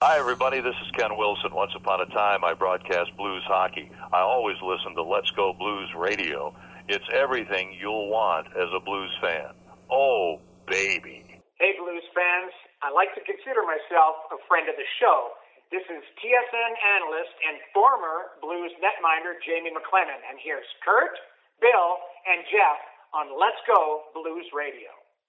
Hi, everybody. This is Ken Wilson. Once upon a time, I broadcast blues hockey. I always listen to Let's Go Blues Radio. It's everything you'll want as a blues fan. Oh, baby. Hey, blues fans. I like to consider myself a friend of the show. This is TSN analyst and former blues netminder Jamie McLennan, and here's Kurt, Bill, and Jeff on Let's Go Blues Radio.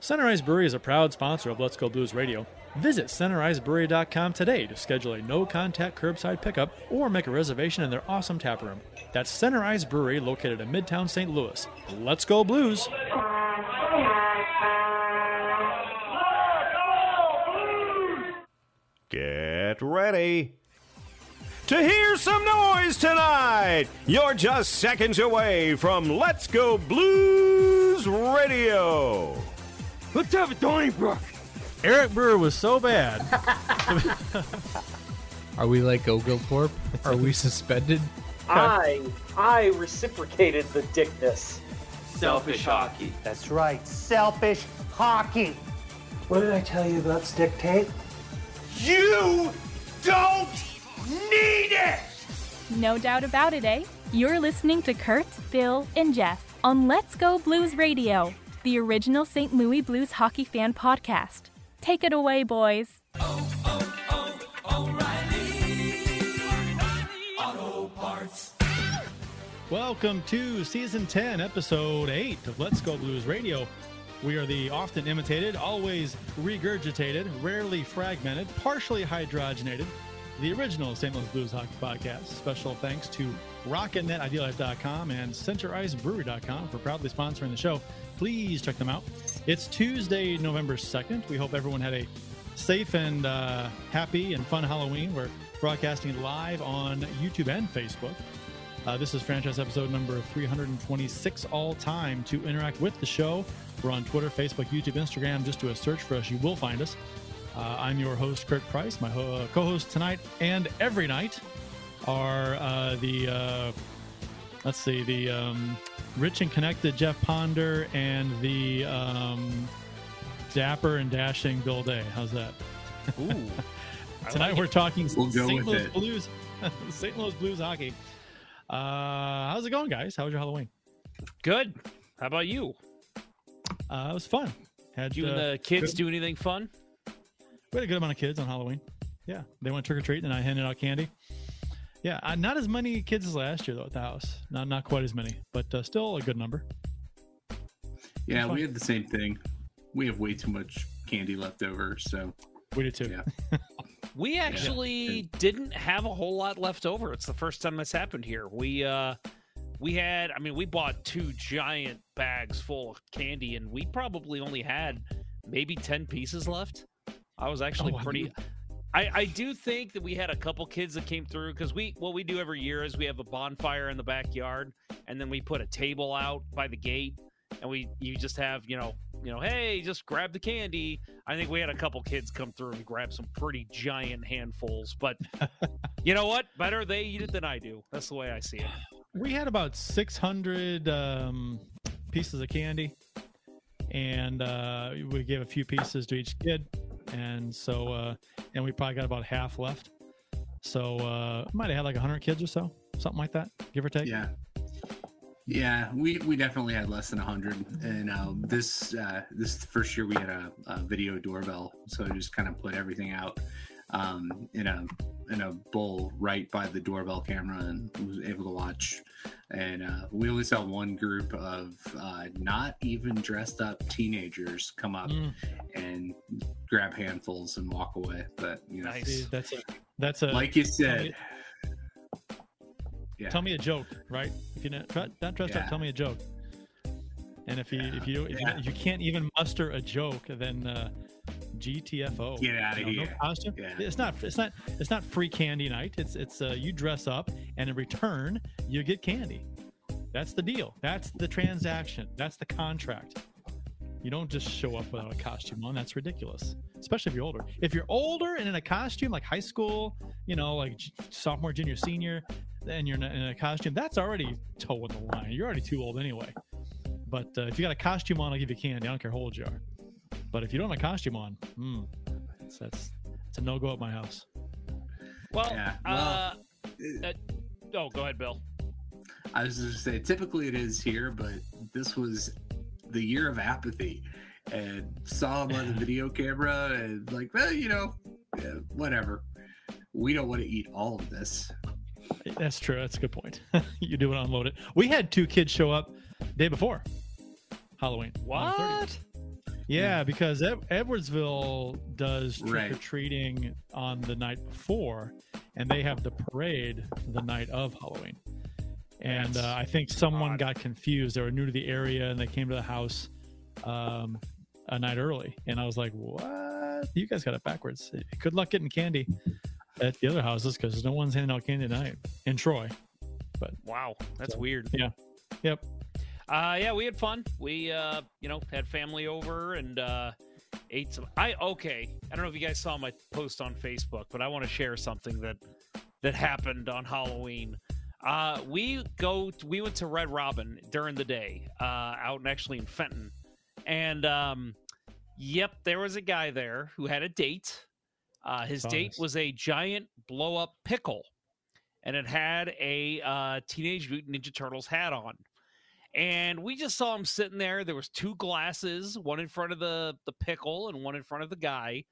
Ice Brewery is a proud sponsor of Let's Go Blues Radio. Visit centericebrewery.com today to schedule a no contact curbside pickup or make a reservation in their awesome tap room. That's Center Brewery located in Midtown St. Louis. Let's go Blues! Get ready to hear some noise tonight. You're just seconds away from Let's Go Blues Radio. Let's have a Donnybrook. Eric Brewer was so bad. Are we like Oglethorpe? Are we suspended? I I reciprocated the dickness. Selfish hockey. That's right, selfish hockey. What did I tell you about stick tape? You don't need it! No doubt about it, eh? You're listening to Kurt, Bill, and Jeff on Let's Go Blues Radio, the original St. Louis Blues hockey fan podcast. Take it away, boys. Welcome to season 10, episode 8 of Let's Go Blues Radio. We are the often imitated, always regurgitated, rarely fragmented, partially hydrogenated, the original St. Louis Blues Hockey Podcast. Special thanks to RockinThatIDLife.com and CenterIceBrewery.com for proudly sponsoring the show. Please check them out. It's Tuesday, November 2nd. We hope everyone had a safe and uh, happy and fun Halloween. We're broadcasting live on YouTube and Facebook. Uh, this is franchise episode number 326 all time. To interact with the show, we're on Twitter, Facebook, YouTube, Instagram. Just do a search for us. You will find us. Uh, I'm your host, Kurt Price. My ho- uh, co host tonight and every night are uh, the, uh, let's see, the um, rich and connected Jeff Ponder and the um, dapper and dashing Bill Day. How's that? Ooh. Tonight we're talking We'll go St. Louis it. Blues, St. Louis Blues hockey. Uh, how's it going, guys? How was your Halloween? Good. How about you? Uh, it was fun. Had Did you and uh, the kids good- do anything fun? We had a good amount of kids on Halloween. Yeah, they went trick or treat, and I handed out candy. Yeah, uh, not as many kids as last year though at the house. Not not quite as many, but uh, still a good number. Yeah, we had the same thing. We have way too much candy left over, so We did too. Yeah. We actually didn't have a whole lot left over. It's the first time this happened here. We uh we had I mean we bought two giant bags full of candy and we probably only had maybe 10 pieces left. I was actually Oh, pretty I, I do think that we had a couple kids that came through because we what we do every year is we have a bonfire in the backyard and then we put a table out by the gate and we you just have you know you know hey just grab the candy. I think we had a couple kids come through and grab some pretty giant handfuls but you know what? Better they eat it than i do. That's the way i see it. We had about 600 um, pieces of candy, and uh, we gave a few pieces to each kid, and so uh, and we probably got about half left. So uh, might have had like 100 kids or so, something like that, give or take. yeah. Yeah, we, we definitely had less than hundred, and um, this uh, this first year we had a, a video doorbell, so I just kind of put everything out um, in a in a bowl right by the doorbell camera, and was able to watch. And uh, we only saw one group of uh, not even dressed up teenagers come up Mm. and grab handfuls and walk away. But you know, See, that's a that's a like you said, yeah. tell me a joke, right? If you're not, not dressed up, tell me a joke. And if you if you if, Yeah. you if you can't even muster a joke, then uh, GTFO. Get outta You know, no here. costume. Yeah. It's not it's not it's not free candy night. It's it's uh, you dress up and in return you get candy. That's the deal. That's the transaction. That's the contract. You don't just show up without a costume on. That's ridiculous, especially if you're older. If you're older and in a costume, like high school, you know, like sophomore, junior, senior, and you're in a, in a costume, that's already toeing the line. You're already too old anyway. But uh, if you got a costume on, I'll give you candy. I don't care how old you are. But if you don't have a costume on, hmm, that's that's, that's a no go at my house. Well, Yeah, uh, well, uh, oh, go ahead, Bill. I was just gonna say, typically it is here, but this was the year of apathy, and saw him on the video camera, and like, well, you know, yeah, whatever. We don't want to eat all of this. That's true. That's a good point. you do it, unload it. We had two kids show up day before Halloween. on the 30th. What? Yeah, because Ed- Edwardsville does trick or treating on the night before, and they have the parade the night of Halloween. And uh, I think someone odd. got confused. They were new to the area, and they came to the house um, a night early. And I was like, "What? You guys got it backwards. Good luck getting candy at the other houses because no one's handing out candy tonight in Troy." But wow, that's So, weird. Yeah. Yep. Uh, yeah, we had fun. We, uh, you know, had family over and uh, ate some. I okay. I don't know if you guys saw my post on Facebook, but I want to share something that that happened on Halloween. Uh, we go. We went to Red Robin during the day, uh, out and actually in Fenton, and um, yep, there was a guy there who had a date. Uh, his Saw date was a giant blow up pickle, and it had a uh, Teenage Mutant Ninja Turtles hat on and we just saw him sitting there there was two glasses one in front of the the pickle and one in front of the guy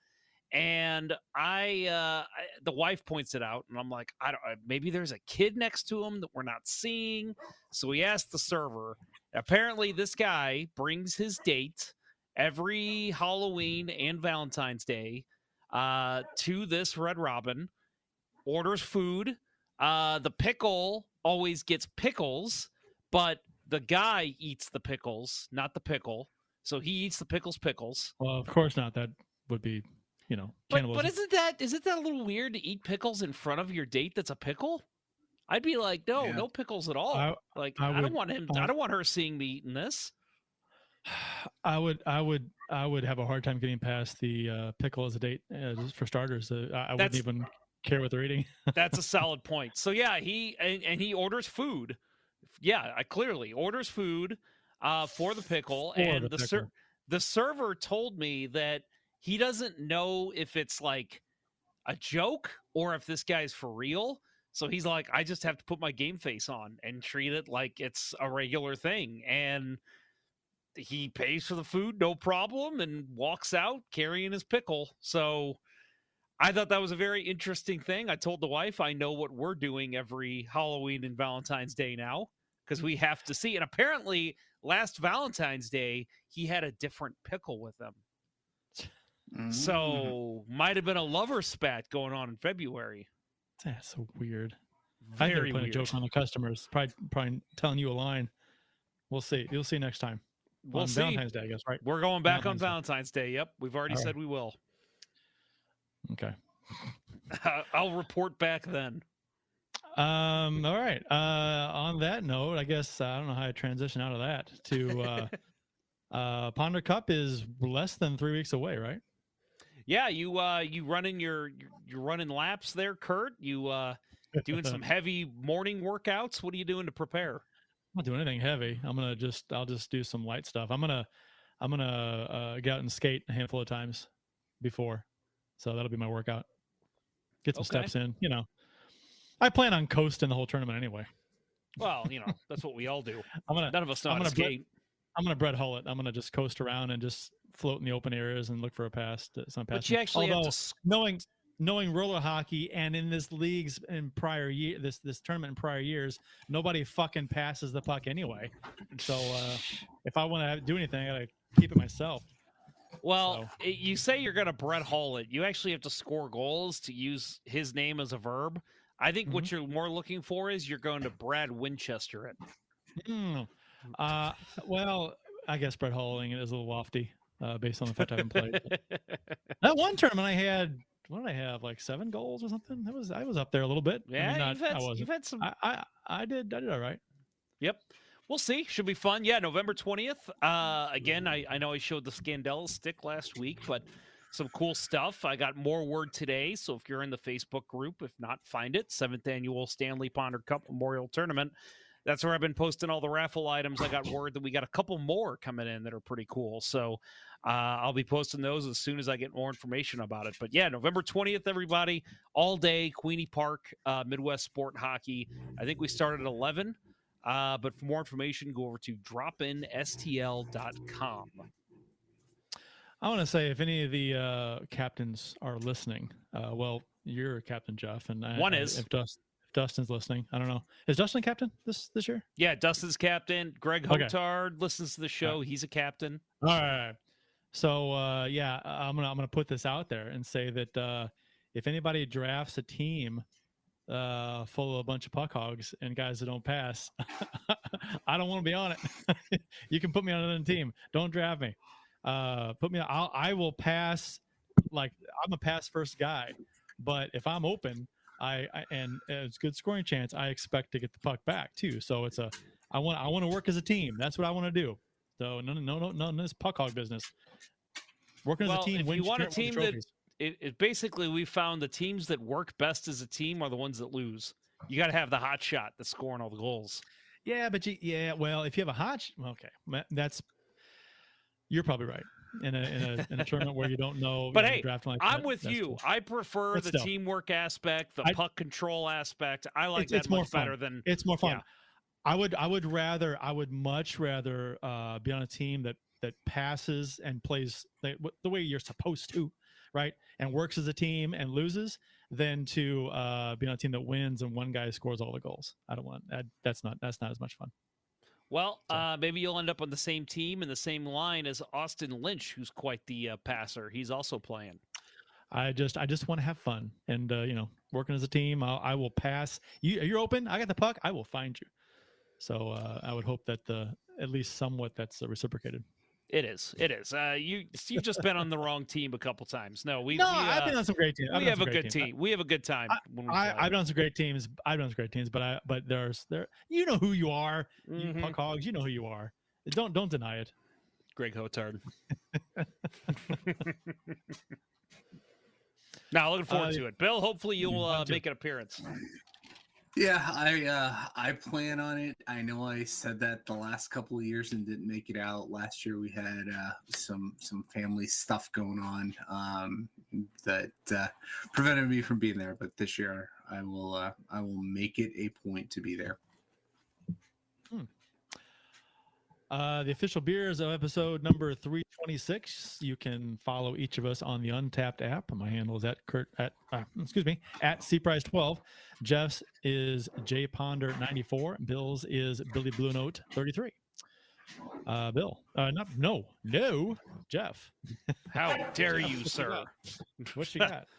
and i uh I, the wife points it out and i'm like i don't uh, maybe there's a kid next to him that we're not seeing. So we asked the server. Apparently this guy brings his date every halloween and valentine's day uh to this red robin orders food uh the pickle always gets pickles but the guy eats the pickles, not the pickle. So he eats the pickles, pickles. Well, of course not. That would be, you know, But, cannibalism. but isn't that isn't that a little weird to eat pickles in front of your date? That's a pickle. I'd be like, no, Yeah. no pickles at all. I- like I I, would- don't want him. I- I don't want her seeing me eating this. I would, I would, I would have a hard time getting past the uh, pickle as a date. Uh, just for starters, uh, I, I wouldn't even care what they're eating. That's a solid point. So yeah, he and, and he orders food. Yeah, I clearly orders food uh, for the pickle, For and the the ser- the server told me that he doesn't know if it's like a joke or if this guy's for real. So he's like, I just have to put my game face on and treat it like it's a regular thing. And he pays for the food, no problem, and walks out carrying his pickle. So I thought that was a very interesting thing. I told the wife I know what we're doing every Halloween and Valentine's Day now because we have to see. And apparently, last Valentine's Day, he had a different pickle with him. Mm. So might have been a lover spat going on in February. That's so weird. I never Very put a weird. joke on the customers. Probably, probably telling you a line. We'll see. You'll see next time. We'll on see. Valentine's Day, I guess, right? We're going back on Valentine's Day. Day. Yep, we've already All right. said we will. Okay. I'll report back then. Um. All right. Uh. On that note, I guess uh, I don't know how to transition out of that to uh, uh, Ponder Cup is less than three weeks away, right? Yeah, you uh you running your you're- you're running laps there, Kurt. You uh doing some heavy morning workouts. What are you doing to prepare? I'm not doing anything heavy. I'm gonna just I'll just do some light stuff. I'm gonna I'm gonna uh, get out and skate a handful of times before, so that'll be my workout. Get some Okay. steps in. You know, I plan on coasting the whole tournament anyway. Well, you know, that's what we all do. I'm gonna None of us know I'm gonna bre- skate. I'm gonna Brett Hull it. I'm gonna just coast around and just float in the open areas and look for a pass. To, some pass But you actually Although, have to knowing knowing roller hockey and in this leagues in prior year this this tournament in prior years, nobody fucking passes the puck anyway. So uh, if I want to do anything, I gotta keep it myself. Well, i- you say you're going to Brett Hull it. You actually have to score goals to use his name as a verb. I think Mm-hmm. what you're more looking for is you're going to Brad Winchester it. Hmm. Uh, well, I guess Brett Hulling is a little lofty uh, based on the fact I haven't played. that one tournament I had, what did I have? Like seven goals or something. That was I was up there a little bit. I mean, Yeah, not- you've had I you've had some. I, I I did I did all right. Yep. We'll see. Should be fun. Yeah, November 20th. Uh, again, I, I know I showed the Scandella stick last week, but some cool stuff. I got more word today. So if you're in the Facebook group, if not, find it. Seventh annual Stanley Ponder Cup Memorial Tournament. That's where I've been posting all the raffle items. I got word that we got a couple more coming in that are pretty cool. So uh, I'll be posting those as soon as I get more information about it. But yeah, November 20th, everybody, all day, Queeny Park, uh, Midwest Sport Hockey. I think we started at 11. Uh, but for more information, go over to dropinstl.com. I want to say if any of the uh, captains are listening, uh, well, you're Captain Jeff, and I, One is. if, Dust, if Dustin's listening. I don't know. Is Dustin captain this this year? Yeah, Dustin's captain. Greg Okay. Listens to the show. He's a captain. All right. So uh, yeah, I'm gonna I'm gonna put this out there and say that uh, if anybody drafts a team uh, full of a bunch of puck hogs and guys that don't pass, I don't want to be on it. you can put me on another team. Don't draft me. Uh, put me. I'll, I will pass. Like I'm a pass first guy, but if I'm open, I, I and it's good scoring chance. I expect to get the puck back too. So it's a I want I want to work as a team. That's what I want to do. So no no no no none of this puck hog business. Working well, as a team. if wins you want a team that it, it basically we found the teams that work best as a team are the ones that lose. You got to have the hot shot that's scoring all the goals. Yeah, but you, yeah, well, if you have a hot, sh- okay, that's you're probably right in a in a, in a tournament where you don't know. But you know, hey, drafting like I'm that, with you. cool. I prefer But the still. teamwork aspect, the I- puck control aspect. I like it's, that it's more fun. better than it's more fun. yeah. I would I would rather I would much rather uh, be on a team that that passes and plays the, the way you're supposed to, right, and works as a team and loses than to uh, be on a team that wins and one guy scores all the goals. I don't want that. That's not that's not as much fun. Well, uh, maybe you'll end up on the same team in the same line as Austin Lynch, who's quite the uh, passer. He's also playing. I just I just want to have fun and uh, you know working as a team. I'll, I will pass. You you're open. I got the puck. I will find you. So uh, I would hope that the at least somewhat that's uh, reciprocated. It is. It is. Uh, you you've just been on the wrong team a couple times. No, we. no, we, I've uh, been on some great teams. I've we have a good teams. team. We have a good time. when we I. I've done some great teams. I've done some great teams, but I but there's there you know who you are. Mhm. You puck hogs, you know who you are. Don't don't deny it. Greg Hotard. now, looking forward Uh, to it. Bill, hopefully you'll uh, make an appearance. Yeah, I uh, I plan on it. I know I said that the last couple of years and didn't make it out. Last year we had uh, some some family stuff going on um, that uh, prevented me from being there. But this year I will uh, I will make it a point to be there. Uh, the official beers of episode number 326. You can follow each of us on the Untapped app. My handle is at Kurt at uh, excuse me at cprice12. Jeff's is J Ponder 94. Bill's is Billy Blue Note 33. Uh, Bill, uh, not no no Jeff. How dare you, sir? What you got?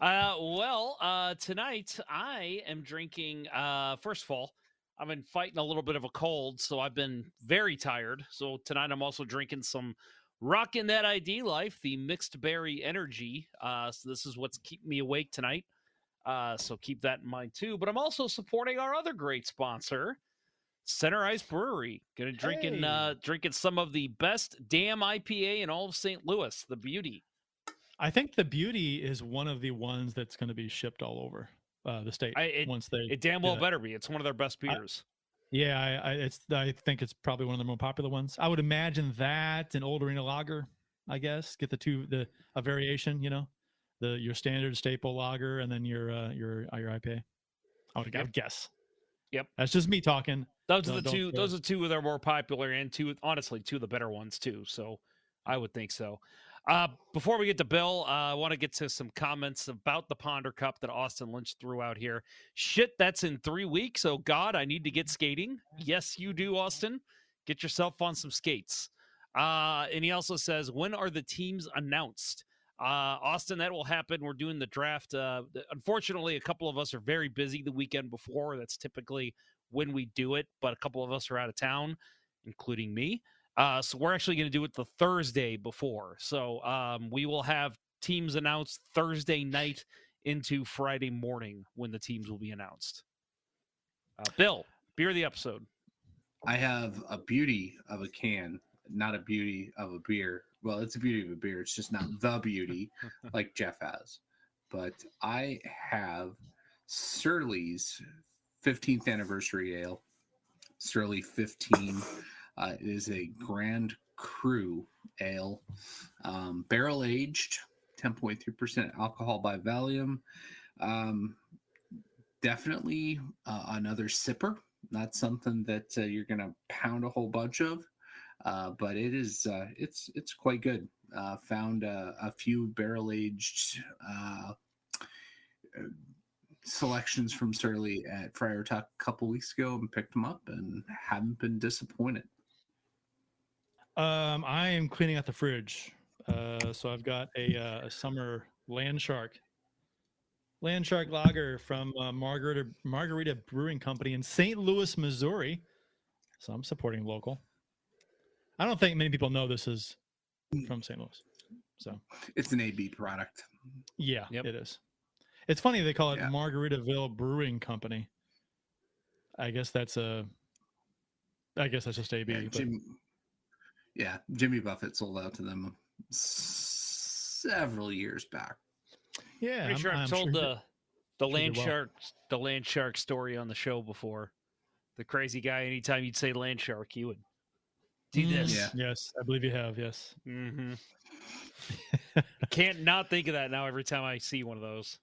Uh, well, uh, tonight I am drinking. Uh, first of all, I've been fighting a little bit of a cold, so I've been very tired. So tonight I'm also drinking some Rockin' That ID Life, the mixed berry energy. Uh, so this is what's keeping me awake tonight. Uh, so keep that in mind too. But I'm also supporting our other great sponsor, Center Ice Brewery. Gonna drinking uh, drinking some of the best damn IPA in all of St. Louis, the Beauty. I think the beauty is one of the ones that's going to be shipped all over uh, the state I, it, once they. it damn well better be. It's one of their best beers. Yeah, I, I, it's. I think it's probably one of the more popular ones. I would imagine that an Old Arena Lager. I guess get the two the a variation. You know, the your standard staple lager and then your uh, your uh, your IPA. I would, I would guess. Yep. That's just me talking. Those are the two. uh, Those are two that are more popular, and two, honestly, two of the better ones too. So, I would think so. Uh, before we get to Bill, uh, I want to get to some comments about the Ponder Cup that Austin Lynch threw out here. Shit, that's in three weeks. Oh God, I need to get skating. Yes, you do, Austin. Get yourself on some skates. Uh, and he also says, when are the teams announced? Uh, Austin, that will happen. We're doing the draft. Uh, unfortunately, a couple of us are very busy the weekend before. That's typically when we do it, but a couple of us are out of town, including me. Uh, so we're actually going to do it the Thursday before. So um, we will have teams announced Thursday night into Friday morning when the teams will be announced. Uh, Bill, beer of the episode. I have a beauty of a can, not a beauty of a beer. Well, it's a beauty of a beer. It's just not the beauty like Jeff has. But I have Surly's 15th anniversary ale. Surly 15 uh, it is a Grand Cru ale, um, barrel aged, 10.3% alcohol by volume. Um, definitely uh, another sipper. Not something that uh, you're going to pound a whole bunch of, uh, but it is uh, it's it's quite good. Found a few barrel aged selections from Surly at Friar Tuck a couple weeks ago and picked them up and haven't been disappointed. Um, I am cleaning out the fridge. Uh, so I've got a, uh, a summer land shark, land shark lager from uh, Margarita Margarita Brewing Company in St. Louis, Missouri. So I'm supporting local. I don't think many people know this is from St. Louis. So It's an AB product. yeah, Yep. it is. It's funny they call it Yeah. Margaritaville Brewing Company. I guess that's a. I guess that's just AB. Yeah, but- Jim, yeah, Jimmy Buffett sold out to them several years back. yeah, Pretty I'm- sure I've told sure the the did land well. shark the land shark story on the show before. The crazy guy. Anytime you'd say land shark, he would do Mm, this. Yeah. Yes, I believe you have. Yes. Mm-hmm. Can't not think of that now. Every time I see one of those.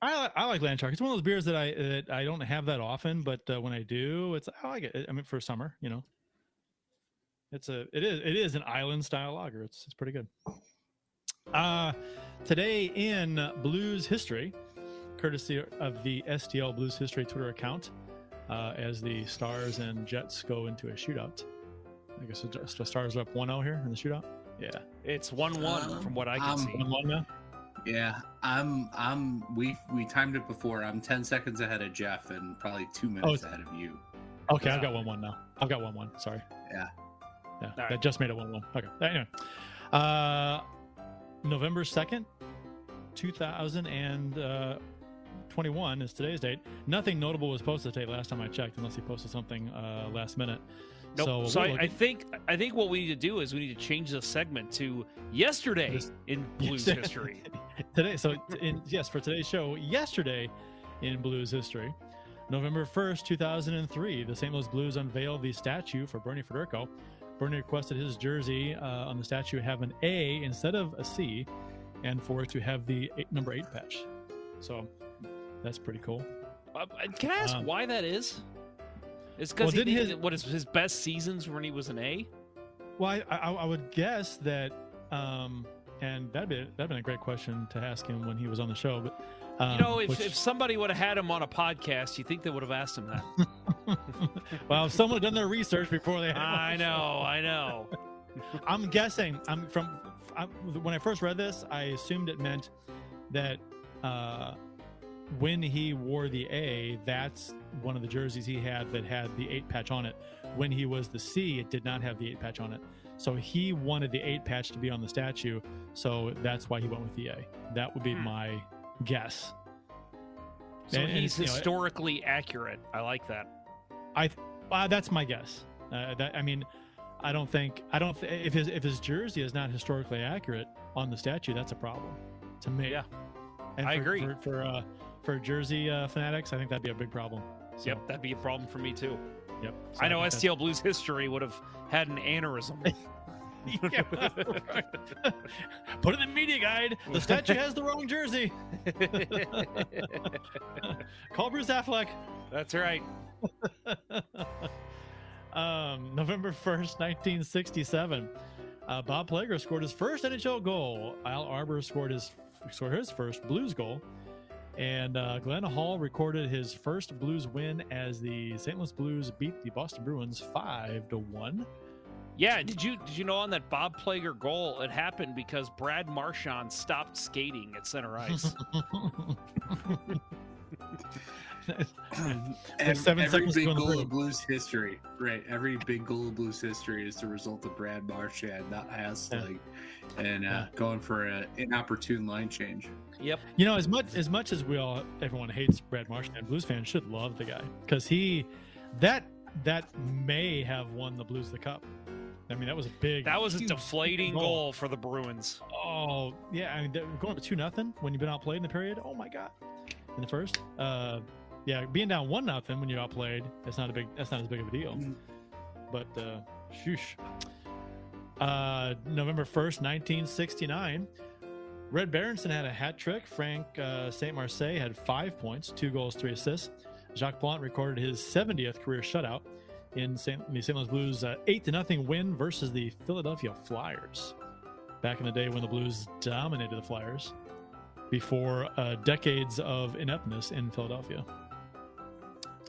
I, I like Land Shark. It's one of those beers that I that I don't have that often, but uh, when I do, it's I like it. I mean, for summer, you know, it's a it is it is an island style lager. It's it's pretty good. Uh today in blues history, courtesy of the STL Blues History Twitter account, uh, as the Stars and Jets go into a shootout. I guess the the Stars are up 1-0 here in the shootout. Yeah, It's one one Um, from what I can um, see. 1-1 now. Yeah, I'm. I'm. We we timed it before. I'm ten seconds ahead of Jeff and probably two minutes it's- ahead of you. Okay, I've got one one now. I've got one one. Sorry. Yeah. Yeah. That just made it one one. Okay. Anyway. Uh November second, two thousand and uh twenty-one is today's date. Nothing notable was posted today last time I checked, unless he posted something uh last minute. Nope. So, So, I, we'll I think I think what we need to do is we need to change the segment to yesterday Yes. in blues history. today so in yes for today's show yesterday in blues history november 1st 2003 the st louis blues unveiled the statue for bernie federko bernie requested his jersey uh, on the statue have an a instead of a c and for it to have the eight, number eight patch so that's pretty cool Uh, can I ask Um, why that is? It's well, because he his- what is his best seasons when he was an A. well i, I, I would guess that um and that'd be that'd been a great question to ask him when he was on the show but um, You know, if, which- if somebody would have had him on a podcast, you think they would have asked him that? well, if someone had done their research before they. Had him on I know, I know. I'm guessing. I'm from I, when I first read this, I assumed it meant that uh, when he wore the A, that's one of the jerseys he had that had the eight patch on it. When he was the C, it did not have the eight patch on it. So he wanted the eight patch to be on the statue. So that's why he went with the A. That would be Hmm. my guess. So And- and he's it's, you know, historically accurate. I like that. I uh, that's my guess. Uh, that I mean, I don't think I don't th- if his if his jersey is not historically accurate on the statue, that's a problem to me. Yeah, and I for, agree. For for, uh, for jersey uh, fanatics, I think that'd be a big problem. So, Yep, that'd be a problem for me too. Yep. So I know that's- STL Blues history would have had an aneurysm. Yeah, right. Put it in the media guide. The statue has the wrong jersey. Call Bruce Affleck. That's right. um, November 1st, 1967. Uh, Bob Plager scored his first NHL goal. Al Arbour scored his scored his first Blues goal. And uh, Glenn Hall recorded his first Blues win as the St. Louis Blues beat the Boston Bruins 5 to 1. Yeah, did you did you know on that Bob Plager goal it happened because Brad Marchand stopped skating at center ice. Every, seven every seconds to big the goal of Blues history, right? Every big goal of Blues history is the result of Brad Marchand, not Haslake, and uh, Yeah. going for an inopportune line change. yep. You know, as much as much as we all everyone hates Brad Marchand, Blues fans should love the guy because he that that may have won the Blues the cup. I mean, that was a big. That was a deflating goal for the Bruins. Oh yeah, I mean, going up two nothing when you've been outplayed in the period. Oh my god, in the first. Uh, yeah, being down one nothing when you're outplayed, that's not a big. That's not as big of a deal. But uh, shoosh. Uh, November first, nineteen sixty nine. Red Berenson had a hat trick. Frank uh, Saint Marseille had five points, two goals, three assists. Jacques Plante recorded his 70th career shutout in St. the St. Louis Blues' uh, eight to nothing win versus the Philadelphia Flyers. Back in the day when the Blues dominated the Flyers, before uh, decades of ineptness in Philadelphia.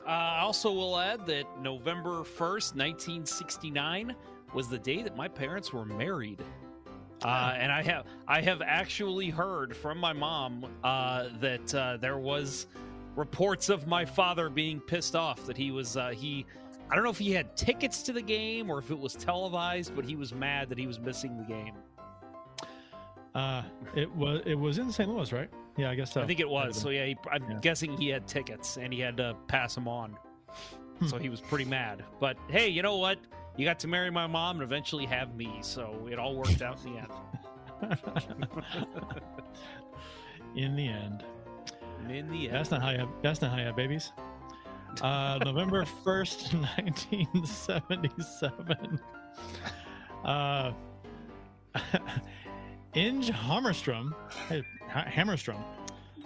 Uh, I also will add that November 1st, 1969 was the day that my parents were married. Uh, and I have I have actually heard from my mom uh, that uh, there was reports of my father being pissed off that he was uh, he I don't know if he had tickets to the game or if it was televised, but he was mad that he was missing the game. Uh, it was it was in St. Louis, right? Yeah, I guess so. I think it was. So yeah, he, I'm Yeah. guessing he had tickets and he had to pass them on. Hmm. So he was pretty mad. But hey, you know what? You got to marry my mom and eventually have me, so it all worked out in the end. in the end, And in the end, that's not how you have, that's not how you have babies. Uh, November first, nineteen seventy seven. Uh, Inge Hammarstrom, Hammarstrom,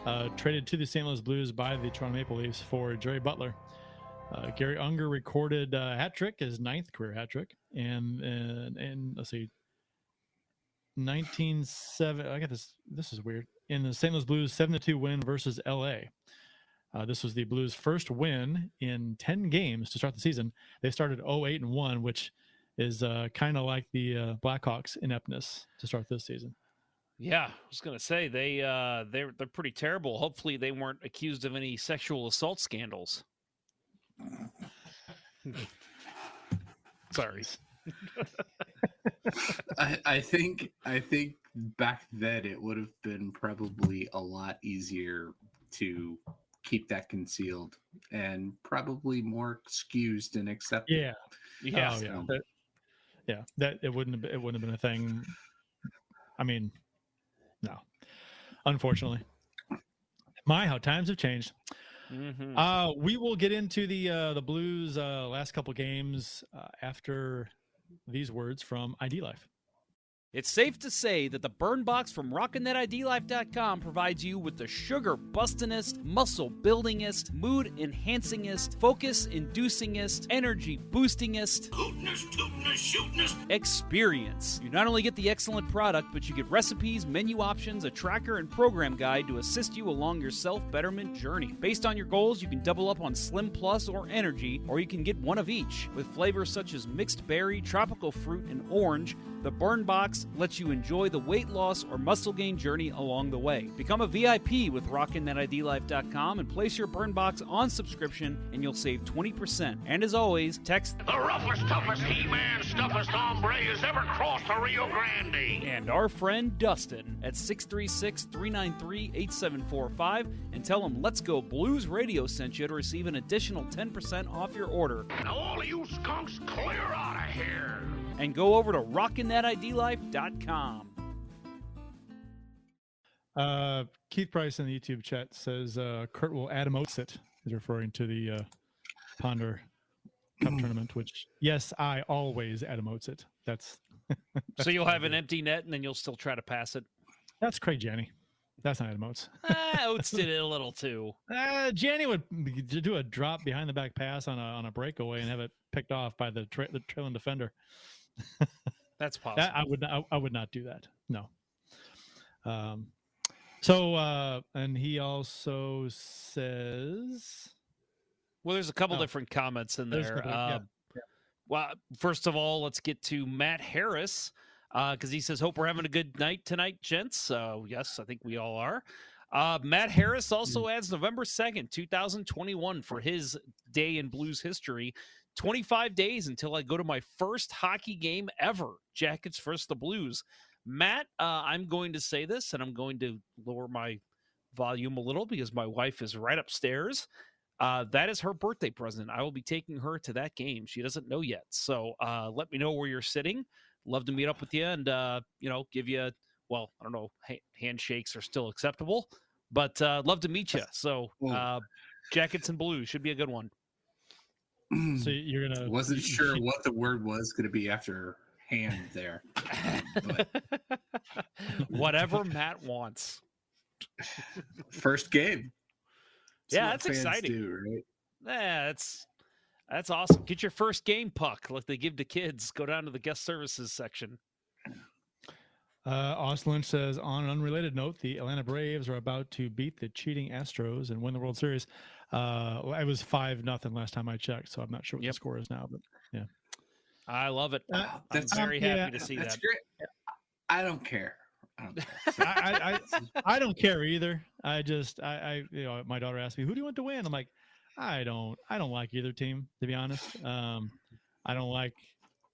uh, traded to the St. Louis Blues by the Toronto Maple Leafs for Jerry Butler. Uh, Garry Unger recorded a hat trick, his ninth career hat trick, and and, and let's see, nineteen seven. I got this. This is weird. In the St. Louis Blues 7 2 win versus L.A. Uh, this was the Blues' first win in ten games to start the season. They started 0-8 and one, which is uh, kind of like the uh, Blackhawks ineptness to start this season. yeah, I was gonna say they uh, they're they're pretty terrible. Hopefully, they weren't accused of any sexual assault scandals. Sorry. I, I think I think back then it would have been probably a lot easier to keep that concealed and probably more excused and accepted. Yeah, Yeah. Oh, yeah. So- That- yeah, that it wouldn't have been, it wouldn't have been a thing. I mean, no, unfortunately. My, how times have changed. Mhm. Uh, we will get into the uh, the Blues uh, last couple games uh, after these words from ID Life. It's safe to say that the burn box from RockinThatIDLife.com provides you with the sugar bustinest, muscle buildingest, mood enhancingest, focus inducingest, energy boostingest experience. You not only get the excellent product, but you get recipes, menu options, a tracker, and program guide to assist you along your self betterment journey. Based on your goals, you can double up on Slim Plus or Energy, or you can get one of each. With flavors such as mixed berry, tropical fruit, and orange, the Burn Box lets you enjoy the weight loss or muscle gain journey along the way. Become a VIP with RockinThatIDLife.com and place your Burn Box on subscription, and you'll save 20%. And as always, text The roughest, toughest He-Man, stuffest hombre has ever crossed the Rio Grande. and our friend Dustin at 636 393 8745 and tell him Let's Go Blues Radio sent you to receive an additional 10% off your order. Now all of you skunks, clear out of here. And go over to RockinThatIDLife.com. Uh, Keith Price in the YouTube chat says uh, Kurt will Adam Oates it. He's referring to the uh, Ponder Cup tournament, which yes, I always Adam Oates it. That's So you'll have an empty net and then you'll still try to pass it. that's Craig Janney. That's not Adam Oates. Ah, Oates did it a little too. Uh, Janney would do a drop behind the back pass on a on a breakaway and have it picked off by the, tra- the trailing defender. That's possible. That I would not, I, I would not do that. No. Um. So uh, and he also says Well, there's a couple Oh. different comments in there. couple, yeah. Uh, Well, first of all, let's get to Matt Harris because he says, "Hope we're having a good night tonight, gents." So yes, I think we all are. Uh, Matt Harris also Mm. adds November second, two thousand twenty-one, for his day in Blues history. Twenty-five days until I go to my first hockey game ever. Jackets versus the Blues. Matt, uh, I'm going to say this, and I'm going to lower my volume a little because my wife is right upstairs. Uh, that is her birthday present. I will be taking her to that game. She doesn't know yet. So uh, let me know where you're sitting. Love to meet up with you and, uh, you know, give you, well, I don't know, ha- handshakes are still acceptable, but uh, love to meet you. So uh, jackets and blue should be a good one. So you're gonna wasn't sure what the word was going to be after hand there. But Whatever Matt wants. first game. Yeah, that's exciting. do, right? Yeah, that's that's awesome. Get your first game puck like they give to kids. Go down to the guest services section. Uh, Austin says, on an unrelated note, the Atlanta Braves are about to beat the cheating Astros and win the World Series. Uh, well, it was five nothing last time I checked, so I'm not sure what the score is now. But yeah, I love it. I'm very yeah, happy to see That's that. great. I don't care. I don't care. I, I, I, I don't care either. I just, I, I, you know, my daughter asked me, "Who do you want to win?" I'm like, I don't, I don't like either team to be honest. Um, I don't like,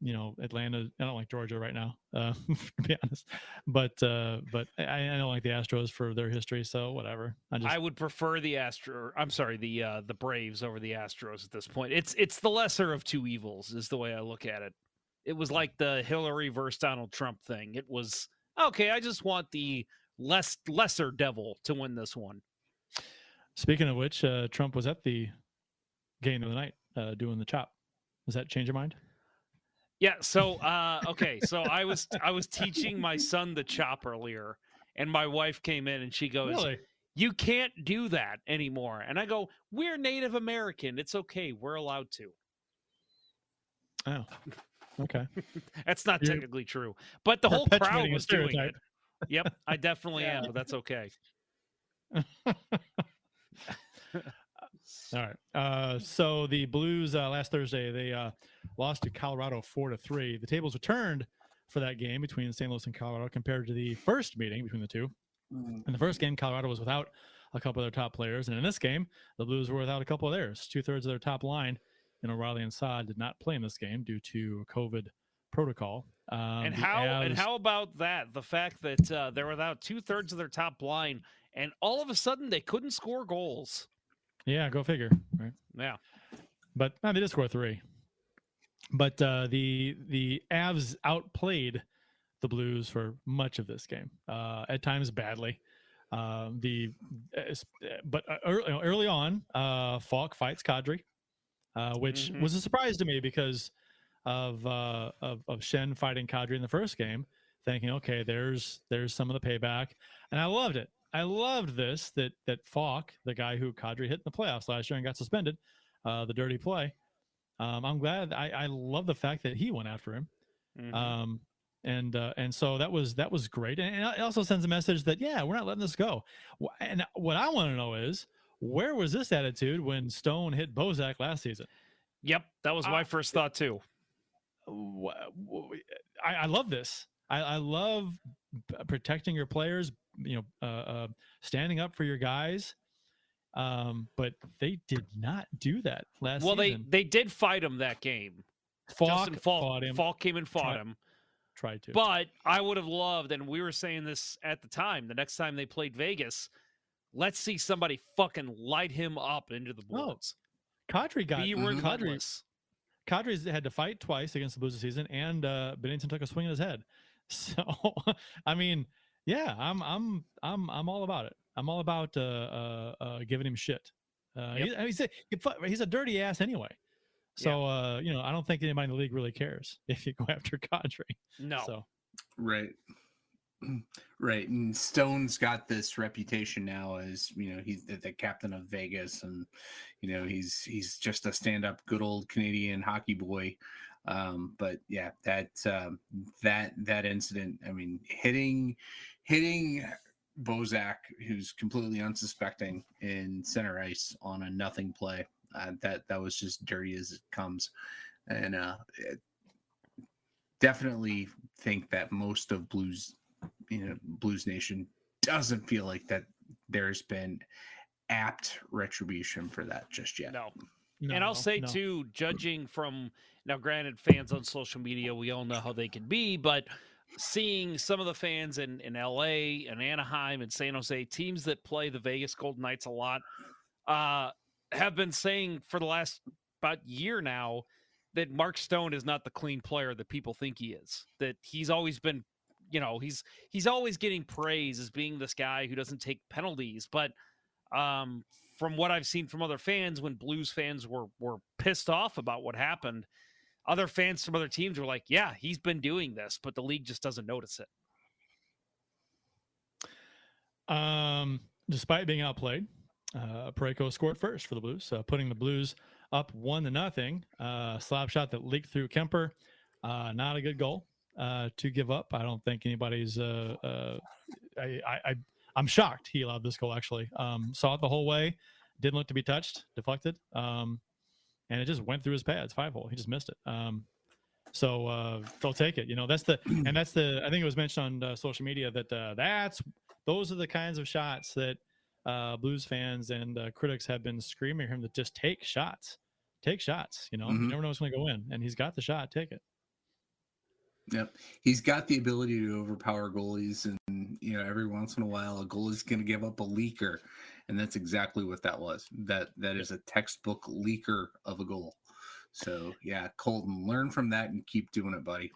you know, Atlanta. I don't like Georgia right now, uh, to be honest. But, uh, but I, I don't like the Astros for their history. So whatever. I just, I would prefer the Astro. I'm sorry, the uh, the Braves over the Astros at this point. It's it's the lesser of two evils, is the way I look at it. It was like the Hillary versus Donald Trump thing. It was okay. I just want the less lesser devil to win this one. Speaking of which, uh, Trump was at the game of the night uh, doing the chop. Does that change your mind? Yeah. So uh, okay. So I was I was teaching my son the chop earlier, and my wife came in and she goes, Really? "You can't do that anymore." And I go, "We're Native American. It's okay. We're allowed to." Oh, okay. That's not You're technically true, but the whole crowd was doing it. Yep, I definitely am, but that's okay. All right. Uh, so the Blues uh, last Thursday they uh, lost to Colorado four to three. The tables were turned for that game between St. Louis and Colorado compared to the first meeting between the two. In the first game, Colorado was without a couple of their top players, and in this game, the Blues were without a couple of theirs. Two thirds of their top line, and O'Reilly and Saad did not play in this game due to COVID protocol. Um, and the how and how about that? The fact that uh, they're without two thirds of their top line, and all of a sudden they couldn't score goals. Yeah, go figure. Right. Yeah. but no, they did score three. But uh, the the Avs outplayed the Blues for much of this game, uh, at times badly. Um, the es- but uh, early, early on, uh, Faulk fights Kadri, uh, which Mhm. was a surprise to me because of, uh, of of Schenn fighting Kadri in the first game, thinking, okay, there's there's some of the payback, and I loved it. I loved this that that Faulk, the guy who Kadri hit in the playoffs last year and got suspended, uh, the dirty play. Um, I'm glad. I, I love the fact that he went after him. Mhm. Um, and uh, and so that was that was great, and it also sends a message that yeah, we're not letting this go. And what I want to know is where was this attitude when Stone hit Bozak last season? Yep, that was my Uh, first thought too. I, I love this. I, I love protecting your players. You know, uh, uh, standing up for your guys. Um, but they did not do that last Well, they season. they did fight him that game. Faulk Justin Faulk, fought him. Faulk came and fought Tried- him. tried to. But I would have loved, and we were saying this at the time, the next time they played Vegas, let's see somebody fucking light him up into the No, boards. Kadri got Be Kadri, relentless. Kadri's had to fight twice against the Blues this season, and uh, Binnington took a swing at his head. So, I mean, yeah, I'm I'm I'm I'm all about it. I'm all about uh, uh, uh, giving him shit. Uh, Yep. he- he's, a, he's a dirty ass anyway. So, uh, you know, I don't think anybody in the league really cares if you go after Kadri. No. So, Right. Right. And Stone's got this reputation now as, you know, he's the, the captain of Vegas and, you know, he's he's just a stand-up good old Canadian hockey boy. Um, but yeah, that um, that that incident, I mean, hitting hitting Bozak, who's completely unsuspecting in center ice on a nothing play. Uh, that that was just dirty as it comes, and uh, it, definitely think that most of Blues, you know, Blues Nation doesn't feel like that. There's been apt retribution for that just yet. No. No, and I'll say no. too, judging from now, granted, fans on social media, we all know how they can be, but seeing some of the fans in in LA and Anaheim and San Jose, teams that play the Vegas Golden Knights a lot, uh, have been saying for the last about year now that Mark Stone is not the clean player that people think he is. That he's always been, you know, he's he's always getting praise as being this guy who doesn't take penalties. But um, from what I've seen from other fans, when Blues fans were were pissed off about what happened, other fans from other teams were like, "Yeah, he's been doing this, but the league just doesn't notice it." Um, despite being outplayed, uh, Parayko scored first for the Blues, uh, putting the Blues up one to nothing. Uh, slap shot that leaked through Kemper, Uh, not a good goal uh, to give up. I don't think anybody's. Uh, uh, I, I, I am shocked he allowed this goal. Actually, um, saw it the whole way. Didn't look to be touched, deflected, um, and it just went through his pads. Five hole. He just missed it. Um, so uh, they'll take it. You know, that's the and that's the. I think it was mentioned on uh, social media that uh, that's those are the kinds of shots that uh, Blues fans and uh, critics have been screaming at him to just take shots, take shots. You know, Mhm. you never know what's going to go in, and he's got the shot. Take it. Yep. He's got the ability to overpower goalies and you know, every once in a while a goalie's gonna give up a leaker. And that's exactly what that was. That that is a textbook leaker of a goal. So yeah, Colton, learn from that and keep doing it, buddy.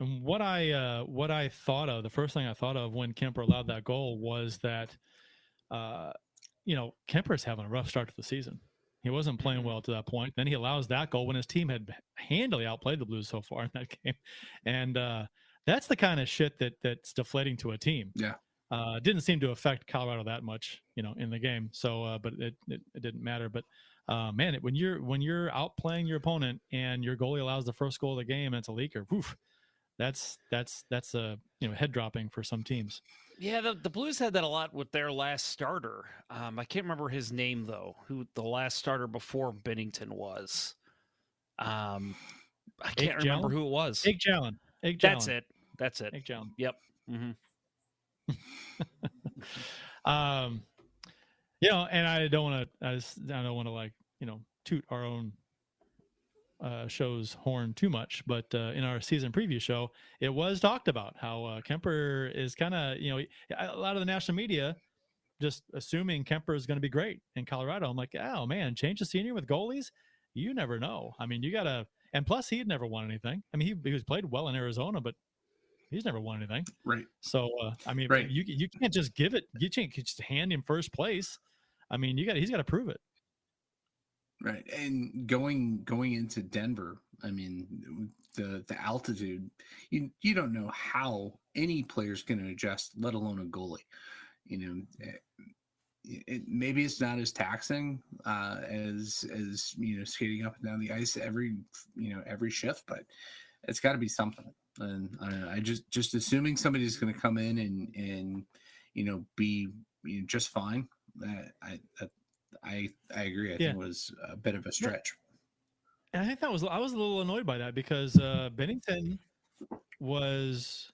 And what I uh, what I thought of, the first thing I thought of when Kemper allowed that goal was that, uh, you know, Kemper's having a rough start to the season. He wasn't playing well to that point. Then he allows that goal when his team had handily outplayed the Blues so far in that game, and uh, that's the kind of shit that that's deflating to a team. Yeah. Uh, didn't seem to affect Colorado that much, you know, in the game. So, uh, but it, it, it didn't matter. But uh, man, it, when you're when you're outplaying your opponent and your goalie allows the first goal of the game and it's a leaker, woof, that's that's that's a you know head dropping for some teams. Yeah, the, the Blues had that a lot with their last starter. Um, I can't remember his name though. Who the last starter before Binnington was? Um, I can't remember Jalen? who it was. Jake Allen. Ike That's it. That's it. Jake Allen. Yep. hmm um, you know, and I don't want to. I, just, I don't want to like you know toot our own uh, show's horn too much, but uh, in our season preview show, it was talked about how uh, Kemper is kind of you know a lot of the national media just assuming Kemper is going to be great in Colorado. I'm like, oh man, change the scenery with goalies. You never know. I mean, you gotta. And plus, he had never won anything. I mean, he, he was played well in Arizona, but he's never won anything. Right. So uh, I mean, Right. you you can't just give it. You can't just hand him first place. I mean, you got he's got to prove it. Right. And going going into Denver, I mean the the altitude, you you don't know how any player's going to adjust, let alone a goalie. You know, eh, it, maybe it's not as taxing uh, as as you know skating up and down the ice every you know every shift, but it's got to be something. And I, know, I just just assuming somebody's going to come in and and you know be you know, just fine. That I I I agree. I Yeah. think it was a bit of a stretch. And I think that was I was a little annoyed by that because uh, Binnington was,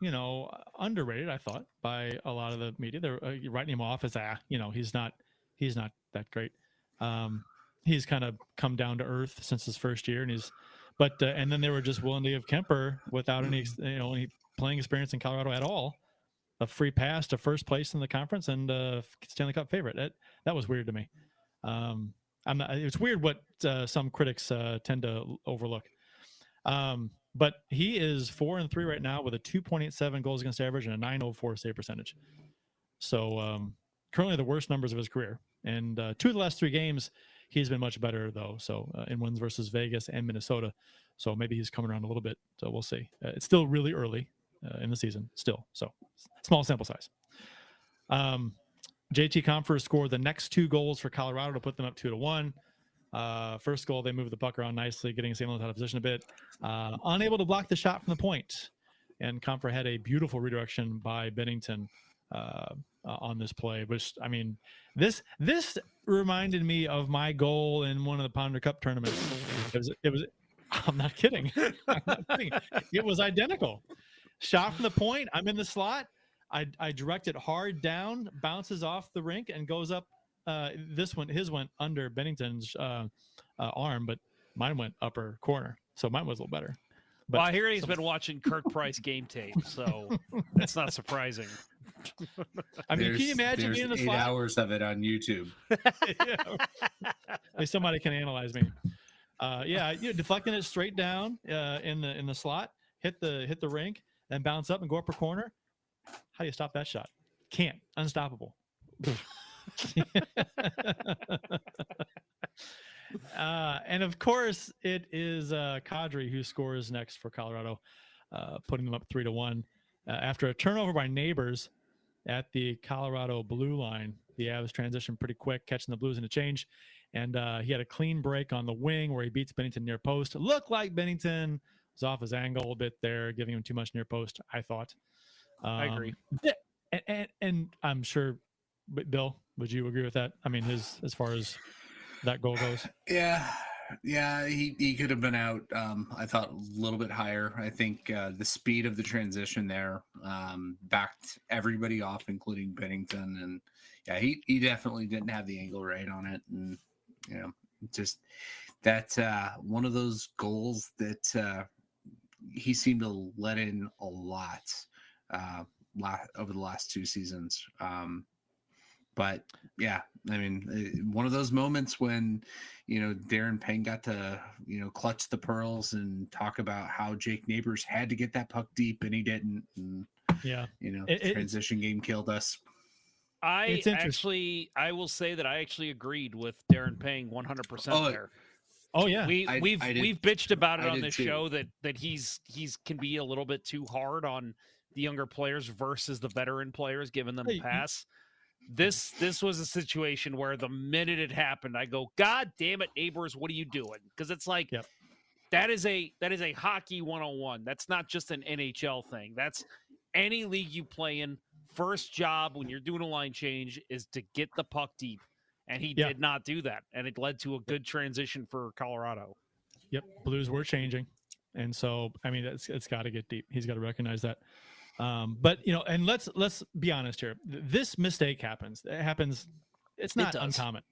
you know, underrated. I thought by a lot of the media. They're uh, writing him off as ah, you know, he's not he's not that great. Um, he's kind of come down to earth since his first year, and he's but uh, and then they were just willing to give Kemper without any you know any playing experience in Colorado at all. A free pass to first place in the conference and uh, Stanley Cup favorite. That that was weird to me. Um, I'm not, it's weird what uh, some critics uh, tend to overlook. Um, but he is four and three right now with a 2.87 goals against average and a 904 save percentage. So um, currently the worst numbers of his career. And uh, two of the last three games, he's been much better though. So uh, in wins versus Vegas and Minnesota. So maybe he's coming around a little bit. So we'll see. Uh, it's still really early uh, in the season, still. So small sample size. Um, JT Compher scored the next two goals for Colorado to put them up two to one. Uh, first goal, they moved the puck around nicely, getting St. Louis out of position a bit. Uh, unable to block the shot from the point, and Compher had a beautiful redirection by Binnington uh, on this play. Which I mean, this this reminded me of my goal in one of the Pounder Cup tournaments. It was it was. I'm not kidding. I'm not kidding. It was identical. Shot from the point. I'm in the slot. I, I direct it hard down, bounces off the rink, and goes up. Uh, this one, his went under Binnington's uh, uh, arm, but mine went upper corner, so mine was a little better. But well, I hear he's been watching Kirk Price game tape, so that's not surprising. I mean, can you imagine there's being in the eight slot? hours of it on YouTube? Maybe somebody can analyze me. Uh, yeah, you know, deflecting it straight down uh, in the in the slot, hit the hit the rink, then bounce up and go up upper corner. How do you stop that shot? Can't. Unstoppable. uh, and of course, it is uh, Kadri who scores next for Colorado, uh, putting them up three to one uh, after a turnover by neighbors at the Colorado blue line. The Avs transition pretty quick, catching the Blues in a change, and uh, he had a clean break on the wing where he beats Binnington near post. Looked like Binnington was off his angle a little bit there, giving him too much near post. I thought. I agree. Um, yeah, and, and and I'm sure, Bill, would you agree with that? I mean, his as far as that goal goes. Yeah, yeah, he, he could have been out. Um, I thought a little bit higher. I think uh, the speed of the transition there um, backed everybody off, including Binnington, and yeah, he he definitely didn't have the angle right on it, and you know, just that uh, one of those goals that uh, he seemed to let in a lot uh, over the last two seasons. Um, but yeah, I mean, eh, one of those moments when you know Darren Pang got to you know clutch the pearls and talk about how Jake Neighbors had to get that puck deep and he didn't. And, Yeah, you know, It- the it's- transition game killed us. I actually, I will say that I actually agreed with Darren Pang 100 percent Oh, there. Oh yeah, We I- we've I did- we've bitched about it I on did this too. show that that he's he's can be a little bit too hard on the younger players versus the veteran players, giving them Hey, a pass. This this was a situation where the minute it happened, I go, God damn it, neighbors, what are you doing? Because it's like Yep. that is a that is a hockey 101. That's not just an NHL thing. That's any league you play in. First job when you're doing a line change is to get the puck deep. And he Yeah. did not do that. And it led to a good transition for Colorado. Yep, Blues were changing, and so I mean, it's it's got to get deep. He's got to recognize that. Um, but you know, and let's let's be honest here. This mistake happens. It happens. It's not does. uncommon,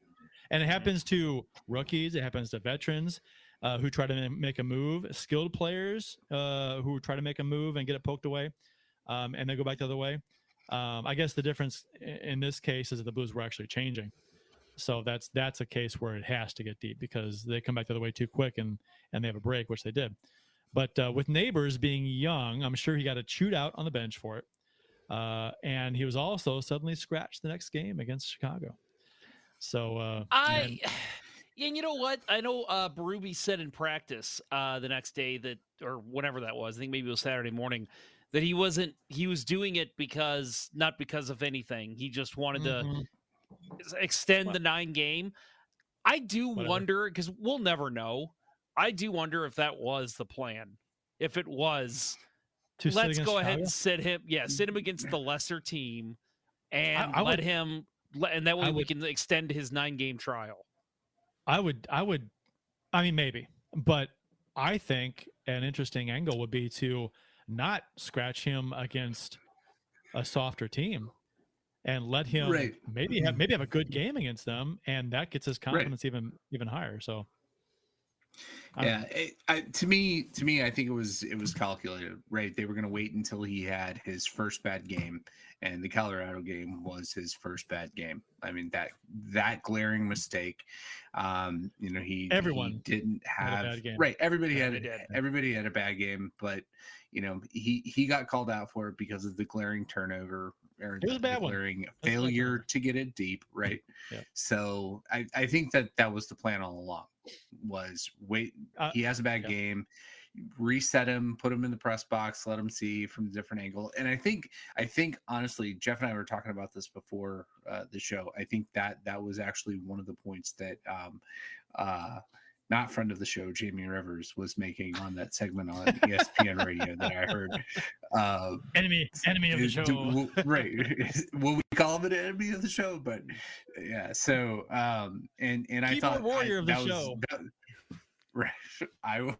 and it happens to rookies. It happens to veterans uh, who try to make a move. Skilled players uh, who try to make a move and get it poked away, um, and then go back the other way. Um, I guess the difference in this case is that the Blues were actually changing. So that's that's a case where it has to get deep because they come back the other way too quick and and they have a break, which they did. But uh, with neighbors being young, I'm sure he got a chewed out on the bench for it, uh, and he was also suddenly scratched the next game against Chicago. So uh, I and- and you know what? I know uh Berube said in practice uh the next day that or whatever that was, I think maybe it was Saturday morning, that he wasn't he was doing it because not because of anything. He just wanted Mhm. to extend the nine game. I do Whatever. wonder because we'll never know. I do wonder if that was the plan. If it was, to let's go ahead Chicago? and sit him. Yeah, sit him against the lesser team, and I let would- him. And that way I we would- can extend his nine game trial. I would, I would, I mean, maybe, but I think an interesting angle would be to not scratch him against a softer team and let him Right. maybe have maybe have a good game against them, and that gets his confidence even even higher. So, I don't yeah it, I, to me to me i think it was it was calculated right they were going to wait until he had his first bad game and the colorado game was his first bad game i mean that that glaring mistake um you know he he Everyone didn't had a have bad game. right everybody Yeah, had they did. everybody had a bad game but you know he he got called out for it because of the glaring turnover or It was a bad one. bad failure to get it deep right Yeah. so i i think that that was the plan all along was wait Uh, he has a bad yeah. game reset him put him in the press box let him see from a different angle and i think i think honestly jeff and i were talking about this before uh, the show i think that that was actually one of the points that um uh not friend of the show jamie rivers was making on that segment on espn radio that i heard uh enemy enemy of the show. do- right will we call him an enemy of the show but yeah so um and and i Keyboard thought I- warrior of the that was- show. that- right i will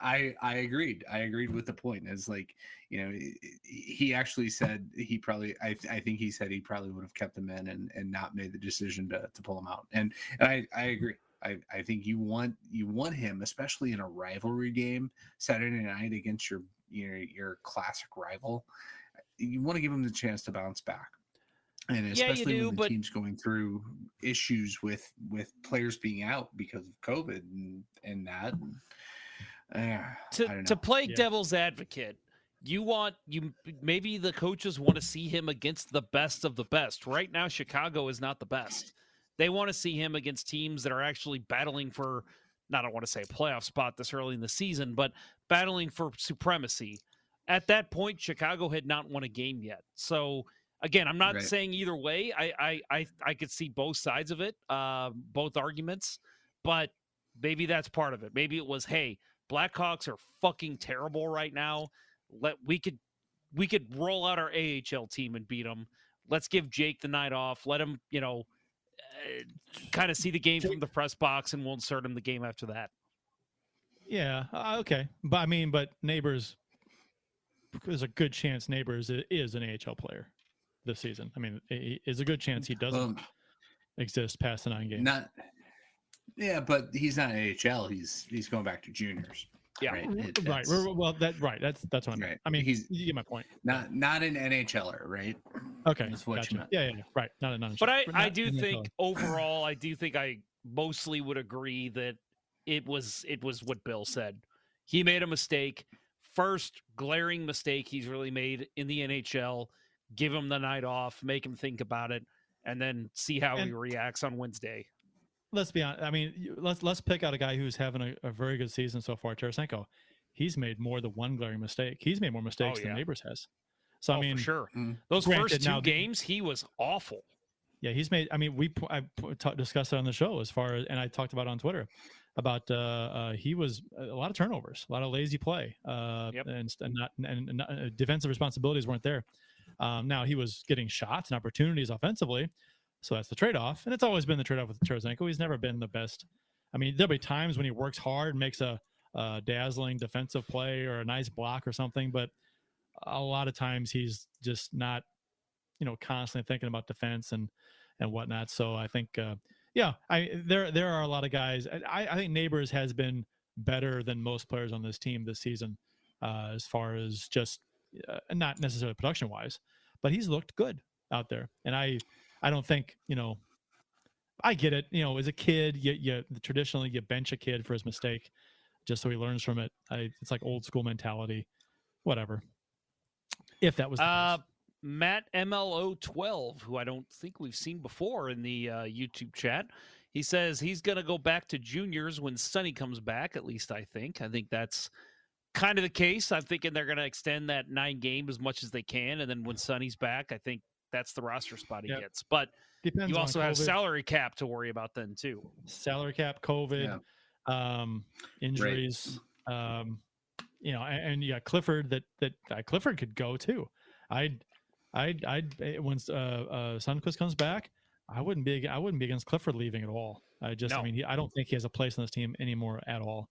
I I agreed. I agreed with the point. It's like you know he- actually said he probably I I think he said he probably would have kept him in and and not made the decision to to pull him out. And, and I I agree. I I think you want you want him especially in a rivalry game Saturday night against your your your classic rival. you want to give him the chance to bounce back. And Yeah, especially do, when the but- team's going through issues with with players being out because of COVID and and that. Uh, to to play Yeah. devil's advocate, you want you maybe the coaches want to see him against the best of the best. Right now, Chicago is not the best. They want to see him against teams that are actually battling for not I want to say a playoff spot this early in the season, but battling for supremacy. At that point, Chicago had not won a game yet. So again, I'm not Right. saying either way. I I I, I could see both sides of it, uh, both arguments, but maybe that's part of it. Maybe it was, hey, Blackhawks are fucking terrible right now. Let we could we could roll out our AHL team and beat them. Let's give Jake the night off. Let him, you know, uh, kind of see the game from the press box, and we'll insert him the game after that. Yeah, uh, okay, but I mean, but neighbors, there's a good chance neighbors is an AHL player this season. I mean, i- is a good chance he doesn't Um, exist past the nine games. not. Yeah, but he's not an AHL. He's he's going back to juniors. Yeah. right. Oh, R- It- right. that's- Well, that right. That's that's what I mean. Right. I mean, He's- you get my point. Not not an NHLer, right? Okay, That's what gotcha. you meant. Yeah, yeah, yeah. Right. Not an non. But I, I do think overall, I do think I mostly would agree that it was it was what Bill said. He made a mistake. First glaring mistake he's really made in the NHL. Give him the night off, make him think about it, and then see how he reacts on Wednesday. Let's be honest. I mean, let's let's pick out a guy who's having a, a very good season so far. Tarasenko, he's made more than one glaring mistake. He's made more mistakes Oh, yeah. than Neighbors has. So Oh, I mean, for sure. Mm. Those granted, first two now games, he was awful. Yeah, he's made. I mean, we p- I p- ta- discussed it on the show as far as, and I talked about it on Twitter about uh, uh, he was a lot of turnovers, a lot of lazy play, uh, Yep. and, and not and, and not, uh, defensive responsibilities weren't there. Um, now he was getting shots and opportunities offensively, so that's the trade off, and it's always been the trade off with Tarasenko. He's never been the best. I mean, there'll be times when he works hard, and makes a, a dazzling defensive play or a nice block or something, but a lot of times he's just not you know constantly thinking about defense and and whatnot so i think uh yeah i there there are a lot of guys i i think neighbors has been better than most players on this team this season uh as far as just uh, not necessarily production wise but he's looked good out there and i i don't think you know i get it you know as a kid you, you traditionally you bench a kid for his mistake just so he learns from it I, it's like old school mentality whatever if that was Uh. Matt MLO12, who I don't think we've seen before in the uh, YouTube chat, he says he's going to go back to juniors when Sonny comes back. At least I think. I think that's kind of the case. I'm thinking they're going to extend that nine game as much as they can, and then when Sonny's back, I think that's the roster spot he Yep. gets. But Depends you also have salary cap to worry about then too. salary cap, COVID, um, injuries, um, you know, and, and yeah, Clifford that that uh, Clifford could go too. I'd, I'd, I'd eh, once uh, uh, Sundqvist comes back, I wouldn't be I wouldn't be against Clifford leaving at all. I just, I mean, he, I don't think he has a place on this team anymore at all.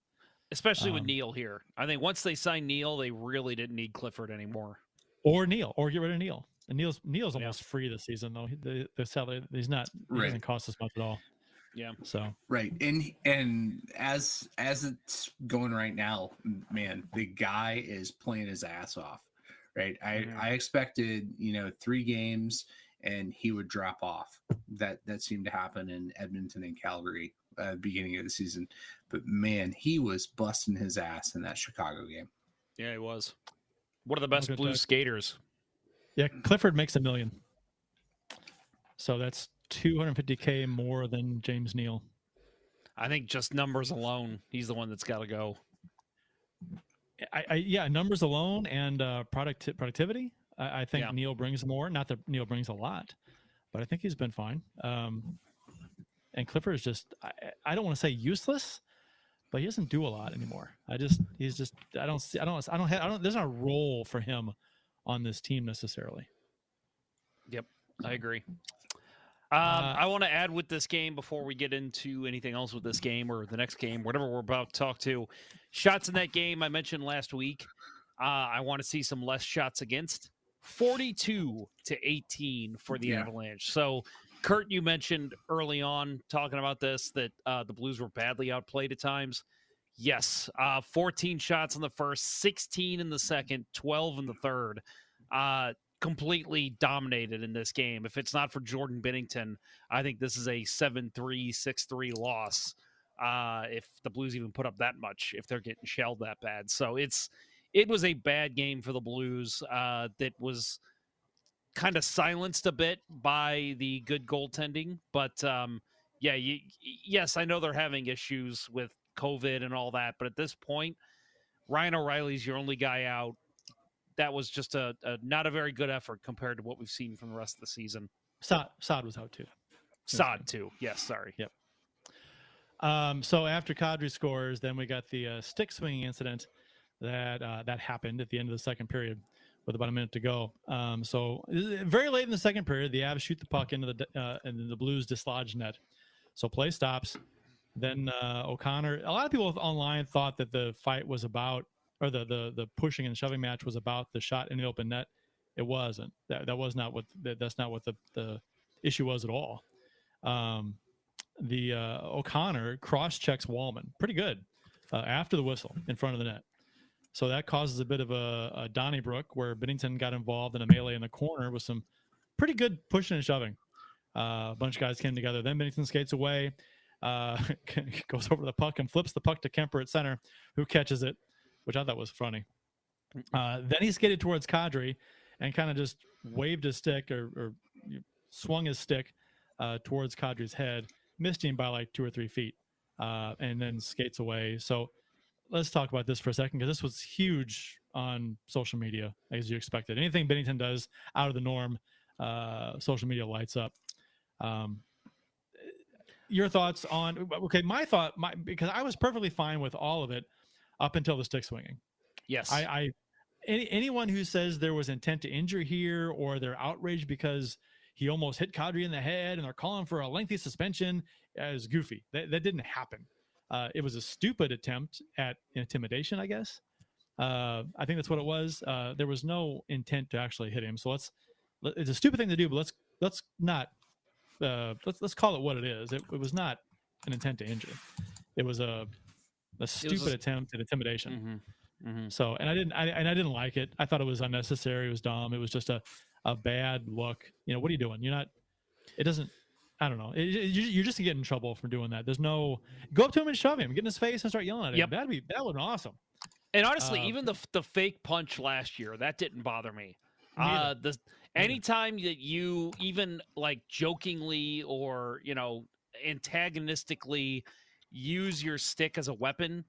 Especially with Um, Neal here. I think once they signed Neal, they really didn't need Clifford anymore. Or Neal, or get rid of Neal. And Neal's Neal's almost free this season though. He- The the salary he's not he Right. doesn't cost us much at all. Yeah. So Right, and and as as it's going right now, man, the guy is playing his ass off. Right, I Mhm. I expected you know three games and he would drop off. That that seemed to happen in Edmonton and Calgary uh, beginning of the season, but man, he was busting his ass in that Chicago game. Yeah, he was. One of the best blue skaters. Yeah, Clifford makes a million. So that's 250k more than James Neal. I think just numbers alone, he's the one that's got to go. I, I yeah, numbers alone and uh, product productivity. I, I think Yeah. Neal brings more. Not that Neal brings a lot, but I think he's been fine. Um, and Clifford is just I, I don't want to say useless, but he doesn't do a lot anymore. I just he's just I don't see I don't I don't have I don't there's not a role for him on this team necessarily. Yep, I agree. Um, I want to add with this game before we get into anything else with this game or the next game, whatever we're about to talk to. Shots in that game I mentioned last week. Uh, I want to see some less shots against. 42 to 18 for the Yeah. Avalanche. So, Kurt, you mentioned early on talking about this that uh, the Blues were badly outplayed at times. Yes, uh, 14 shots in the first, 16 in the second, 12 in the third. Uh, completely dominated in this game. If it's not for Jordan Binnington, I think this is a 7 3, 6 3 loss. Uh, if the Blues even put up that much, if they're getting shelled that bad. So it's it was a bad game for the Blues uh, that was kind of silenced a bit by the good goaltending. But um, yeah, you, yes, I know they're having issues with COVID and all that, but at this point, Ryan O'Reilly's your only guy out. That was just a, a not a very good effort compared to what we've seen from the rest of the season. Sod, Saad was out too. Saad too. Yes, sorry. Yep. Um, so after Kadri scores, then we got the uh, stick swinging incident that uh, that happened at the end of the second period with about a minute to go. Um, so very late in the second period, the Avs shoot the puck into the uh, and the Blues dislodge net. So play stops. Then uh, O'Connor. A lot of people online thought that the fight was about, or the the the pushing and shoving match was about the shot in the open net. It wasn't. That that was not what that, that's not what the the issue was at all. Um, the uh, O'Connor cross checks Walman pretty good uh, after the whistle in front of the net. So that causes a bit of a, a Donnybrook where Binnington got involved in a melee in the corner with some pretty good pushing and shoving. Uh, a bunch of guys came together. Then Binnington skates away, uh, goes over the puck and flips the puck to Kemper at center, who catches it, which I thought was funny. Uh, then he skated towards Kadri and kind of just waved his stick or, or swung his stick uh, towards Kadri's head, missed him by like two or three feet, uh, and then skates away. So let's talk about this for a second because this was huge on social media as you expected. Anything Binnington does out of the norm, uh, social media lights up. Um, your thoughts on okay? My thought, my because I was perfectly fine with all of it up until the stick swinging. Yes, I, I any, anyone who says there was intent to injure here or they're outraged because he almost hit Kadri in the head and they're calling for a lengthy suspension is goofy. That, that didn't happen. Uh, it was a stupid attempt at intimidation, I guess. Uh, I think that's what it was. Uh, there was no intent to actually hit him. So let's. It's a stupid thing to do, but let's let's not. Uh, let's let's call it what it is. It, it was not an intent to injure. It was a a stupid attempt at intimidation. Mm-hmm, mm-hmm. So, and I didn't, I, and I didn't like it. I thought it was unnecessary. It was dumb. It was just a, a bad look. You know, what are you doing? You're not. It doesn't. I don't know. It, it, you're just getting in trouble for doing that. There's no go up to him and shove him, get in his face and start yelling at him. Yep. That'd be that would be awesome. And honestly, uh, even the the fake punch last year that didn't bother me. Uh, the anytime that you even like jokingly or you know antagonistically use your stick as a weapon,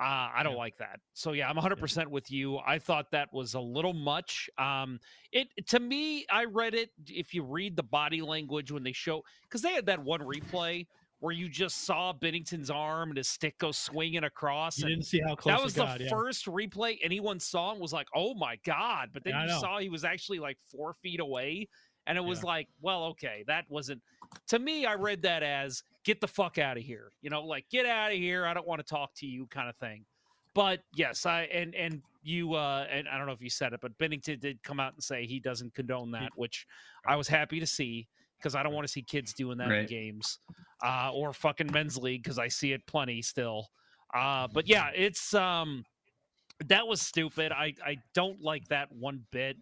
uh, I don't yeah. like that. So yeah, I'm 100% yeah. with you. I thought that was a little much. Um, it to me, I read it. If you read the body language when they show, because they had that one replay where you just saw Binnington's arm and his stick go swinging across. You didn't see how close that was got, the yeah. first replay anyone saw and was like, "Oh my god!" But then you saw he was actually like four feet away, and it was like, "Well, okay, that wasn't." To me, I read that as get the fuck out of here. You know, like get out of here. I don't want to talk to you kind of thing. But yes, I and and you uh and I don't know if you said it, but Binnington did come out and say he doesn't condone that, which I was happy to see because I don't want to see kids doing that right. in games. Uh or fucking men's league because I see it plenty still. Uh but yeah, it's um that was stupid. I I don't like that one bit.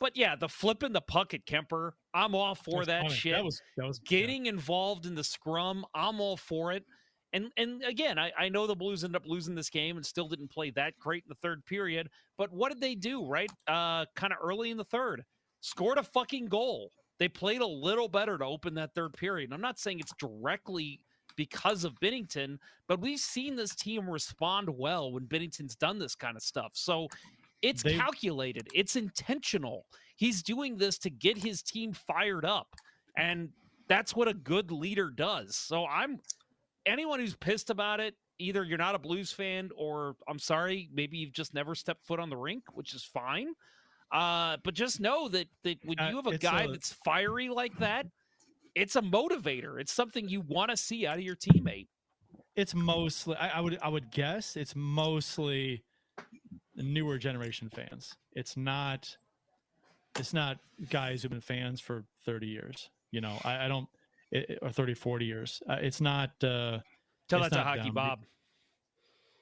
But yeah, the flipping the puck at Kemper, I'm all for that funny. shit. That was that was getting yeah. involved in the scrum. I'm all for it. And and again, I, I know the Blues ended up losing this game and still didn't play that great in the third period. But what did they do, right? Uh kind of early in the third. Scored a fucking goal. They played a little better to open that third period. And I'm not saying it's directly because of Binnington, but we've seen this team respond well when Binnington's done this kind of stuff. So it's they, calculated. It's intentional. He's doing this to get his team fired up. And that's what a good leader does. So I'm anyone who's pissed about it, either you're not a Blues fan or I'm sorry, maybe you've just never stepped foot on the rink, which is fine. Uh, but just know that that when uh, you have a guy a, that's fiery like that, it's a motivator. It's something you want to see out of your teammate. It's mostly I, I would I would guess it's mostly newer generation fans. It's not it's not guys who've been fans for 30 years. You know, I, I don't it, or 30 40 years. Uh, it's not uh Tell that to Hockey. Bob.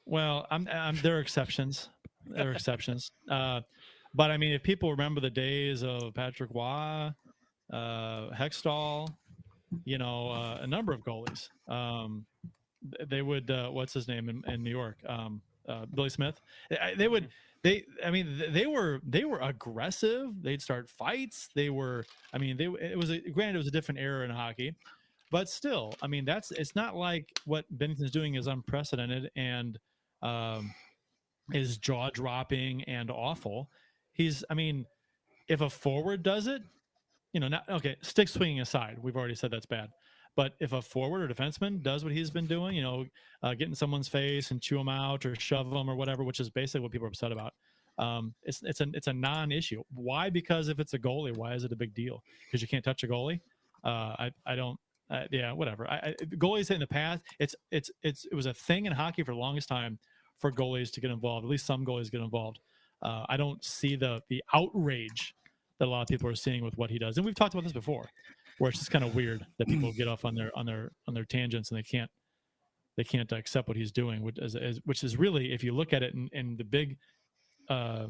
Well, I'm, I'm there are exceptions. There are exceptions. Uh But I mean, if people remember the days of Patrick Roy, uh, Hextall, you know, uh, a number of goalies, um, they would. Uh, what's his name in, in New York? Um, uh, Billy Smith. I- They would. They. I mean, they were. They were aggressive. They'd start fights. They were. I mean, they. It was a, granted. It was a different era in hockey, but still. I mean, that's. It's not like what Binnington's doing is unprecedented and. Um, is jaw dropping and awful. He's, I mean, if a forward does it, you know, not okay. Stick swinging aside, we've already said that's bad. But if a forward or defenseman does what he's been doing, you know, uh, get in someone's face and chew them out or shove them or whatever, which is basically what people are upset about. Um, it's it's a it's a non-issue. Why? Because if it's a goalie, why is it a big deal? Because you can't touch a goalie. Uh, I I don't. Uh, yeah, whatever. I, I, goalies in the past, it's it's it's it was a thing in hockey for the longest time for goalies to get involved. At least some goalies get involved. Uh, I don't see the the outrage that a lot of people are seeing with what he does, and we've talked about this before, where it's just kind of weird that people get off on their on their on their tangents and they can't they can't accept what he's doing, which is, is which is really, if you look at it in, in the big uh,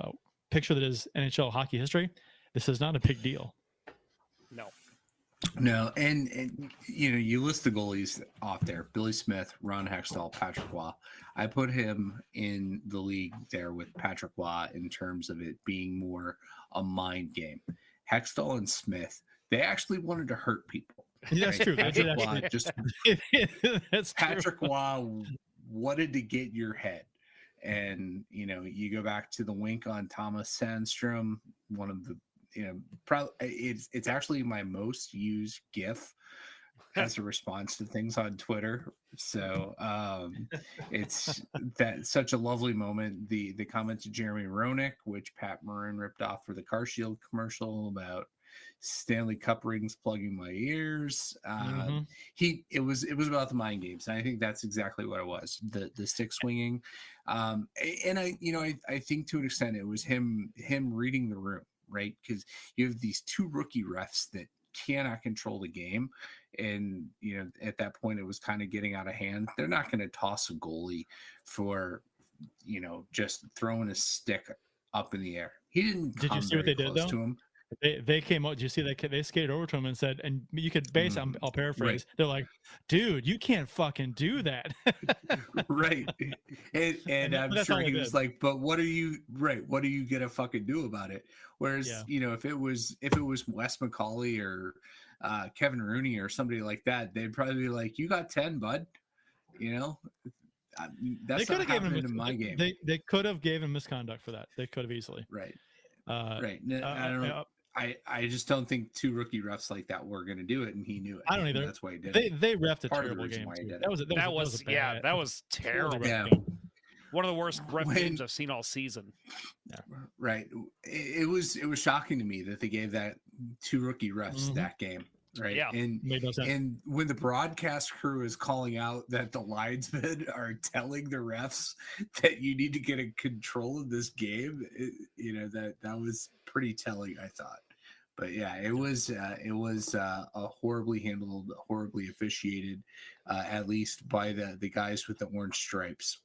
uh, picture that is NHL hockey history, this is not a big deal. No. No, and, and you know, you list the goalies off there: Billy Smith, Ron Hextall, Patrick Roy. I put him in the league there with Patrick Roy in terms of it being more a mind game. Hextall and Smith, they actually wanted to hurt people. That's true. They did Patrick Roy just That's true. Patrick Roy wanted to get your head. And you know, you go back to the wink on Thomas Sandstrom, one of the you know, probably it's it's actually my most used GIF as a response to things on Twitter. So um it's that such a lovely moment. The the comment to Jeremy Roenick, which Pat Maroon ripped off for the Car Shield commercial about Stanley Cup rings plugging my ears. Uh, Mhm. he it was it was about the mind games and i think that's exactly what it was the the stick swinging um and i you know i, I think to an extent it was him him reading the room right? Because you have these two rookie refs that cannot control the game and you know at that point it was kind of getting out of hand. They're not going to toss a goalie for you know just throwing a stick up in the air. He didn't Did you see what they did though? They, they came out. You see that? They skated over to him and said, and you could base. I'm, I'll paraphrase. They're like, "Dude, you can't fucking do that." right and, and that- i'm sure he was did. like but what are you right what are you gonna fucking do about it whereas Yeah. you know if it was if it was wes mccauley or uh kevin rooney or somebody like that they'd probably be like you got 10 bud you know I- that's they could have given him in my they- game They they could have him misconduct for that. They could have easily. right Uh, right uh, i don't know uh, I, I just don't think two rookie refs like that were going to do it, and he knew it. I don't either. That's why he did They it. they refed a Part terrible game. why he too. did That it. was a- That a- was, a yeah, bad- that was terrible. Yeah. One of the worst ref When- games I've seen all season. Right. It, it was it was shocking to me that they gave that two rookie refs Mhm. that game. Right. Yeah. And Made no sense. and when the broadcast crew is calling out that the linesmen are telling the refs that you need to get in control of this game, it, you know that that was pretty telling. I thought. But yeah, it was uh, it was uh, a horribly handled, horribly officiated, uh, at least by the the guys with the orange stripes.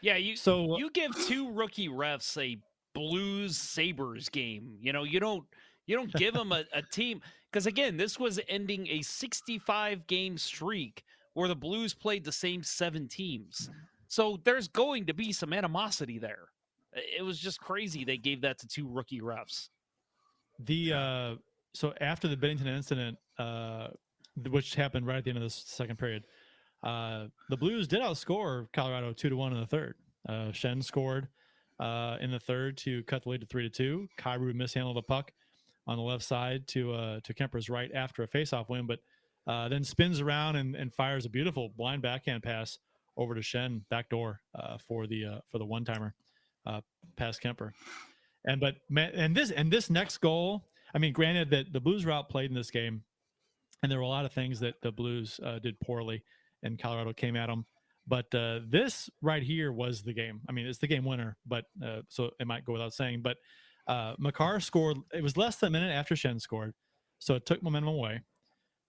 Yeah, you So you give two rookie refs a Blues Sabers game. You know, you don't you don't give them a, a team because again, this was ending a 65 game streak where the Blues played the same seven teams. So there's going to be some animosity there. It was just crazy they gave that to two rookie refs. The uh, so after the Binnington incident, uh, which happened right at the end of the second period, uh, the Blues did outscore Colorado two to one in the third. Uh, Schenn scored uh, in the third to cut the lead to three to two. Kyrou mishandled a puck on the left side to uh, to Kemper's right after a faceoff win, but uh, then spins around and, and fires a beautiful blind backhand pass over to Schenn backdoor uh, for the uh, for the one timer uh, past Kemper. And but and this and this next goal, I mean, granted that the Blues were outplayed in this game, and there were a lot of things that the Blues uh, did poorly, and Colorado came at them. But uh, this right here was the game. I mean, it's the game winner, but uh, so it might go without saying. But uh, Makar scored. It was less than a minute after Schenn scored, so it took momentum away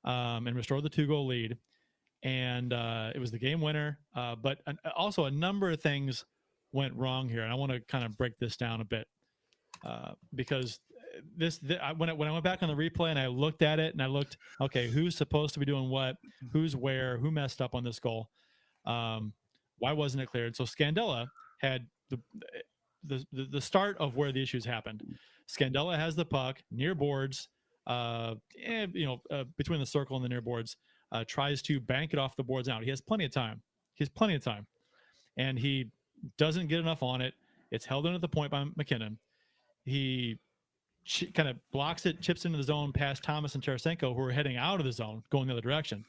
um, and restored the two goal lead. And uh, it was the game winner. Uh, but also a number of things went wrong here, and I want to kind of break this down a bit uh, because this th- I, when I, when I went back on the replay and I looked at it and I looked, okay, who's supposed to be doing what, who's where, who messed up on this goal, um, why wasn't it cleared? So Scandella had the, the the the start of where the issues happened. Scandella has the puck near boards, uh, eh, you know, uh, between the circle and the near boards. Uh, tries to bank it off the boards out. He has plenty of time. He has plenty of time, and he doesn't get enough on it. It's held in at the point by MacKinnon. He ch- kind of blocks it, chips into the zone past Thomas and Tarasenko, who are heading out of the zone, going the other direction.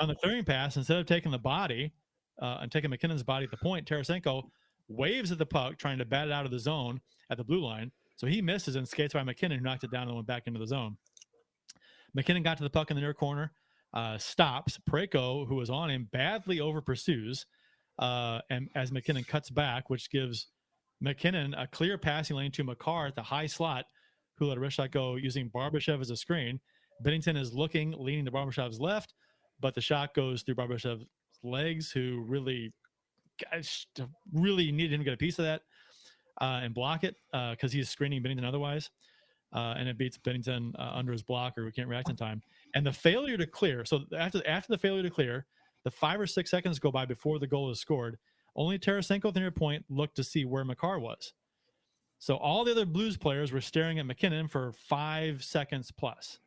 On the clearing pass, instead of taking the body uh, and taking MacKinnon's body at the point, Tarasenko waves at the puck, trying to bat it out of the zone at the blue line. So he misses and skates by MacKinnon, who knocked it down and went back into the zone. MacKinnon got to the puck in the near corner, uh, stops. Parayko, who was on him, badly over pursues, uh, and as MacKinnon cuts back, which gives MacKinnon a clear passing lane to Makar at the high slot, who let a wrist shot go using Barbashev as a screen. Binnington is looking, leaning to Barbashev's left, but the shot goes through Barbashev's legs, who really, gosh, really needed him to get a piece of that uh, and block it because he's screening Binnington otherwise. Uh, and it beats Binnington uh, under his blocker who can't react in time. And the failure to clear. So after after the failure to clear, the five or six seconds go by before the goal is scored. Only Tarasenko at near point looked to see where Makar was. So all the other Blues players were staring at MacKinnon for five seconds plus.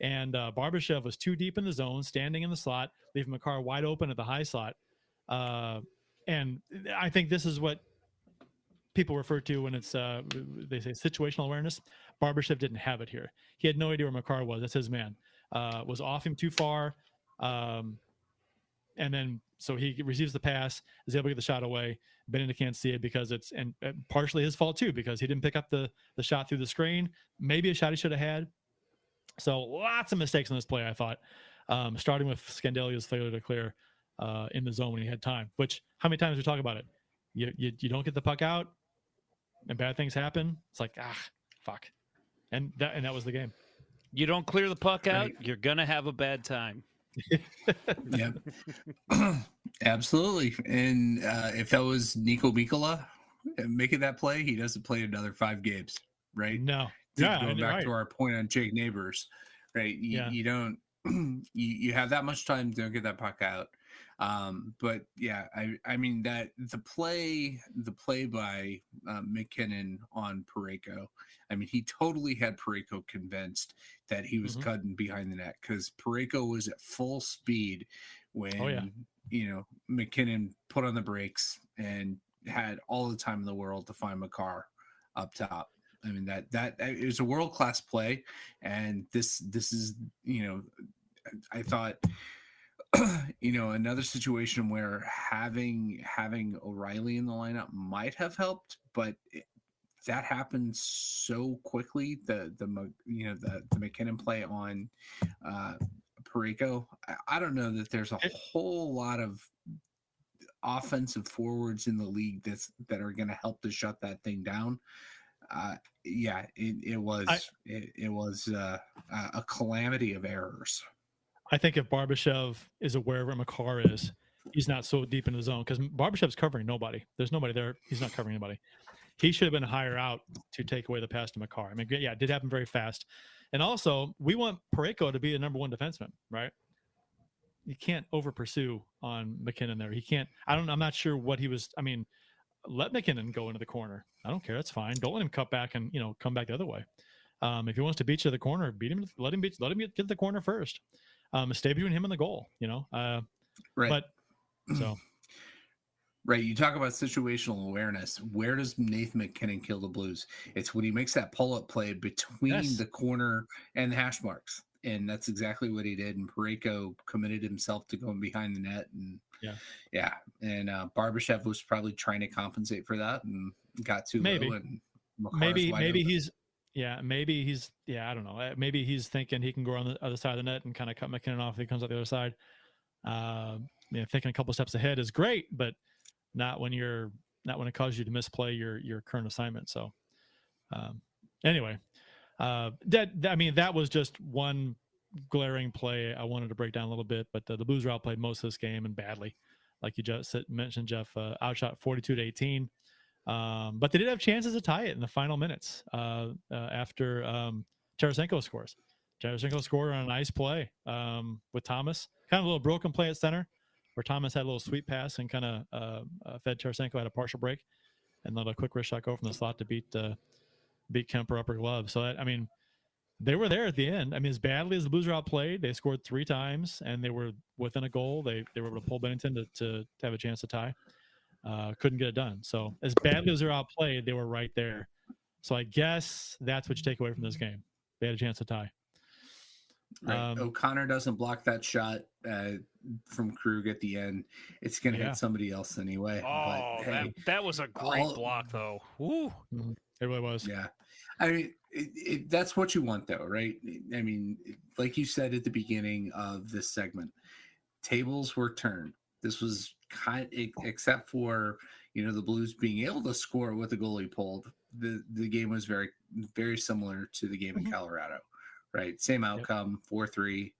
And uh, Barbashev was too deep in the zone, standing in the slot, leaving Makar wide open at the high slot. Uh, and I think this is what people refer to when it's uh, they say situational awareness. Barbashev didn't have it here. He had no idea where Makar was. That's his man. Uh, was off him too far, um, and then so he receives the pass, is able to get the shot away. Binnington can't see it because it's and, and partially his fault too because he didn't pick up the the shot through the screen. Maybe a shot he should have had. So lots of mistakes in this play. I thought, um, starting with Scandella's failure to clear uh, in the zone when he had time. Which how many times we talk about it? You, you you don't get the puck out, and bad things happen. It's like ah fuck, and that and that was the game. You don't clear the puck out, you're gonna have a bad time. Yeah, absolutely. And uh, if that was Niko Mikkola making that play, he doesn't play another five games, right? No. Yeah, going back right. to our point on Jake Neighbors, right? You, Yeah. you don't you, you have that much time, don't get that puck out. Um, but yeah, I I mean that the play the play by uh, MacKinnon on Parayko, I mean he totally had Parayko convinced that he was Mhm. cutting behind the net because Parayko was at full speed when Oh, yeah. you know MacKinnon put on the brakes and had all the time in the world to find Makar up top. I mean that that it was a world class play, and this this is you know I thought you know another situation where having having O'Reilly in the lineup might have helped, but it, that happened so quickly. The the you know the the MacKinnon play on uh, Parayko. I, I don't know that there's a whole lot of offensive forwards in the league that's that are going to help to shut that thing down. Uh, yeah, it, it was I- it, it was uh, a calamity of errors. I think if Barbashev is aware of where Makar is, he's not so deep in the zone because Barbashev's covering nobody. There's nobody there. He's not covering anybody. He should have been higher out to take away the pass to Makar. I mean, yeah, it did happen very fast. And also, we want Parayko to be the number one defenseman, right? You can't over pursue on MacKinnon there. He can't. I don't. I'm not sure what he was. I mean, let MacKinnon go into the corner. I don't care. That's fine. Don't let him cut back and you know come back the other way. Um, if he wants to beat you to the corner, beat him. Let him beat. Let him get get the corner first. Um, stay between him and the goal. You know. Uh, Right. But so Right. You talk about situational awareness. Where does Nathan MacKinnon kill the Blues? It's when he makes that pull up play between Yes. the corner and the hash marks. And that's exactly what he did. And Parayko committed himself to going behind the net. And Yeah. yeah. And uh, Barbashev was probably trying to compensate for that and got too Maybe. low. And maybe maybe open. he's yeah maybe he's yeah I don't know Uh, maybe he's thinking he can go on the other side of the net and kind of cut MacKinnon off if he comes out the other side. Uh, you know, thinking a couple steps ahead is great, but not when you're not when it causes you to misplay your your current assignment. So um, anyway, uh, that, that I mean that was just one glaring play I wanted to break down a little bit, but the, the Blues were outplayed most of this game and badly. like you just mentioned, Jeff, uh, outshot 42 to 18. Um, but they did have chances to tie it in the final minutes uh, uh, after um, Tarasenko scores. Tarasenko scored on a nice play um, with Thomas. Kind of a little broken play at center where Thomas had a little sweet pass and kind of uh, uh, fed Tarasenko had a partial break and let a quick wrist shot go from the slot to beat beat Kemper upper glove. So that, I mean, they were there at the end. I mean, as badly as the Blues were outplayed, they scored three times and they were within a goal. They they were able to pull Binnington to, to, to have a chance to tie. Uh, couldn't get it done. So as badly as they're outplayed, they were right there. So I guess that's what you take away from this game. They had a chance to tie. Right. Um, O'Connor doesn't block that shot uh, from Krug at the end. It's going to Yeah. hit somebody else anyway. Oh, but, hey, that, that was a great all- block, though. Woo. It really was. Yeah. I mean, it, it, that's what you want, though, right? I mean, like you said at the beginning of this segment, tables were turned. This was kind, except for you know the Blues being able to score with the goalie pulled. The the game was very very similar to the game in Colorado, right? Same outcome, four three.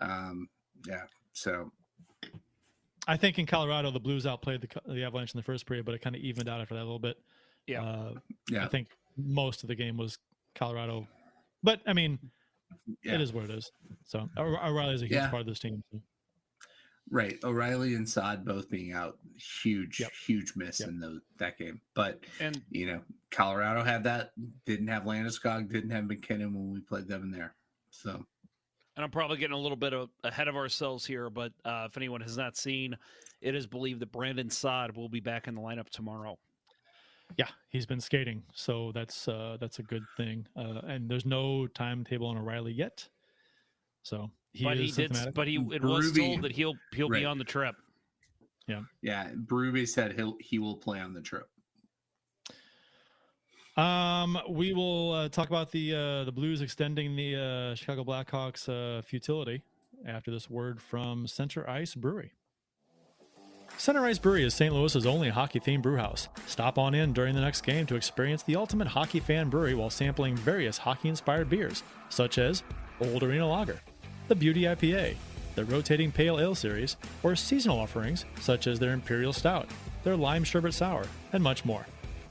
Um, yeah. So I think in Colorado the Blues outplayed the the Avalanche in the first period, but it kind of evened out after that a little bit. Yeah. Uh, Yeah. I think most of the game was Colorado, but I mean, Yeah. it is what it is. So O'Re- O'Reilly's a huge Yeah. part of this team. so. Right, O'Reilly and Saad both being out, huge, huge miss in the, that game. But and you know, Colorado had that, didn't have Landeskog, didn't have MacKinnon when we played them in there. So And I'm probably getting a little bit of, ahead of ourselves here, but uh, if anyone has not seen, it is believed that Brandon Saad will be back in the lineup tomorrow. Yeah, he's been skating, so that's uh, that's a good thing. Uh, and there's no timetable on O'Reilly yet, so he but is he did, but he it was told that he'll he'll be on the trip. yeah. yeah, Berube said he'll he will play on the trip. Um, we will uh, talk about the uh, the Blues extending the uh, Chicago Blackhawks uh, futility after this word from Center Ice Brewery. Center Ice Brewery is St. Louis's only hockey-themed brewhouse. Stop on in during the next game to experience the ultimate hockey fan brewery while sampling various hockey-inspired beers, such as Old Arena Lager, the Beauty IPA, the Rotating Pale Ale series, or seasonal offerings such as their Imperial Stout, their Lime Sherbet Sour, and much more.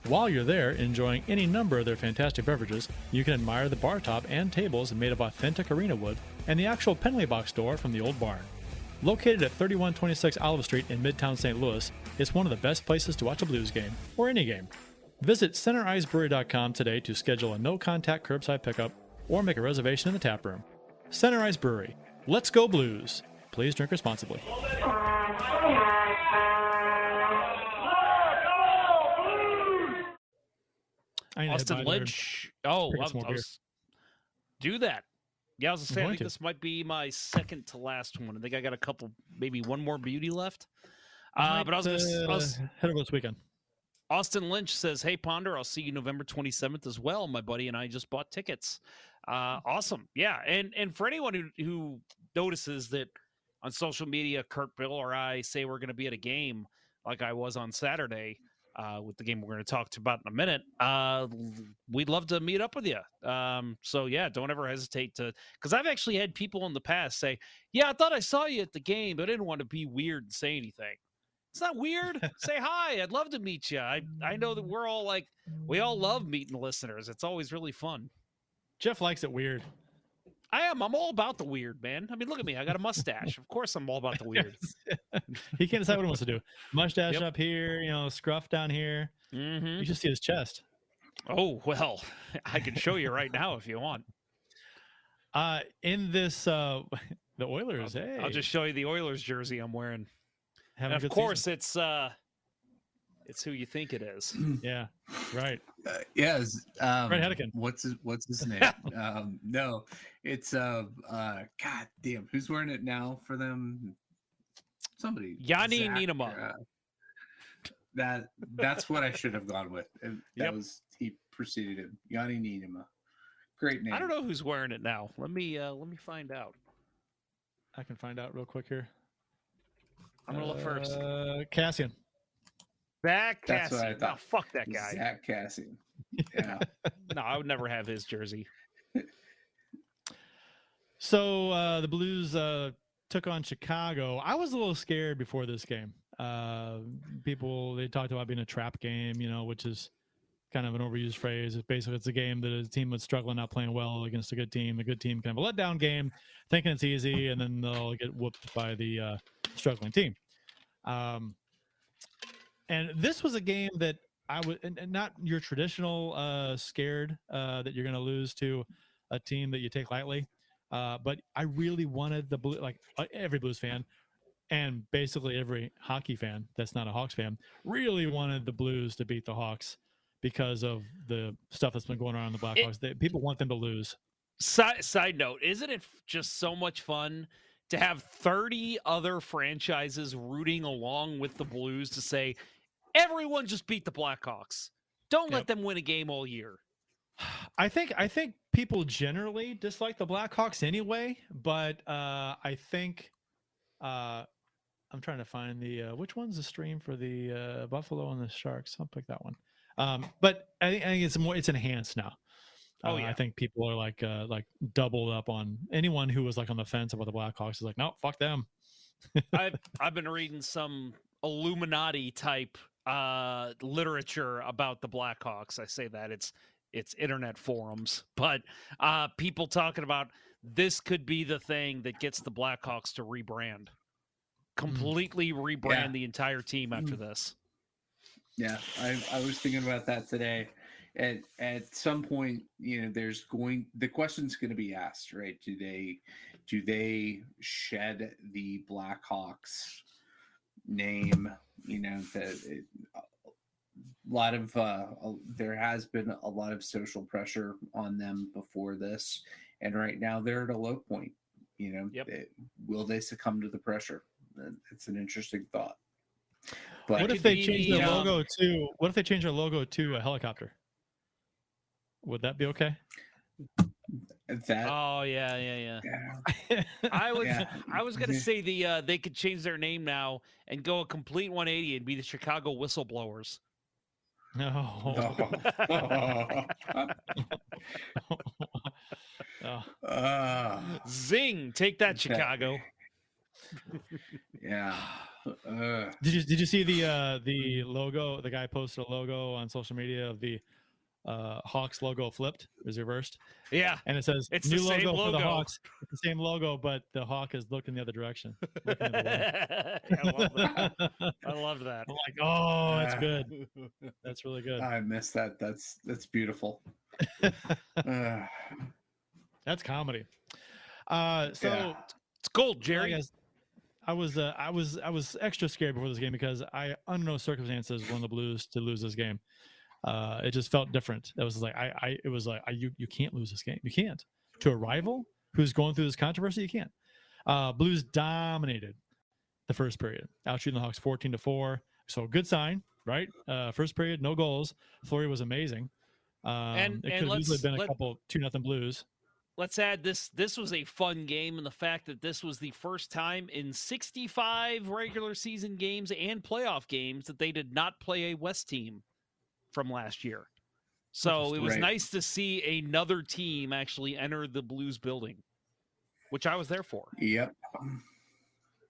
While you're there enjoying any number of their fantastic beverages, you can admire the bar top and tables made of authentic arena wood and the actual penalty box door from the old barn. Located at 3126 Olive Street in Midtown St. Louis, it's one of the best places to watch a Blues game, or any game. Visit CenterIceBrewery.com today to schedule a no contact curbside pickup or make a reservation in the tap room. Center Ice Brewery. Let's go Blues. Please drink responsibly. Austin by there and Lynch. Oh, I, I was- do that. Yeah, I was gonna I'm say I going think to. this might be my second to last one. I think I got a couple, maybe one more beauty left. Uh, but I was gonna. uh, head over this weekend. Austin Lynch says, "Hey Ponder, I'll see you November 27th as well. My buddy and I just bought tickets. Uh, awesome, yeah. And and for anyone who who notices that on social media, Kurt, Bill, or I say we're going to be at a game like I was on Saturday uh, with the game we're going to talk to about in a minute. Uh, we'd love to meet up with you. Um, so yeah, don't ever hesitate to because I've actually had people in the past say, "Yeah, I thought I saw you at the game, but I didn't want to be weird and say anything." It's not weird. Say hi. I'd love to meet you. I I know that we're all like we all love meeting listeners. It's always really fun. Jeff likes it weird. I am. I'm all about the weird, man. I mean, look at me. I got a mustache. of course, I'm all about the weird. he can't decide what he wants to do. Mustache Yep. up here, you know, scruff down here. Mhm. You should see his chest. Oh well, I can show you right now if you want. Uh, in this, uh, the Oilers. hey, I'll just show you the Oilers jersey I'm wearing. Having and a of course, season. it's uh, it's who you think it is. yeah, right. Uh, yes, um, Brett Hedican. What's his What's his name? um, no, it's uh, uh, God damn, who's wearing it now for them? Somebody, Yanni Zach, Niinimaa. uh, that that's what I should have gone with. And That Yep. was he preceded him. Yanni Niinimaa. Great name. I don't know who's wearing it now. Let me uh, let me find out. I can find out real quick here. I'm gonna look first. Uh, Kassian. Zach That's what I Kassian. No, fuck that guy. Zach Kassian. Yeah. no, I would never have his jersey. So uh, the Blues uh, took on Chicago. I was a little scared before this game. Uh, people they talked about being a trap game, you know, which is kind of an overused phrase. It's basically it's a game that a team that's struggling, not playing well against a good team. A good team kind of a letdown game, thinking it's easy, and then they'll get whooped by the uh, struggling team. Um, and this was a game that I would, and, and not your traditional uh, scared uh, that you're going to lose to a team that you take lightly. Uh, but I really wanted the blue, like uh, every Blues fan, and basically every hockey fan that's not a Hawks fan, really wanted the Blues to beat the Hawks because of the stuff that's been going on in the Blackhawks. They, people want them to lose. Side, side note, isn't it just so much fun to have 30 other franchises rooting along with the Blues to say, everyone just beat the Blackhawks. Don't let them win a game all year. I think I think people generally dislike the Blackhawks anyway, but uh, I think uh, I'm trying to find the uh, which one's the stream for the uh, Buffalo and the Sharks. I'll pick that one. Um, but I think, I think it's more it's enhanced now. Oh, Uh, yeah. I think people are like uh, like doubled up on anyone who was like on the fence about the Blackhawks is like, no, fuck them. I've I've been reading some Illuminati type uh, literature about the Blackhawks. I say that it's it's internet forums, but uh, people talking about this could be the thing that gets the Blackhawks to rebrand, completely rebrand Yeah. the entire team after Mm. this. Yeah, I, I was thinking about that today. At at some point, you know, there's going the question's going to be asked, right? Do they do they shed the Blackhawks name? You know, that it, a lot of uh, a- there has been a lot of social pressure on them before this, and right now they're at a low point. You know, Yep. They- will they succumb to the pressure? Uh, It's an interesting thought. But what if they change their um, logo to what if they change their logo to a helicopter? Would that be okay? That Oh yeah, yeah, yeah. I was Yeah. I was gonna say the uh, they could change their name now and go a complete 180 and be the Chicago Whistleblowers. No. Oh. Ah, Zing! Take that, Chicago. yeah. Uh, Did you did you see the uh the logo? The guy posted a logo on social media of the uh Hawks logo flipped, is reversed, Yeah, and it says It's new the same logo, for the. Hawks. It's the same logo, but the hawk is looking the other direction. looking the other. I love that. I love that. I'm like, oh, that's Ah. good. That's really good. I miss that. That's that's beautiful. Uh, That's comedy. Uh, so Yeah. It's gold, I Jerry. guess I was uh, I was I was extra scared before this game because I under no circumstances wanted the Blues to lose this game. Uh, it just felt different. It was like I, I it was like I, you you can't lose this game. You can't to a rival who's going through this controversy. You can't. Uh, Blues dominated the first period, out shooting the Hawks fourteen to four. So good sign, right? Uh, first period, no goals. Fleury was amazing. Um, And- it and could have easily been a let- couple two nothing Blues. Let's add this. This was a fun game, and the fact that this was the first time in 65 regular season games and playoff games that they did not play a West team from last year. So it was Right. nice to see another team actually enter the Blues building, which I was there for. yep.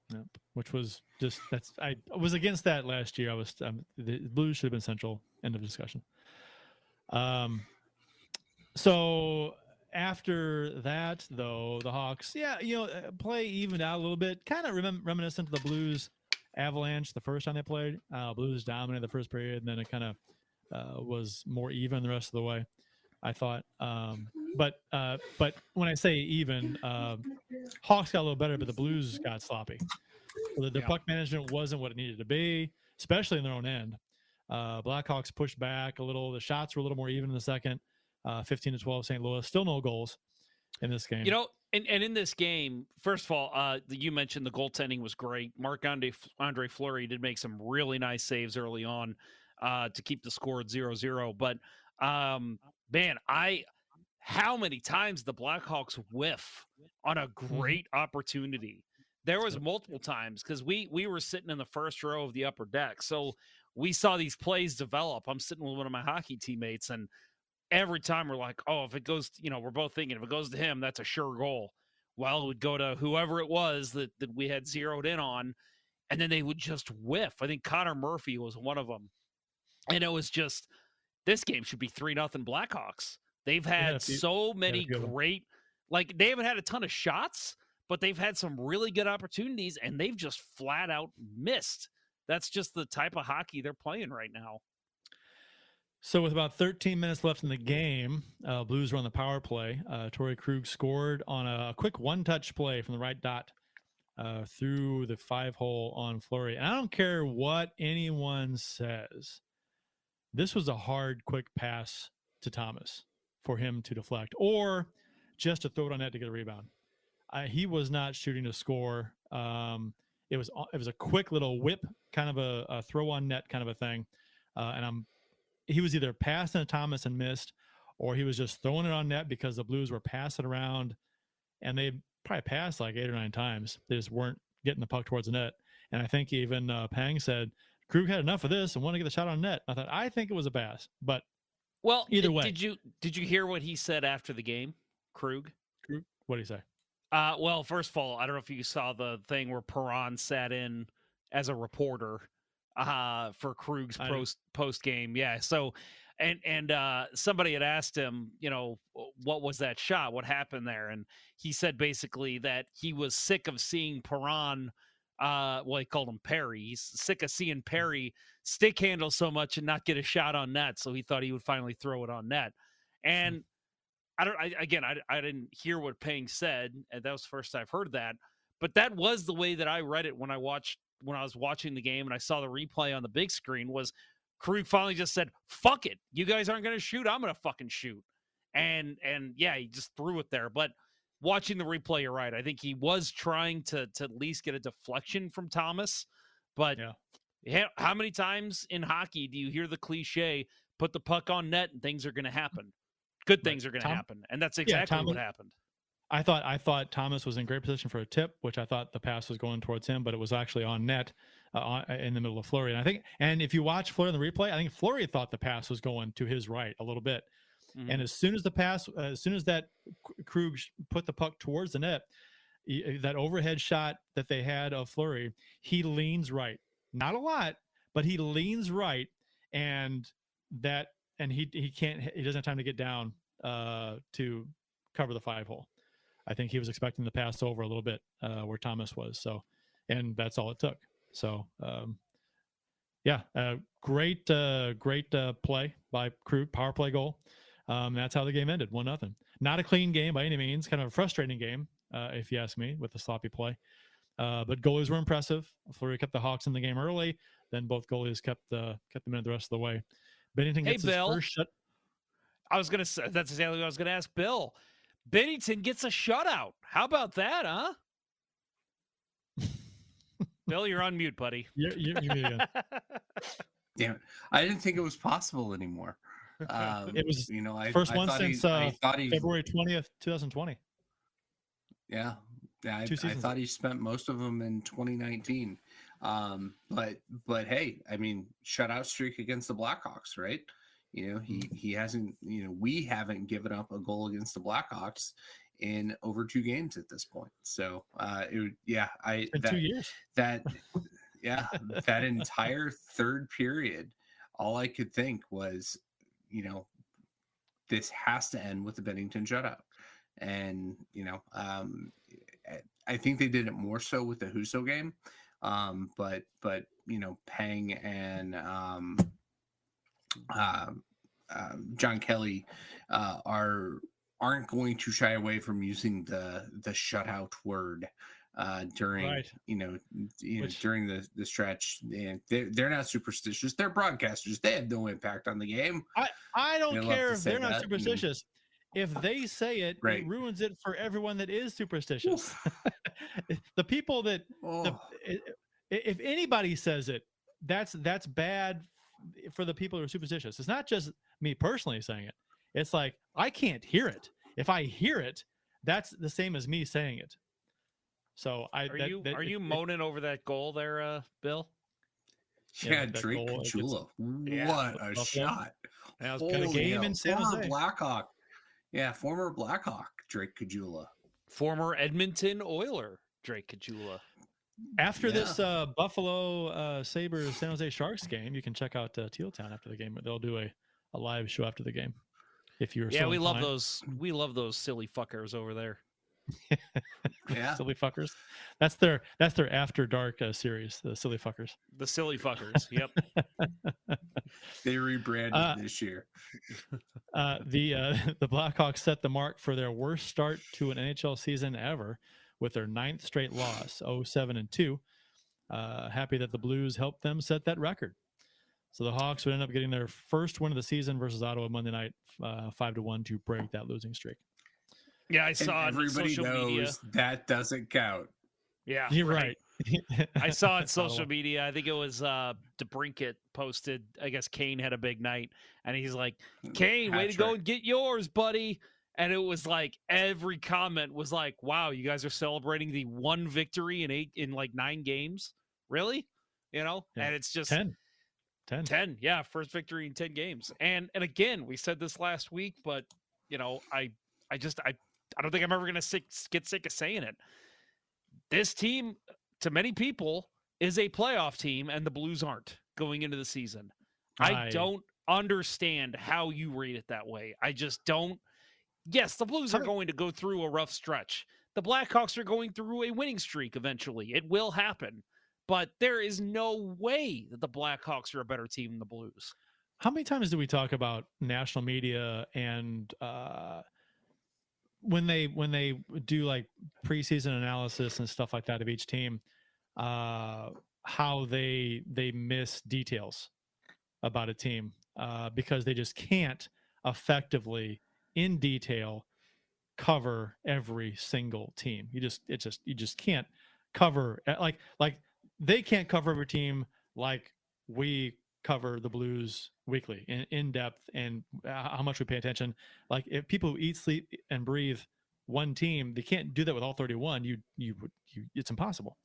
Yep. Which was just that's I was against that last year. I was um, the Blues should have been central. End of discussion. Um. So after that, though, the Hawks, yeah, you know, uh, play evened out a little bit, kind of remem- reminiscent of the Blues Avalanche the first time they played. Uh, Blues dominated the first period, and then it kind of uh, was more even the rest of the way. I thought, um, but uh, but when I say even, uh, Hawks got a little better, but the Blues got sloppy. The, the Yeah. puck management wasn't what it needed to be, especially in their own end. Uh, Blackhawks pushed back a little. The shots were a little more even in the second. Uh, 15 to 12, St. Louis. Still no goals in this game. You know, and, and in this game, first of all, uh, you mentioned the goaltending was great. Marc Andre, Andre Fleury did make some really nice saves early on uh, to keep the score at 0 0. But um, man, I how many times the Blackhawks whiff on a great opportunity? There was multiple times because we we were sitting in the first row of the upper deck, so we saw these plays develop. I'm sitting with one of my hockey teammates, and every time we're like, oh, if it goes, you know, we're both thinking if it goes to him, that's a sure goal. Well, it would go to whoever it was that, that we had zeroed in on. and then they would just whiff. I think Connor Murphy was one of them, and it was just this game should be three nothing Blackhawks. They've had few- so many great, like they haven't had a ton of shots, but they've had some really good opportunities, and they've just flat out missed. That's just the type of hockey they're playing right now. So with about 13 minutes left in the game, uh, Blues were on the power play. Uh, Torrey Krug scored on a quick one-touch play from the right dot uh, through the five hole on Fleury. And I don't care what anyone says. This was a hard, quick pass to Thomas for him to deflect, or just to throw it on net to get a rebound. Uh, he was not shooting to score. Um, it was it was a quick little whip, kind of a, a throw on net kind of a thing. Uh, and I'm he was either passing to Thomas and missed, or he was just throwing it on net because the Blues were passing around, and they probably passed like eight or nine times. They just weren't getting the puck towards the net. And I think even uh, Pang said Krug had enough of this and wanted to get the shot on net. I thought I think it was a pass, but Well, Either did- way. did you did you hear what he said after the game, Krug? what do you say? Uh, well, first of all, I don't know if you saw the thing where Perron sat in as a reporter uh, for Krug's post post game. Yeah. So, and and uh, somebody had asked him, you know, what was that shot? What happened there? And he said basically that he was sick of seeing Perron. Uh, well, he called him Perry. He's sick of seeing Perry stick handle so much and not get a shot on net. So he thought he would finally throw it on net. And I don't. I, again, I, I didn't hear what Pang said, and that was the first I've heard that. But that was the way that I read it when I watched when I was watching the game and I saw the replay on the big screen. Was Krug finally just said, "Fuck it, you guys aren't going to shoot. I'm going to fucking shoot," and and yeah, he just threw it there. But watching the replay, you're right. I think he was trying to to at least get a deflection from Thomas, but yeah, how many times in hockey do you hear the cliche, "Put the puck on net and things are going to happen"? Good things are going to happen, and that's Yeah, exactly what happened. I thought I thought Thomas was in great position for a tip, which I thought the pass was going towards him, but it was actually on net uh, on, in the middle of Fleury. And I think, and if you watch Fleury in the replay, I think Fleury thought the pass was going to his right a little bit. Mm-hmm. And as soon as the pass, uh, as soon as that Krug put the puck towards the net, he- that overhead shot that they had of Fleury, he leans right, not a lot, but he leans right, and that, and he he can't, he doesn't have time to get down uh, to cover the five hole. I think he was expecting the pass over a little bit uh, where Thomas was. So, and that's all it took. So, um, yeah, uh, great, uh, great uh, play by Krug, power play goal. Um, that's how the game ended, one nothing. Not a clean game by any means, kind of a frustrating game, uh, if you ask me, with the sloppy play. Uh, but goalies were impressive. Fleury kept the Hawks in the game early. Then both goalies kept the kept them in the rest of the way. Binnington Hey, gets his first shut. I was gonna say that's exactly what I was gonna ask Bill. Binnington gets a shutout. How about that, huh? Bill, you're on mute, buddy. You're, you're, you're. Damn it. I didn't think it was possible anymore. Um, it was you know, I first I one thought he- since uh, he- February twentieth, two thousand twenty. Yeah, yeah. I, I thought he spent most of them in 2019. Um, but but hey, I mean, shutout streak against the Blackhawks, right? You know, he he hasn't. You know, we haven't given up a goal against the Blackhawks in over two games at this point. So, uh, it would, yeah, I that, two years. that yeah that entire third period, all I could think was, you know, this has to end with the Binnington shutout. And, you know, um, I- think they did it more so with the Husso game. Um, but, but, you know, Pang and, um, um, um, John Kelly uh, are aren't going to shy away from using the the shutout word uh, during Right. you know you know Which- during the the stretch. And they're they're not superstitious. They're broadcasters. They have no impact on the game. I, I don't They care if they're not that, superstitious. If they say it, Right. it ruins it for everyone that is superstitious. the people that Oh. i- if anybody says it, that's that's bad for the people who are superstitious. It's not just me personally saying it. It's like I can't hear it. If I hear it, that's the same as me saying it. So I Are that- you that- are it- you it- moaning over that goal there, uh, Bill? Yeah, Yeah, Drake goal, it. Yeah, what a shot! That was Got a game hell. in San former Jose. Blackhawk. Yeah, former Blackhawk Drake Caggiula. Former Edmonton Oiler Drake Caggiula. After Yeah. this uh, Buffalo uh, Sabres San Jose Sharks game, you can check out uh, Teal Town after the game. They'll do a, a live show after the game. If you're Yeah, so we love those. We love those silly fuckers over there. Yeah. silly fuckers. That's their that's their after dark uh, series. The silly fuckers. The silly fuckers. Yep. They rebranded Uh, this year. Uh, the uh, the Blackhawks set the mark for their worst start to an NHL season ever with their ninth straight loss, 7 and 2. Uh, happy that the Blues helped them set that record. So the Hawks would end up getting their first win of the season versus Ottawa Monday night, uh, 5 to 1 to break that losing streak. Yeah, I And saw on everybody social knows media. that doesn't count. Yeah, You're right. I saw it on Ottawa. social media. I think it was uh DeBrincat posted. I guess Kane had a big night, and he's like, "Kane, way Hat to go and get yours, buddy." And it was like every comment was like, "Wow, you guys are celebrating the one victory in eight in like nine games, really?" You know, Yeah. and it's just 10. 10. 10 yeah first victory in 10 games and and again we said this last week but you know i i just i i don't think i'm ever gonna get sick of saying it. This team to many people is a playoff team and the blues aren't going into the season. I, I- don't understand how you read it that way. I just don't. Yes the blues are going to go through a rough stretch. The blackhawks are going through a winning streak eventually. It will happen. But there is no way that the Blackhawks are a better team than the Blues. How many times do we talk about national media and uh, when they when they do like preseason analysis and stuff like that of each team, uh, how they they miss details about a team uh, because they just can't effectively in detail cover every single team. You just it just you just can't cover like like they can't cover every team like we cover the blues weekly in, in depth and uh, how much we pay attention like if people who eat sleep and breathe one team they can't do that with all 31 you you you it's impossible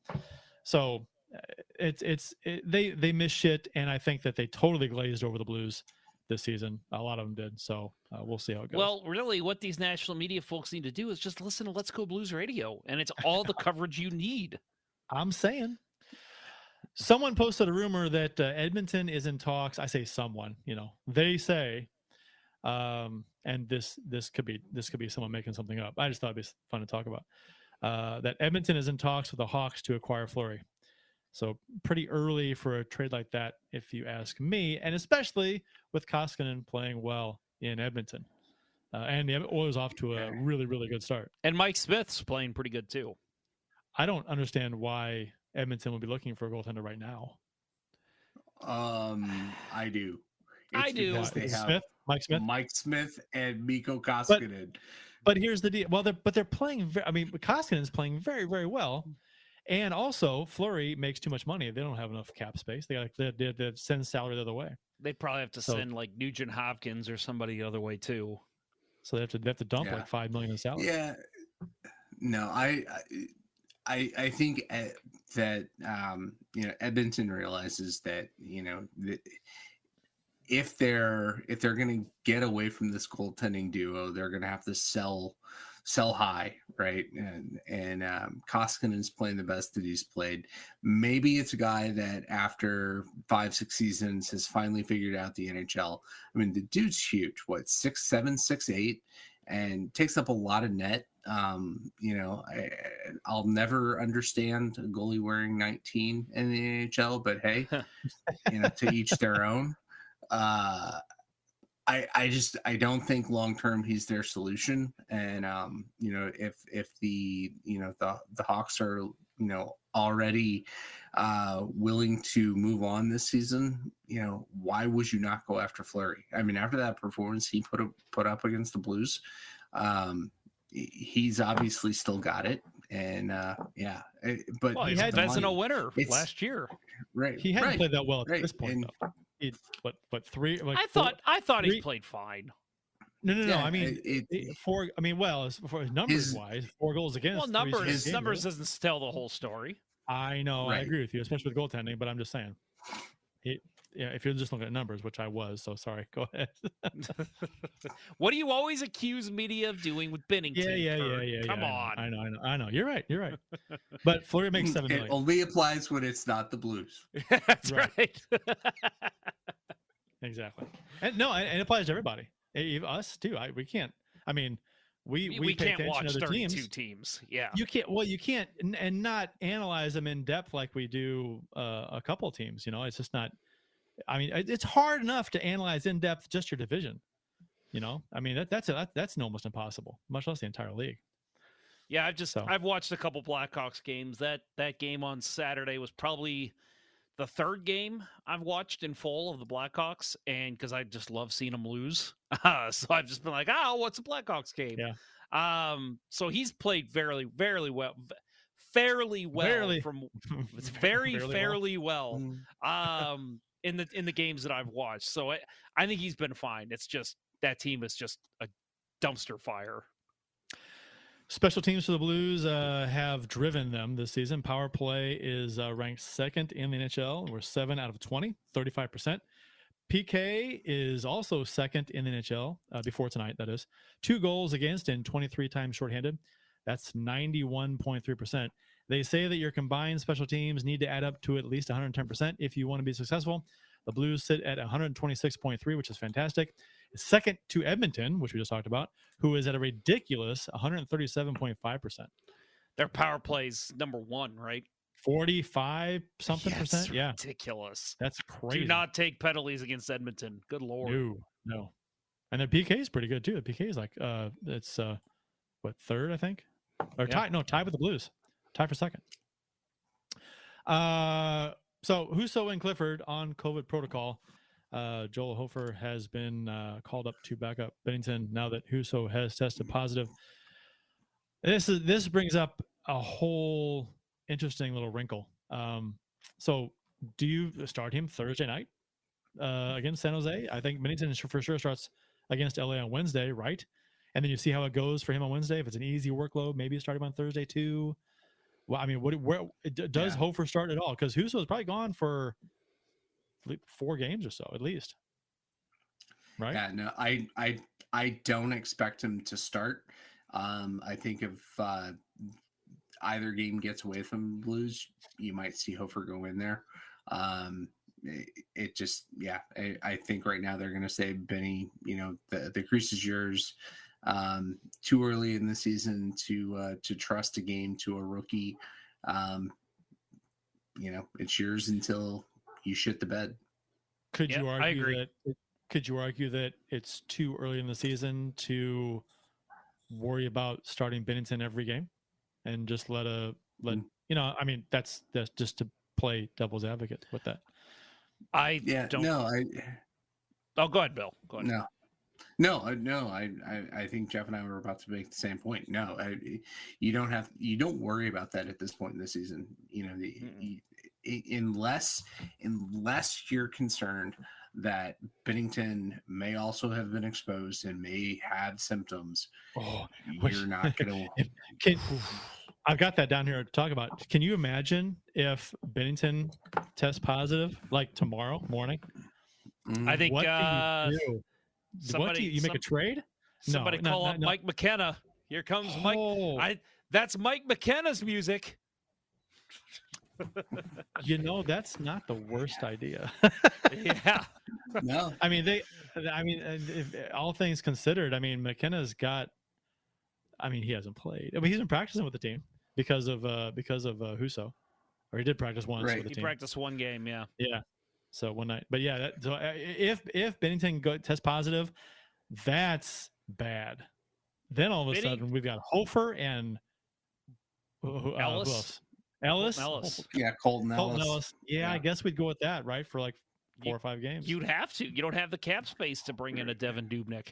so uh, it's it's it, they they miss shit and i think that they totally glazed over the blues this season a lot of them did so uh, we'll see how it goes Well, really, what these national media folks need to do is just listen to Let's Go Blues Radio, and it's all the coverage you need. I'm saying. Someone posted a rumor that uh, Edmonton is in talks. I say someone, you know, they say, um, and this this could be this could be someone making something up. I just thought it'd be fun to talk about. Uh, that Edmonton is in talks with the Hawks to acquire Fleury. So pretty early for a trade like that, if you ask me, and especially with Koskinen playing well in Edmonton, uh, and the Oilers off to a really really good start. And Mike Smith's playing pretty good too. I don't understand why Edmonton would be looking for a goaltender right now. Um, I do. I do. They have Smith, Mike Smith. Mike Smith and Mikko Koskinen. But here's the deal. Well, they're but they're playing. Ve- I mean, Koskinen's playing very very well, and also Flurry makes too much money. They don't have enough cap space. They got they, they, they send salary the other way, They'd probably have to So- send like Nugent Hopkins or somebody the other way too. so they have to they have to dump Yeah. like five million in salary. Yeah. No, I, I, I think eh, that um, you know Edmonton realizes that you know if they're if they're going to get away from this goaltending duo, they're going to have to sell sell high, right? And and um, Koskinen's playing the best that he's played. Maybe it's a guy that after five six seasons has finally figured out the NHL. I mean, the dude's huge. What six seven six eight, and takes up a lot of net. Um, you know, I, I'll never understand a goalie wearing 19 in the NHL, but hey, you know, to each their own. Uh, I I just I don't think long term he's their solution. And um, you know, if if the you know the the Hawks are you know already uh willing to move on this season, you know, why would you not go after Fleury? I mean, after that performance he put up put up against the Blues, um he's obviously still got it. And uh yeah, eh, but Well, he he's a had Vezina money- winner it's- last year. right. He hadn't right, played that well at right, this point. and- though. He, what what three? Like I four- thought I thought he played fine. No, no, no. Yeah, I mean, it- it- four. I mean, well, as for numbers His- wise, four goals against. Well, numbers saves a game, numbers right? doesn't tell the whole story. I know, I agree with you, especially with goaltending. But I'm just saying, he, yeah, if you're just looking at numbers, which I was, so sorry. Go ahead. what do you always accuse media of doing with Binnington? yeah, yeah, yeah, Kurt? yeah. Come yeah, on. I know, I know, I know. You're right. You're right. But Fleury makes seven It only applies when it's not the Blues. That's Right. right. Exactly. And no, and and it applies to everybody, us too. I we can't. I mean, we we, we, we pay can't attention watch to 32 teams. teams. Yeah. You can't. Well, you can't, and, and not analyze them in depth like we do uh, a couple teams. You know, it's just not. I mean, it's hard enough to analyze in depth just your division. You know, I mean that, that's a, that, that's almost impossible, much less the entire league. Yeah, I've just So- I've watched a couple Blackhawks games. That that game on Saturday was probably the third game I've watched in full of the Blackhawks, and because I just love seeing them lose, uh, so I've just been like, oh, what's a Blackhawks game? Yeah. Um. So he's played fairly, fairly well, fairly well Fairly. from it's very Fairly well. fairly well. Mm. Um. In the in the games that I've watched, so I I think he's been fine. It's just that team is just a dumpster fire. Special teams for the Blues uh, have driven them this season. Power play is uh, ranked second in the NHL. We're seven out of 20, 35%. PK is also second in the NHL uh, before tonight, that is. Two goals against and 23 times shorthanded. That's 91.3%. They say that your combined special teams need to add up to at least 110% if you want to be successful. The Blues sit at 126.3, which is fantastic. Second to Edmonton, which we just talked about, who is at a ridiculous 137.5%. Their power plays number one, right? 45 something percent. Yeah, ridiculous. that's crazy. Do not take penalties against Edmonton. Good lord. No, no. And the PK is pretty good too. The PK is like uh it's uh what third, I think? Or Yeah. tie no, tie with the blues. Tie for second. Uh so Husso and Clifford on COVID protocol. Uh Joel Hofer has been uh called up to back up Binnington now that Husso has tested positive. This is this brings up a whole interesting little wrinkle. Um so do you start him Thursday night? uh, against San Jose. I think Binnington for sure starts against LA on Wednesday, right? And then you see how it goes for him on Wednesday. If it's an easy workload, maybe you start him on Thursday too. Well, I mean, what where does Yeah. Hofer start at all? Because Husso is probably gone for four games or so, at least. Right? Yeah, no, I I I don't expect him to start. Um, I think if uh, either game gets away from Blues, you might see Hofer go in there. Um, it, it just, yeah, I, I think right now they're going to say, Benny, you know, the the crease is yours. Um, too early in the season to uh, to trust a game to a rookie. Um, you know, it's yours until you shit the bed. Could Yep, you I argue agree. that? Could you argue that it's too early in the season to worry about starting Binnington every game, and just let a let Mm. you know? I mean, that's that's just to play devil's advocate with that. I Yeah, don't. no, I Oh, go ahead, Bill. Go ahead. No, no, I- no. I, I, I think Jeff and I were about to make the same point. No, I, you don't have, you don't worry about that at this point in the season. You know, the, you, unless, unless you're concerned that Binnington may also have been exposed and may have symptoms, Oh, you're not going to. I've got that down here to talk about. Can you imagine if Binnington tests positive like tomorrow morning? I think what uh, do you do? What somebody- do you, you make a trade? Somebody no, call no, up no. Mike McKenna. Here comes Mike. Oh, I that's Mike McKenna's music. you know that's not the worst idea. yeah. no, I mean, they. I mean, uh, if, all things considered, I mean, McKenna's got. I mean, he hasn't played. I mean, he's been practicing with the team because of uh because of uh, Husso, or he did practice once Right. with the He team. practiced one game. Yeah. Yeah. So one night, but yeah. That, so uh, if if Binnington go, test positive, that's bad. Then all of a Benny- sudden we've got Hofer and who- who- uh, Ellis? Ellis. Ellis. yeah, Colton Colton Ellis. Ellis. Yeah, I guess we'd go with that, right? For like four You- or five games. You'd have to. You don't have the cap space to bring in a Devan Dubnyk.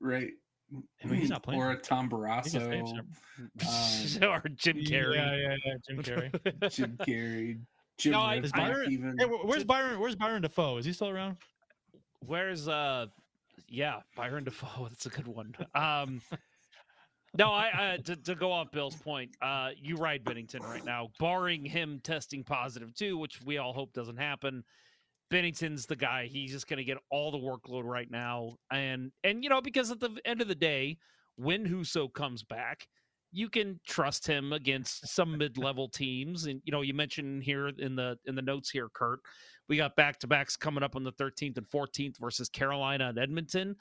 right? I mean, he's not playing. Or a Tom He can Barrasso, up or Jim Carrey. Yeah, yeah, yeah. Jim Carrey. Jim Carrey, Jim No, I- Byron- even. hey, where's Byron? Where's Byron Dafoe? Is he still around? Where's uh yeah, Byron Dafoe. That's a good one. Um No, I, I to, to go off Bill's point, uh, you ride Binnington right now, barring him testing positive too, which we all hope doesn't happen. Binnington's the guy. He's just going to get all the workload right now, and and you know because at the end of the day, when Husso comes back, you can trust him against some mid-level teams. And you know, you mentioned here in the in the notes here, Kurt, we got back-to-backs coming up on the 13th and 14th versus Carolina and Edmonton.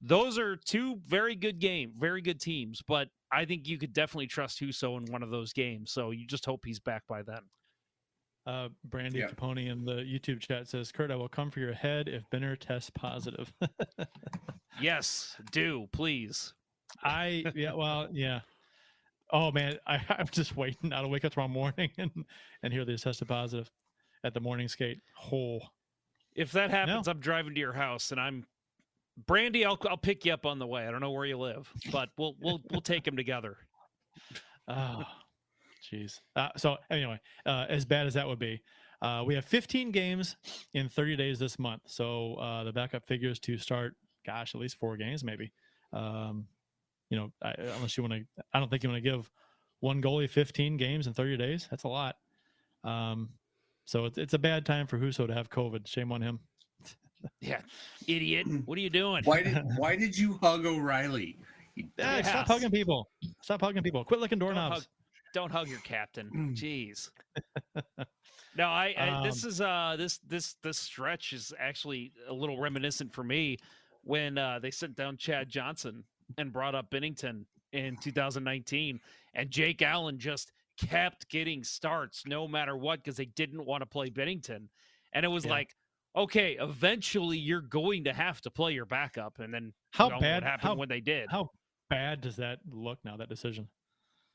Those are two very good game, very good teams. But I think you could definitely trust Husso in one of those games. So you just hope he's back by then. Uh, Brandy Yeah. Capone in the YouTube chat says, "Kurt, I will come for your head if Benner tests positive." Yes, do please. I yeah, well, yeah. Oh man, I, I'm just waiting I'll wake up tomorrow morning and and hear they tested positive at the morning skate. Oh, If that happens, I'm driving to your house and I'm Brandy. I'll I'll pick you up on the way. I don't know where you live, but we'll we'll we'll take them together. oh, jeez. Uh, so anyway, uh, as bad as that would be, uh, we have 15 games in 30 days this month. So uh, the backup figures to start. Gosh, at least four games, maybe. Um, you know, I, unless you want to, I don't think you want to give one goalie 15 games in 30 days. That's a lot. Um, so it's, it's a bad time for Husso to have COVID. Shame on him. Yeah, idiot. What are you doing? Why did Why did you hug O'Reilly? You Yeah, Yes. Stop hugging people. Stop hugging people. Quit licking Don't doorknobs. hug, don't hug your captain. Jeez. No, I, I this Um, is uh this this this stretch is actually a little reminiscent for me when uh they sent down Chad Johnson and brought up Binnington in 2019 and Jake Allen just kept getting starts no matter what because they didn't want to play Binnington. And it was Yeah. like, okay, eventually you're going to have to play your backup and then How we all know bad- what happened how- when they did. How bad does that look now? That decision.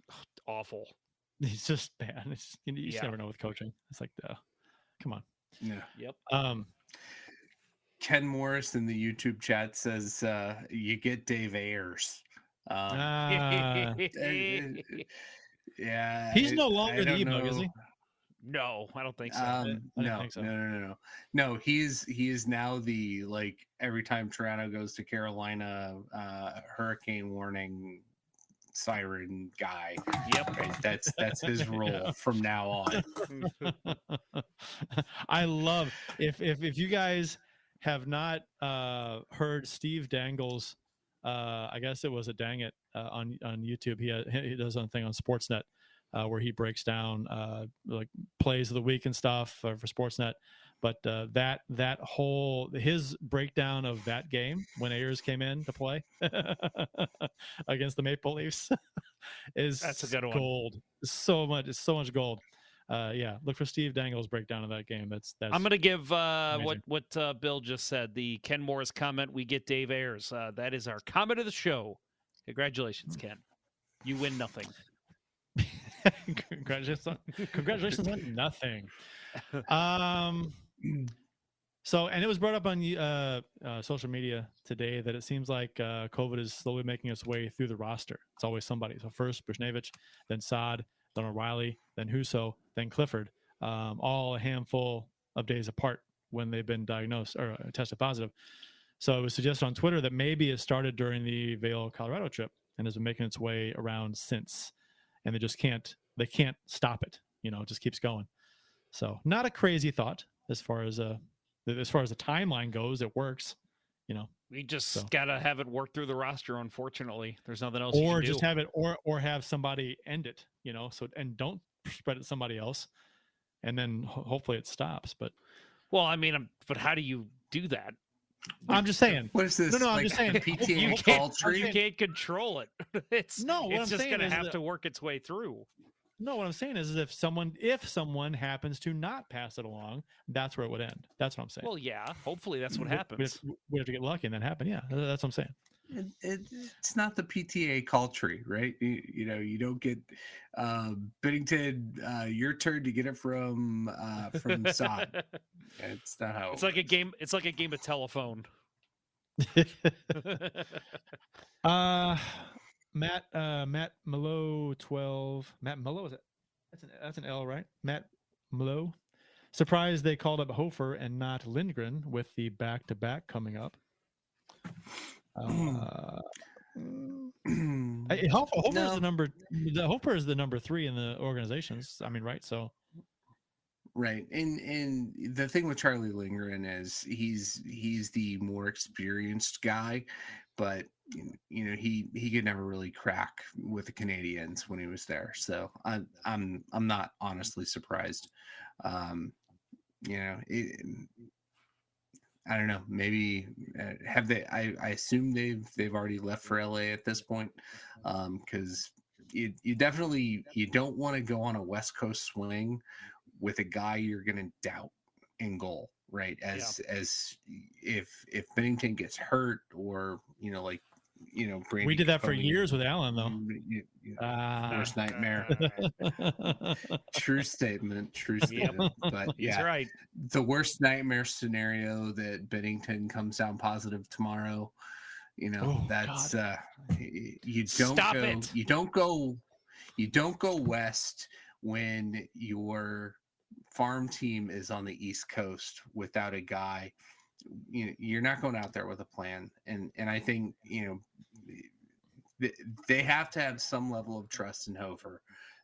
awful. It's just bad. It's, you, you just Yeah. never know with coaching. It's like, uh, come on. Yeah. Yep. Um, Ken Morris in the YouTube chat says uh, you get Dave Ayres. Um, ah, yeah, he's I- no longer the don't E-bug, is he? No, I don't think so. Um, I no, think so. no, no, no, no, no. He's he is now the like every time Toronto goes to Carolina, uh, hurricane warning siren guy. Yep. Right? That's that's his role Yeah. from now on. I love if if if you guys have not uh heard Steve Dangle's uh I guess it was a dang it uh, on on YouTube. He ha- he does a thing on Sportsnet uh, where he breaks down uh like plays of the week and stuff uh, for Sportsnet. But uh, that that whole his breakdown of that game when Ayres came in to play against the Maple Leafs is That's a good one. gold. So much, it's so much gold. Uh, yeah, look for Steve Dangle's breakdown of that game. That's that's. I'm going to give uh, what what uh, Bill just said. The Ken Morris comment. We get Dave Ayres. Uh, that is our comment of the show. Congratulations, Hmm. Ken. You win nothing. congratulations on, congratulations on nothing um so and it was brought up on uh, uh social media today that it seems like uh covid is slowly making its way through the roster it's always somebody so first Buchnevich, then Saad, then O'Reilly, then Husso, then Clifford, um, all a handful of days apart when they've been diagnosed or uh, tested positive. So it was suggested on Twitter that maybe it started during the Vail, Colorado trip and has been making its way around since, and they just can't they can't stop it. You know, it just keeps going. So not a crazy thought as far as uh as far as the timeline goes. It works. You know, We just So. got to have it work through the roster. Unfortunately, there's nothing else. you or just do. have it or or have somebody end it you know so and don't spread it to somebody else and then ho- hopefully it stops but Well, I mean, um, but how do you do that? i'm just saying What is this? No, no, I'm like just saying, PTA You can't, you can't control it. It's No, what it's I'm just going to have that- to work its way through. no what i'm saying is, is if someone if someone happens to not pass it along that's where it would end that's what i'm saying Well, yeah. Hopefully, that's what We- we happens. have, we have to get lucky and that happen yeah that's what i'm saying it, it, it's not the PTA culture, right? You, you know, you don't get uh, Binnington. Uh, your turn to get it from uh, from Saad. It's not how. it's it like a game. It's like a game of telephone. uh matt uh matt Malo 12 matt Malo is it that's an that's an l right matt Malo surprised they called up hofer and not lindgren with the back-to-back coming up uh I- Hofer, Hofer is the number. The Hofer is the number three in the organizations. I mean, right? So Right. And and the thing with Charlie Lindgren is he's he's the more experienced guy, but you know he he could never really crack with the Canadiens when he was there. So I'm I'm I'm not honestly surprised. Um, you know, it, I don't know. Maybe uh, have they? I, I assume they've they've already left for LA at this point, because um, you you definitely you don't want to go on a West Coast swing with a guy you're going to doubt in goal, right? As yeah. as if if Binnington gets hurt or you know like you know Brandy we did that for years with Allen though. Uh, worst nightmare. true statement. True statement. Yep. But yeah, He's right. The worst nightmare scenario that Binnington comes down positive tomorrow. You know, oh, that's God. uh you don't Stop go it. you don't go you don't go west when your farm team is on the East Coast without a guy, you know, you're not going out there with a plan. And and I think you know they have to have some level of trust in Hofer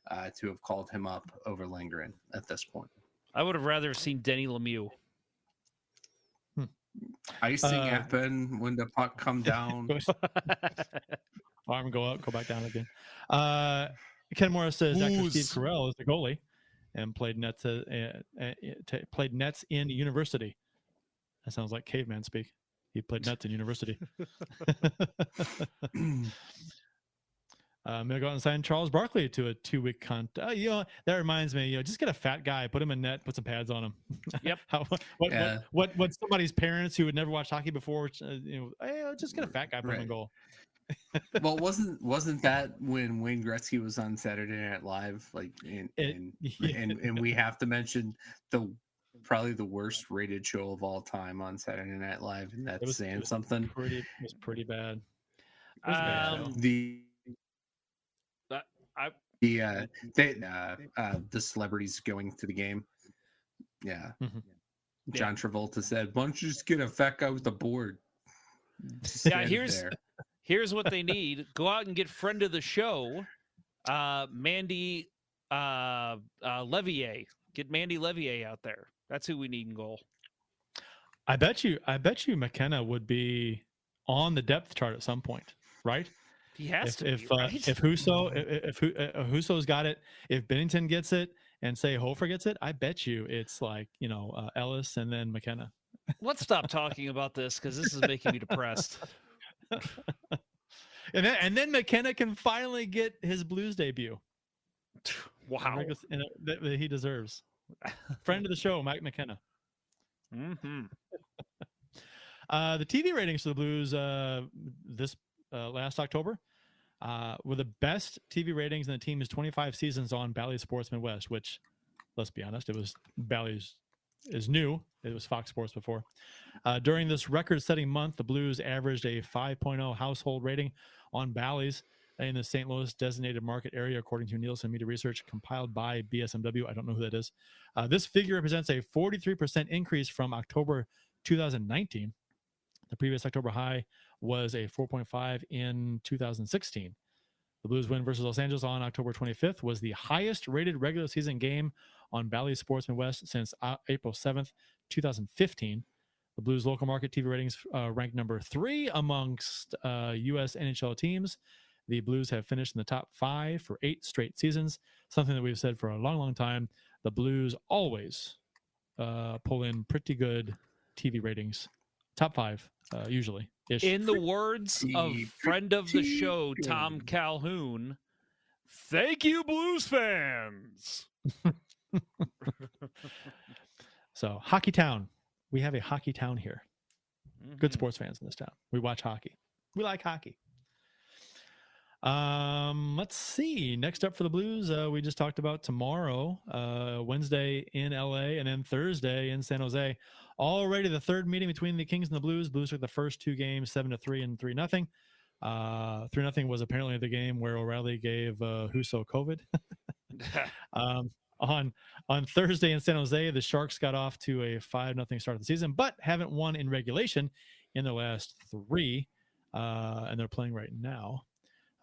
uh, to have called him up over Lindgren at this point. I would have rather seen Denny Lemieux. Hmm. Icing uh, happen when the puck come down. Arm go up, go back down again. Uh, Ken Morris says actor Steve Carell is the goalie and played nets uh, uh, uh played nets in university. That sounds like caveman speak. He played nets in university. I'm gonna go out and sign Charles Barkley to a two week con. Uh, you know that reminds me. You know, just get a fat guy, put him in net, put some pads on him. Yep. How, what, yeah. what, what, what, somebody's parents who had never watched hockey before, uh, you know, hey, just get a fat guy, put right. him in goal well, wasn't wasn't that when Wayne Gretzky was on Saturday Night Live? Like, and and, yeah. and, and we have to mention the probably the worst rated show of all time on Saturday Night Live, and that's was, saying something. Pretty, it was pretty bad. Was um, bad. The I the uh, they, uh, uh, the celebrities going to the game. Yeah. Mm-hmm. John Travolta said, "Why don't you just get a fat guy with the board?" yeah, here's there. Here's what they need: go out and get friend of the show, uh, Mandy uh, uh, Levier. Get Mandy Levier out there. That's who we need in goal. I bet you. I bet you McKenna would be on the depth chart at some point, right? He has if, to. If be, uh, right? if Husso if, if uh, Husso's got it, if Binnington gets it, and say Hofer gets it, I bet you it's like you know uh, Ellis and then McKenna. Let's stop talking about this because this is making me depressed. and then and then McKenna can finally get his Blues debut. Wow, that, he deserves. Friend of the show, Mike McKenna. Mm-hmm. uh, the TV ratings for the Blues uh, this uh, last October uh, were the best TV ratings in the team's 25 seasons on Bally Sports Midwest, which, let's be honest, it was Bally's is new. It was Fox Sports before. Uh, during this record-setting month, the Blues averaged a 5.0 household rating on Bally's in the St. Louis designated market area, according to Nielsen Media Research compiled by BSMW. I don't know who that is. Uh, this figure represents a 43% increase from October 2019. The previous October high was a 4.5 in 2016. The Blues win versus Los Angeles on October 25th was the highest rated regular season game on Bally Sports Midwest since uh, April 7th, 2015. The Blues local market TV ratings uh, ranked number three amongst uh, U.S. NHL teams. The Blues have finished in the top five for eight straight seasons, something that we've said for a long, long time. The Blues always uh, pull in pretty good TV ratings, top five uh, usually. In the words of friend of the show, Tom Calhoun, thank you, Blues fans. so, Hockey Town. We have a hockey town here. Mm-hmm. Good sports fans in this town. We watch hockey. We like hockey. Um, let's see. Next up for the Blues, uh, we just talked about tomorrow, uh, Wednesday in LA, and then Thursday in San Jose. Already the third meeting between the Kings and the Blues. Blues took the first two games, seven to three and three nothing. Uh, three nothing was apparently the game where O'Reilly gave uh, Husso COVID. um, on on Thursday in San Jose, the Sharks got off to a five nothing start of the season, but haven't won in regulation in the last three, uh, and they're playing right now.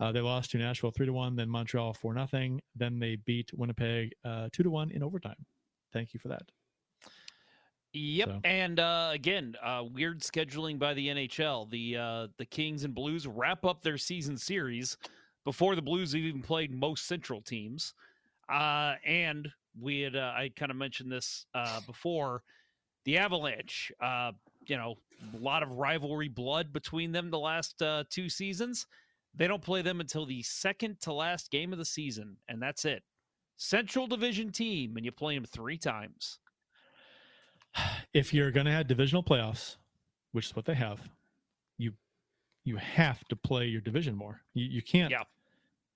Uh, they lost to Nashville three to one, then Montreal four nothing, then they beat Winnipeg uh, two to one in overtime. thank you for that. Yep, So- and uh, again, uh, weird scheduling by the NHL. The uh, the Kings and Blues wrap up their season series before the Blues have even played most Central teams. Uh, and we had uh, I kind of mentioned this uh, before. The Avalanche, uh, you know, a lot of rivalry blood between them the last uh, two seasons. They don't play them until the second to last game of the season, and that's it. Central Division team, and you play them three times. if you're going to have divisional playoffs, which is what they have, you you have to play your division more. You, you can't. Yeah.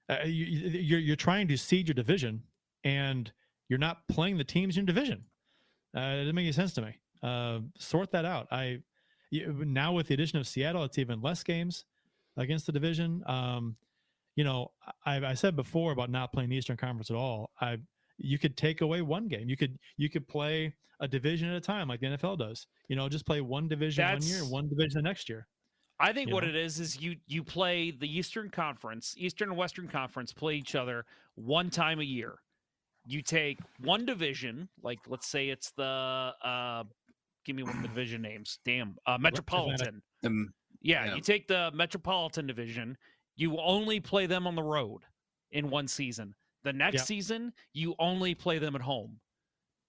Uh, you, you- you're you're trying to seed your division, and you're not playing the teams in your division. Uh, it doesn't make any sense to me. Uh, sort that out. I now with the addition of Seattle, it's even less games against the division. Um, you know, I, I said before about not playing the Eastern Conference at all. I you could take away one game. You could you could play a division at a time like the NFL does. You know, just play one division one year, That's- one division the next year. I think you what know? it is is you you play the Eastern Conference, Eastern and Western Conference play each other one time a year. You take one division, like let's say it's the uh give me one of the division names. Damn. Uh Metropolitan. Um, Yeah, yeah. you take the Metropolitan division, you only play them on the road in one season. The next Yeah. season, you only play them at home.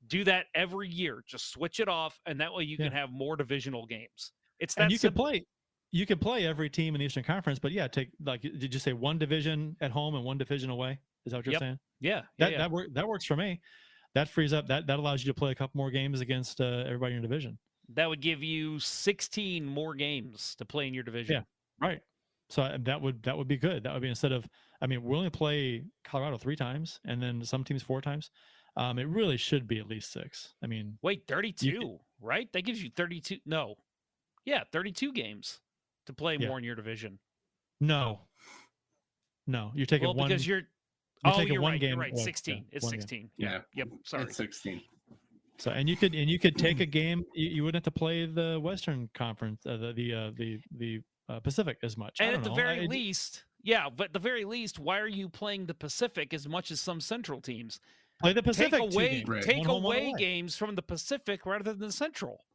Do that every year. Just switch it off, and that way you can have more divisional games. It's that and you could simple. play you could play every team in the Eastern Conference, but yeah, take like did you say one division at home and one division away? Is that what you're Yep. saying? Yeah, yeah, That yeah. that work that works for me. That frees up that that allows you to play a couple more games against uh, everybody in your division. That would give you 16 more games to play in your division. Yeah. Right. So uh, that would that would be good. That would be instead of I mean we only play Colorado three times and then some teams four times. Um, it really should be at least six. I mean, Wait, 32, right? That gives you 32. No. Yeah, 32 games to play Yeah. more in your division. no, no, you're taking well, one because you're. you're oh, taking you're one right. game You're right. away. Yeah, 16. it's one game. 16. Yeah. Yep. Sorry. It's 16. So and you could and you could take a game. You, you wouldn't have to play the Western Conference, uh, the the uh, the the uh, Pacific as much. And don't at the know. very I- least, yeah, but at the very least, why are you playing the Pacific as much as some Central teams? play the Pacific. take away, games, Right. take one home, one away away. games from the Pacific rather than the Central.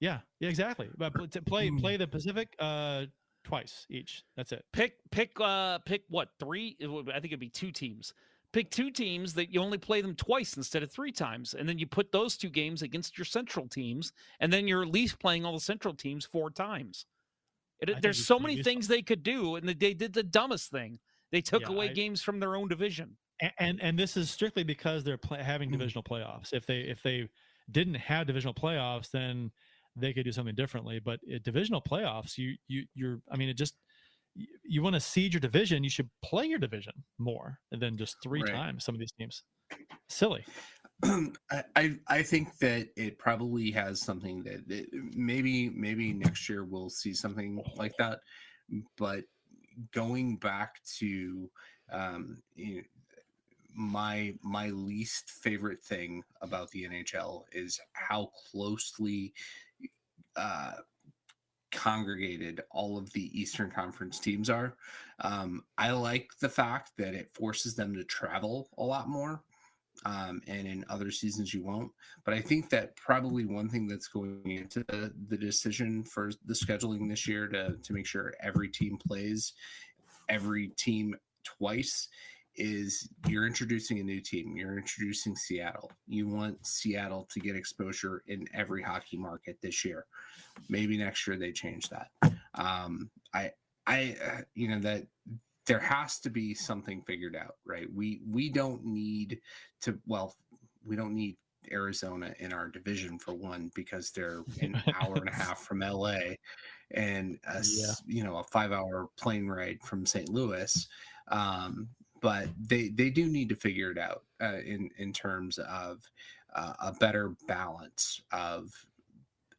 Yeah, yeah, exactly. But to play Hmm. play the Pacific uh, twice each. That's it. Pick, pick, uh, pick what three? I think it'd be two teams. Pick two teams that you only play them twice instead of three times, and then you put those two games against your Central teams, and then you're at least playing all the Central teams four times. It, there's so many things they could do, and they did the dumbest thing. They took Yeah, away I- games from their own division. And and, this is strictly because they're pla having hmm. divisional playoffs. If they if they didn't have divisional playoffs, then they could do something differently. But at divisional playoffs, you you you're I mean, it just you, you want to seed your division, you should play your division more than just three Right. times. Some of these teams, silly. I, I I think that it probably has something that that maybe maybe next year we'll see something like that. But going back to um, you know, my my least favorite thing about the NHL is how closely uh, congregated all of the Eastern Conference teams are. Um, I like the fact that it forces them to travel a lot more um, and in other seasons you won't. But I think that probably one thing that's going into the, the decision for the scheduling this year to to make sure every team plays every team twice is you're introducing a new team. You're introducing Seattle. You want Seattle to get exposure in every hockey market this year. Maybe next year they change that. Um, I I uh, you know that there has to be something figured out, right? We we don't need to well, we don't need Arizona in our division for one because they're an hour and a half from LA and a, Yeah. you know a 5-hour plane ride from St. Louis. Um but they they do need to figure it out uh, in in terms of uh, a better balance of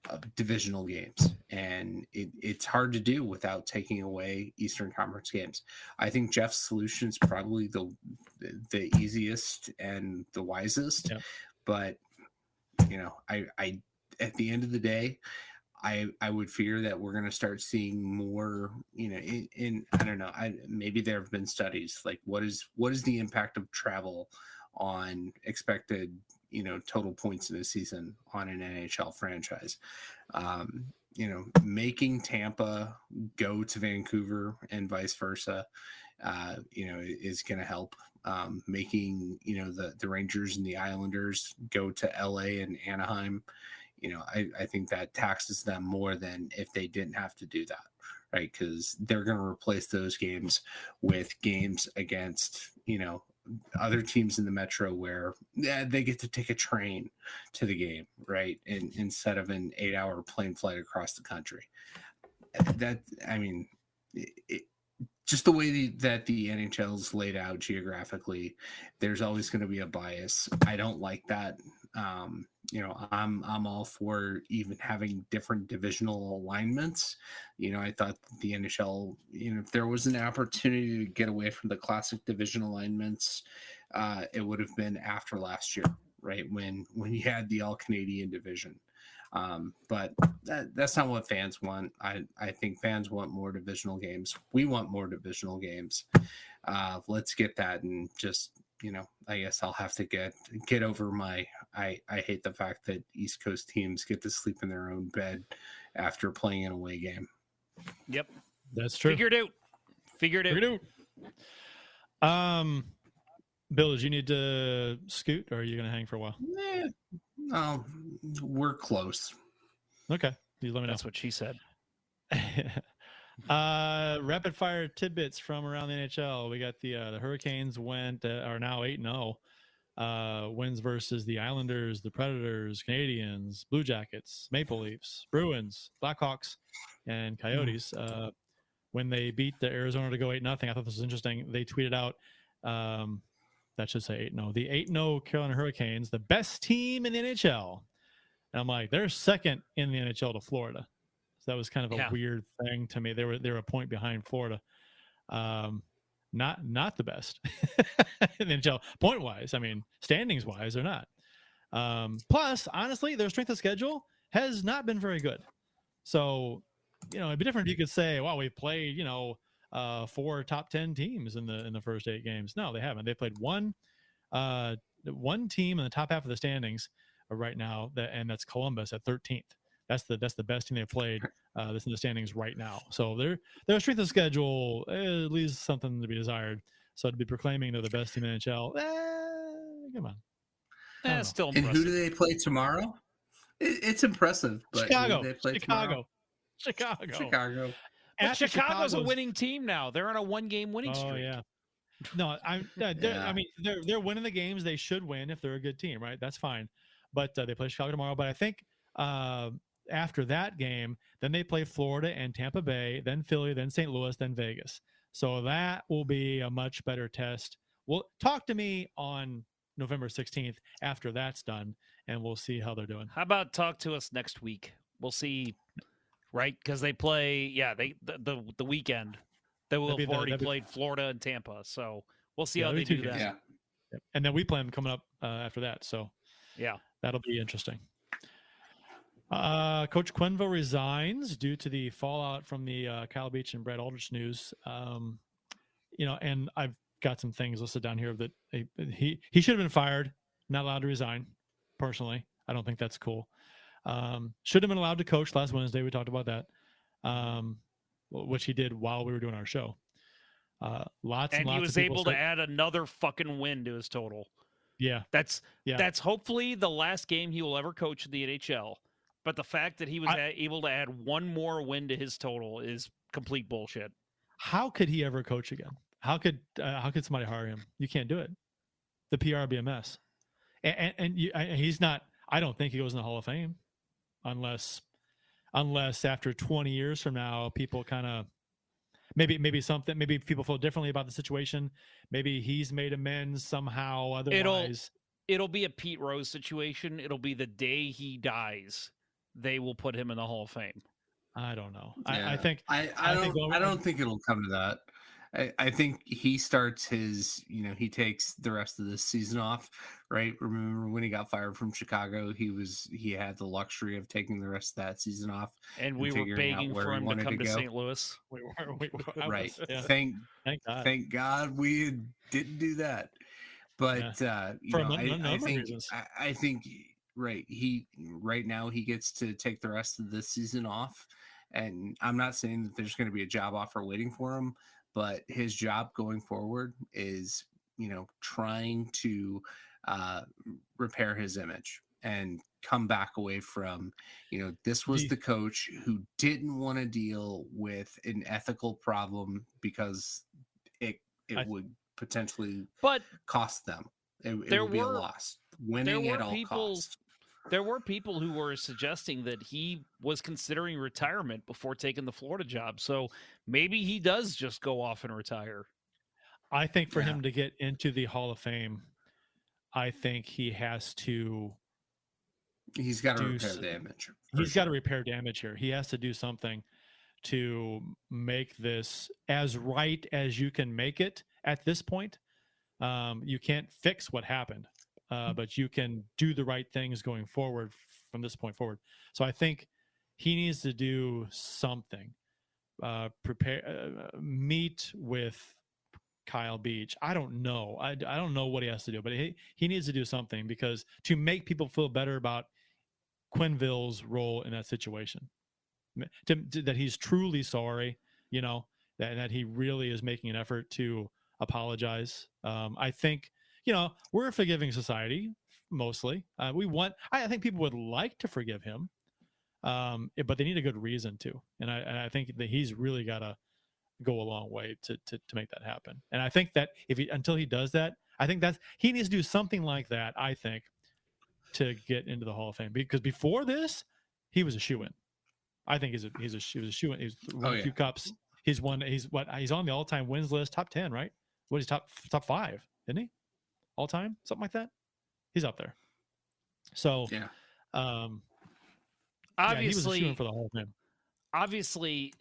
of divisional games and it, it's hard to do without taking away eastern conference games i think jeff's solution is probably the the easiest and the wisest Yep. but you know i i at the end of the day I, I would fear that we're going to start seeing more, you know, in, in I don't know, I maybe there have been studies like what is what is the impact of travel on expected you know total points in a season on an NHL franchise. Um, you know, making Tampa go to Vancouver and vice versa, uh, you know, is going to help. Um, making you know the the Rangers and the Islanders go to LA and Anaheim, you know, I, I think that taxes them more than if they didn't have to do that, right? Because they're going to replace those games with games against you know other teams in the metro where yeah, they get to take a train to the game, right? And instead of an eight hour plane flight across the country. That, I mean, it, just the way that the NHL is laid out geographically, there's always going to be a bias. I don't like that. Um, you know, I'm I'm all for even having different divisional alignments. You know, I thought the NHL, you know, if there was an opportunity to get away from the classic division alignments, uh, it would have been after last year, right? When when you had the all Canadian division. Um, but that, that's not what fans want. I, I think fans want more divisional games. We want more divisional games. Uh, let's get that and just you know, I guess I'll have to get get over my I I hate the fact that East Coast teams get to sleep in their own bed after playing an away game. Yep, that's true. Figured out. Figured out. Figured it out. Um, Bill, did you need to scoot, or are you going to hang for a while? Eh, no, we're close. Okay, you let me know. That's what she said. Uh, rapid fire tidbits from around the NHL. We got the uh, the Hurricanes went uh, are now eight and zero. Uh, wins versus the Islanders, the Predators, Canadiens, Blue Jackets, Maple Leafs, Bruins, Blackhawks, and Coyotes. Uh, when they beat the Arizona to go eight nothing, I thought this was interesting. They tweeted out, um, that should say eight no, the eight no Carolina Hurricanes, the best team in the NHL. And I'm like, they're second in the NHL to Florida So that was kind of a yeah. weird thing to me. They were they were a point behind Florida. Um, not not the best in the NHL point wise. I mean, standings wise, they're not. Um, plus, honestly, their strength of schedule has not been very good. So, you know, it'd be different if you could say, "Well, we played, you know, uh, four top ten teams in the in the first eight games." No, they haven't. They played one uh, one team in the top half of the standings right now, that, and that's Columbus at 13th. That's the that's the best team they've played uh, that's in the standings right now. So their their strength of schedule eh, leaves something to be desired. So to be proclaiming they're the best team in NHL, eh, come on. Eh, still impressive. And who do they play tomorrow? It, it's impressive. But Chicago. They play Chicago. Tomorrow? Chicago. Chicago. But Chicago's, Chicago's, a winning team now. They're on a one-game winning streak. oh, yeah. No, I. Yeah. I mean, they're they're winning the games they should win if they're a good team, right? That's fine. But uh, they play Chicago tomorrow. But I think uh, after that game, then they play Florida and Tampa Bay, then Philly, then St. Louis, then Vegas. So that will be a much better test. Well, talk to me on November 16th after that's done, and we'll see how they're doing. How about talk to us next week? We'll see, right? Because they play, yeah, they the the, the weekend. They will have already played be, Florida and Tampa, so we'll see yeah, how they do that. Yeah. And then we play them coming up uh, after that, so yeah, that'll be interesting. Uh, Coach Quenneville resigns due to the fallout from the uh, Kyle Beach and Brad Aldrich news. Um, you know, and I've got some things listed down here that he he should have been fired, not allowed to resign. Personally, I don't think that's cool. Um, should have been allowed to coach last Wednesday. We talked about that, um, which he did while we were doing our show. Uh, lots and, and lots he was able start- to add another fucking win to his total. Yeah, that's yeah. that's hopefully the last game he will ever coach in the NHL. But the fact that he was I, able to add one more win to his total is complete bullshit. How could he ever coach again? How could uh, how could somebody hire him? You can't do it. The PRBMS, and and, and you, I, he's not. I don't think he goes in the Hall of Fame, unless unless after 20 years from now, people kind of maybe maybe something maybe people feel differently about the situation. Maybe he's made amends somehow. Otherwise, it'll it'll be a Pete Rose situation. It'll be the day he dies they will put him in the Hall of Fame. I don't know. Yeah. I, I, think I, I, I don't think I don't think it'll come to that. I, I think he starts his, you know, he takes the rest of this season off, right? Remember when he got fired from Chicago, he was he had the luxury of taking the rest of that season off, and we were begging for him to come to, to St. Louis. We were, we were right. Was, yeah. Thank thank God. thank God we didn't do that. but uh, you For a know, num- I, I think reasons. I, I think right he right now he gets to take the rest of the season off, and I'm not saying that there's going to be a job offer waiting for him, but his job going forward is you know trying to uh, repair his image and come back away from you know this was the coach who didn't want to deal with an ethical problem because it it I- would potentially But cost them. It, it There would be a loss. Winning were at all people- costs. There were people who were suggesting that he was considering retirement before taking the Florida job. So maybe he does just go off and retire. I think for Yeah. him to get into the Hall of Fame, I think he has to He's got to do repair s- the image. for he's got to repair damage here. He has to do something to make this as right as you can make it at this point. Um, you can't fix what happened, uh, but you can do the right things going forward from this point forward. So I think he needs to do something. Uh, prepare, uh, meet with Kyle Beach. I don't know. I, I don't know what he has to do, but he, he needs to do something because to make people feel better about Quenneville's role in that situation, to, to- that he's truly sorry, you know, that, that he really is making an effort to apologize. Um, I think, you know, we're a forgiving society mostly. Uh, we want, I, I think people would like to forgive him, um, eh, but they need a good reason to. And I, and I think that he's really got to go a long way to, to, to make that happen. And I think that if he, until he does that, I think that's, he needs to do something like that, I think, to get into the Hall of Fame because before this, he was a shoe in. I think he's a he's a he was a shoe in. He's won Oh, a few cups. He's won. He's what? He's on the all time wins list, top ten, right? What is top top five? Isn't he? All time, something like that. He's up there. So, Yeah. um, yeah, he was a Obviously, shoe for the Hall of Fame. obviously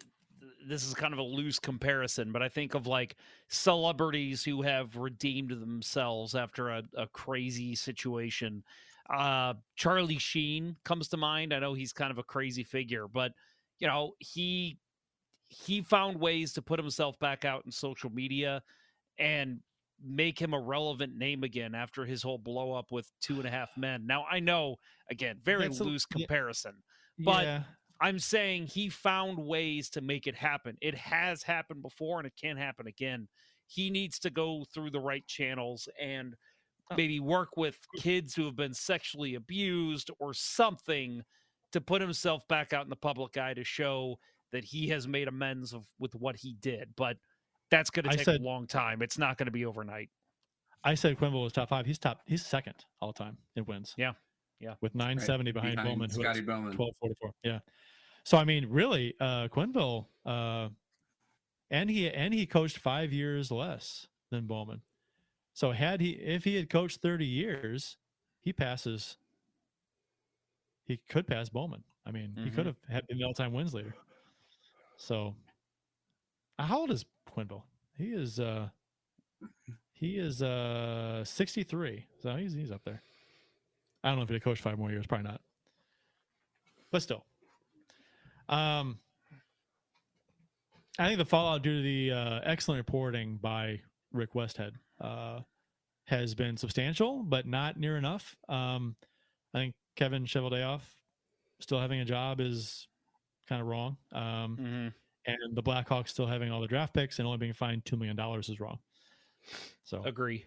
this is kind of a loose comparison, but I think of like celebrities who have redeemed themselves after a, a crazy situation. Uh, Charlie Sheen comes to mind. I know he's kind of a crazy figure, but you know he he found ways to put himself back out in social media and make him a relevant name again after his whole blow up with two and a half men. Now I know again, very That's a- loose yeah. comparison, but yeah, I'm saying he found ways to make it happen. It has happened before and it can happen again. He needs to go through the right channels and maybe work with kids who have been sexually abused or something to put himself back out in the public eye to show that he has made amends of, with what he did. But that's going to take said- a long time. It's not going to be overnight. I said Quenneville was top five. He's top. He's second all time in wins. Yeah. Yeah. with nine seventy behind, Behind Bowman, who Scotty has Bowman. twelve forty four. Yeah. So I mean, really, uh, Quenneville, uh, and he and he coached five years less than Bowman. So had he, if he had coached thirty years, he passes. He could pass Bowman. I mean, he could Mhm. have had been the all time wins leader. So, how old is Quenneville? He is. uh He is uh 63. So he's he's up there. I don't know if he'd coach five more years, probably not. But still. Um I think the fallout due to the uh, excellent reporting by Rick Westhead uh, has been substantial, but not near enough. Um, I think Kevin Cheveldayoff still having a job is kind of wrong. Um, Mhm. And the Blackhawks still having all the draft picks and only being fined $2 million is wrong. So, Agree.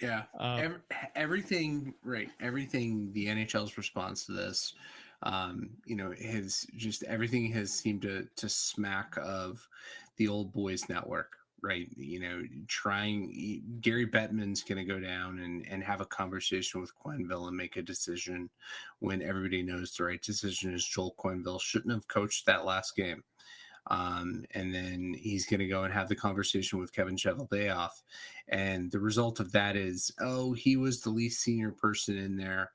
Yeah. uh, Ev- everything, right? Everything. The NHL's response to this, um, you know, has just everything has seemed to to smack of the old boys network, right? You know, trying Gary Bettman's going to go down and and have a conversation with Quenneville and make a decision when everybody knows the right decision is Joel Quenneville shouldn't have coached that last game. Um, and then he's going to go and have the conversation with Kevin Cheveldayoff. And the result of that is, oh, he was the least senior person in there,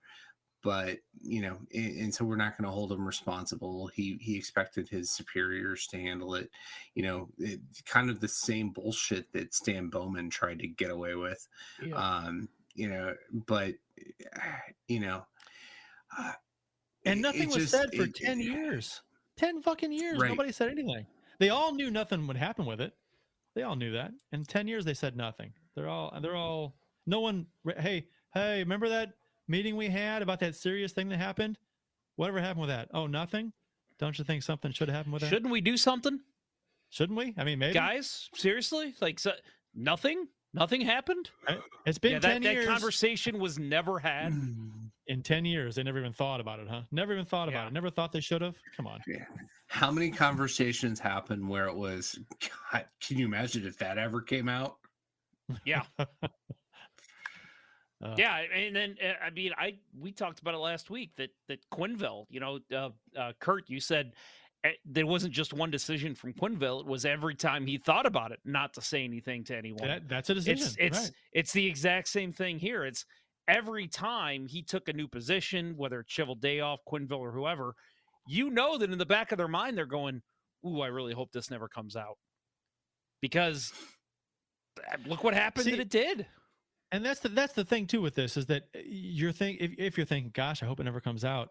but you know, and, and so we're not going to hold him responsible. He he expected his superiors to handle it. You know, it, kind of the same bullshit that Stan Bowman tried to get away with. Yeah. Um, you know, but you know, uh, and nothing was just- said for it- 10 it- years. 10 fucking years. Right. Nobody said anything. They all knew nothing would happen with it. They all knew that. In 10 years, they said nothing. They're all, they're all, No one. Hey, hey, remember that meeting we had about that serious thing that happened? Whatever happened with that? Oh, nothing. Don't you think something should happen with that? Shouldn't we do something, Shouldn't we? I mean, maybe. guys? Seriously, like so, nothing. Nothing happened. It's been Yeah, ten that, years. that conversation was never had. In ten years, they never even thought about it, huh? Never even thought about Yeah. it. Never thought they should have. Come on. Yeah. How many conversations happened where it was? God, can you imagine if that ever came out? Yeah. Uh, Yeah, and then uh, I mean, I we talked about it last week that that Quenneville, you know, uh, uh, Kurt, you said uh, there wasn't just one decision from Quenneville; it was every time he thought about it, not to say anything to anyone. That, that's a decision. it's it's right. it's the exact same thing here. It's every time he took a new position, whether it's Chival Day off, Quenneville, or whoever, you know that in the back of their mind they're going, "Ooh, I really hope this never comes out," because uh, look what happened See, that it did. And that's the that's the thing too with this is that uh, you're think if, if you're thinking gosh i hope it never comes out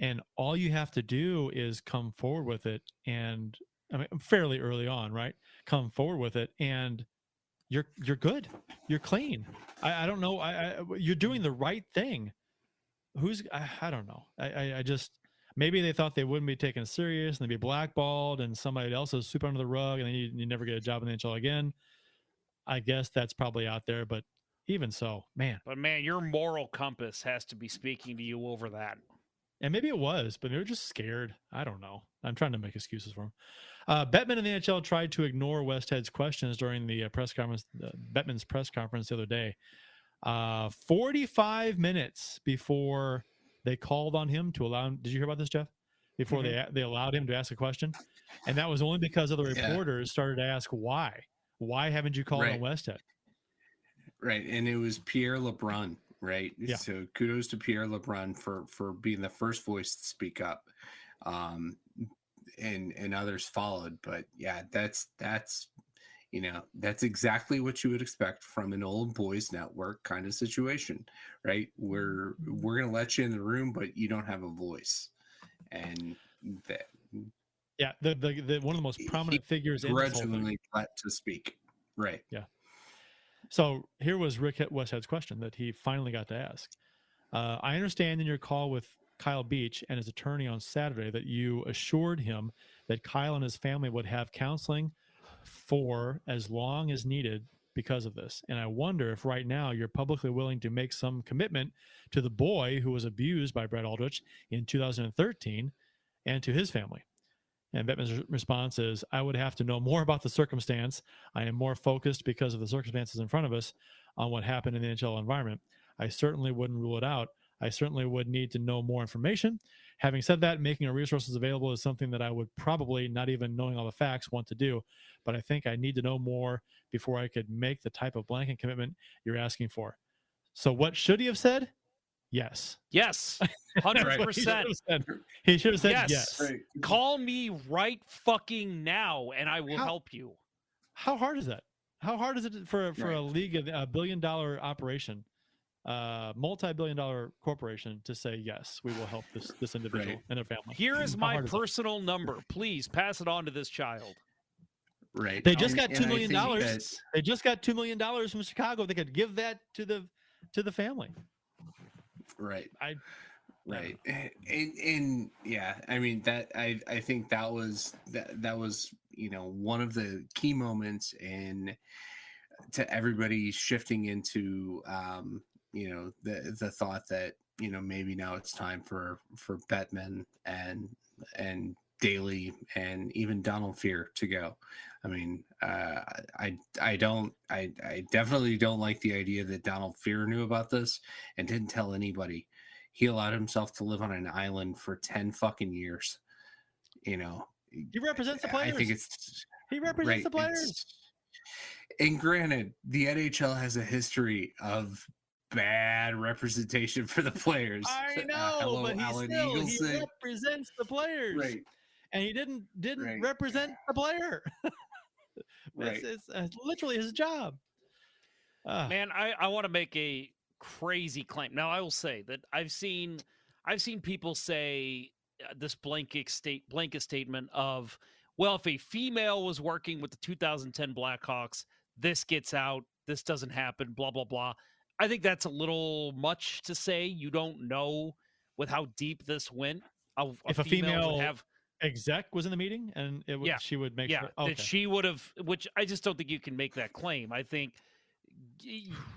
and all you have to do is come forward with it and i mean fairly early on right come forward with it and you're you're good. You're clean. I, I don't know I, I you're doing the right thing. Who's i, I don't know. I, I just maybe they thought they wouldn't be taken serious and they'd be blackballed and somebody else is super under the rug and then you, you never get a job in the NHL again. I guess that's probably out there but even so, man. But man, your moral compass has to be speaking to you over that. And maybe it was, but they were just scared. I don't know. I'm trying to make excuses for him. Uh, Bettman in the NHL tried to ignore Westhead's questions during the uh, press conference, uh, Bettman's press conference the other day. Uh, 45 minutes before they called on him to allow him. Did you hear about this, Jeff? Before they they allowed him to ask a question, and that was only because other Yeah. reporters started to ask why. Why haven't you called Right. on Westhead? Right, and it was Pierre LeBrun, right? Yeah. So kudos to Pierre LeBrun for for being the first voice to speak up, um, and and others followed. But yeah, that's that's you know that's exactly what you would expect from an old boys network kind of situation, right? We're we're gonna let you in the room, but you don't have a voice, and that Yeah, the, the, the one of the most prominent figures grudgingly let to speak, right? Yeah. So here was Rick Westhead's question that he finally got to ask. Uh, I understand in your call with Kyle Beach and his attorney on Saturday that you assured him that Kyle and his family would have counseling for as long as needed because of this. And I wonder if right now you're publicly willing to make some commitment to the boy who was abused by Brett Aldrich in 2013 and to his family. And Bettman's response is, I would have to know more about the circumstance. I am more focused because of the circumstances in front of us on what happened in the NHL environment. I certainly wouldn't rule it out. I certainly would need to know more information. Having said that, making our resources available is something that I would probably, not even knowing all the facts, want to do. But I think I need to know more before I could make the type of blanket commitment you're asking for. So, what should he have said? Yes. Yes, hundred He should percent. have said, he should have said Yes. yes. Right. Call me right fucking now, and I will How- help you. How hard is that? How hard is it for for a league of a billion dollar operation, uh, multi billion dollar corporation to say yes, we will help this this individual Right. and their family? Here is How my hard is that? personal number. Please pass it on to this child. Right. They just And- got and two I million think dollars. that- They just got two million dollars from Chicago. They could give that to the to the family. Right. I right and, and yeah i mean that i i think that was that that was you know one of the key moments in to everybody shifting into um you know the the thought that you know maybe now it's time for for Bettman and and Daly and even Donald Fehr to go. I mean, uh, I I don't I I definitely don't like the idea that Donald Fehr knew about this and didn't tell anybody. He allowed himself to live on an island for ten fucking years. You know, he represents the players. I think it's he represents right. the players. And granted, the NHL has a history of bad representation for the players. I Uh, know, hello, but he Alan still he represents the players, Right. and he didn't didn't Right. represent the player. Right. It's, it's uh, literally his job. Ah, Man, I, I want to make a crazy claim. Now, I will say that I've seen I've seen people say uh, this blanket state blanket statement of, well, if a female was working with the 2010 Blackhawks, this gets out, this doesn't happen, blah blah blah. I think that's a little much to say. You don't know with how deep this went. A, a if a female, female would have exec was in the meeting and it would, Yeah. she would make yeah, sure. Okay. that she would have, which I just don't think you can make that claim. I think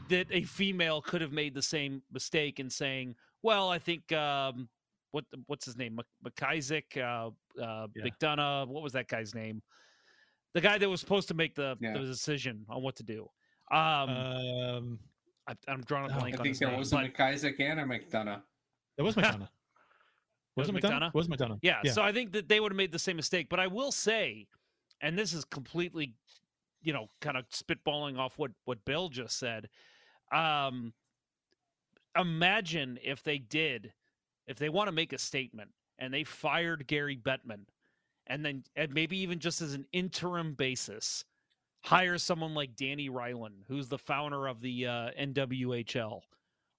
that a female could have made the same mistake in saying, "Well, I think um, what what's his name, Mc- MacIsaac, uh, uh, Yeah. McDonough, what was that guy's name? The guy that was supposed to make the, Yeah. the decision on what to do." Um, um, I, I'm drawing a blank I on think his there name, was but- a MacIsaac and a McDonough. it was McDonough. Was was it McDonough? McDonough? Was McDonough? Yeah, so I think that they would have made the same mistake. But I will say, and this is completely, you know, kind of spitballing off what what Bill just said. Um, imagine if they did, if they want to make a statement and they fired Gary Bettman, and then and maybe even just as an interim basis, hire someone like Dani Rylan, who's the founder of the uh, NWHL,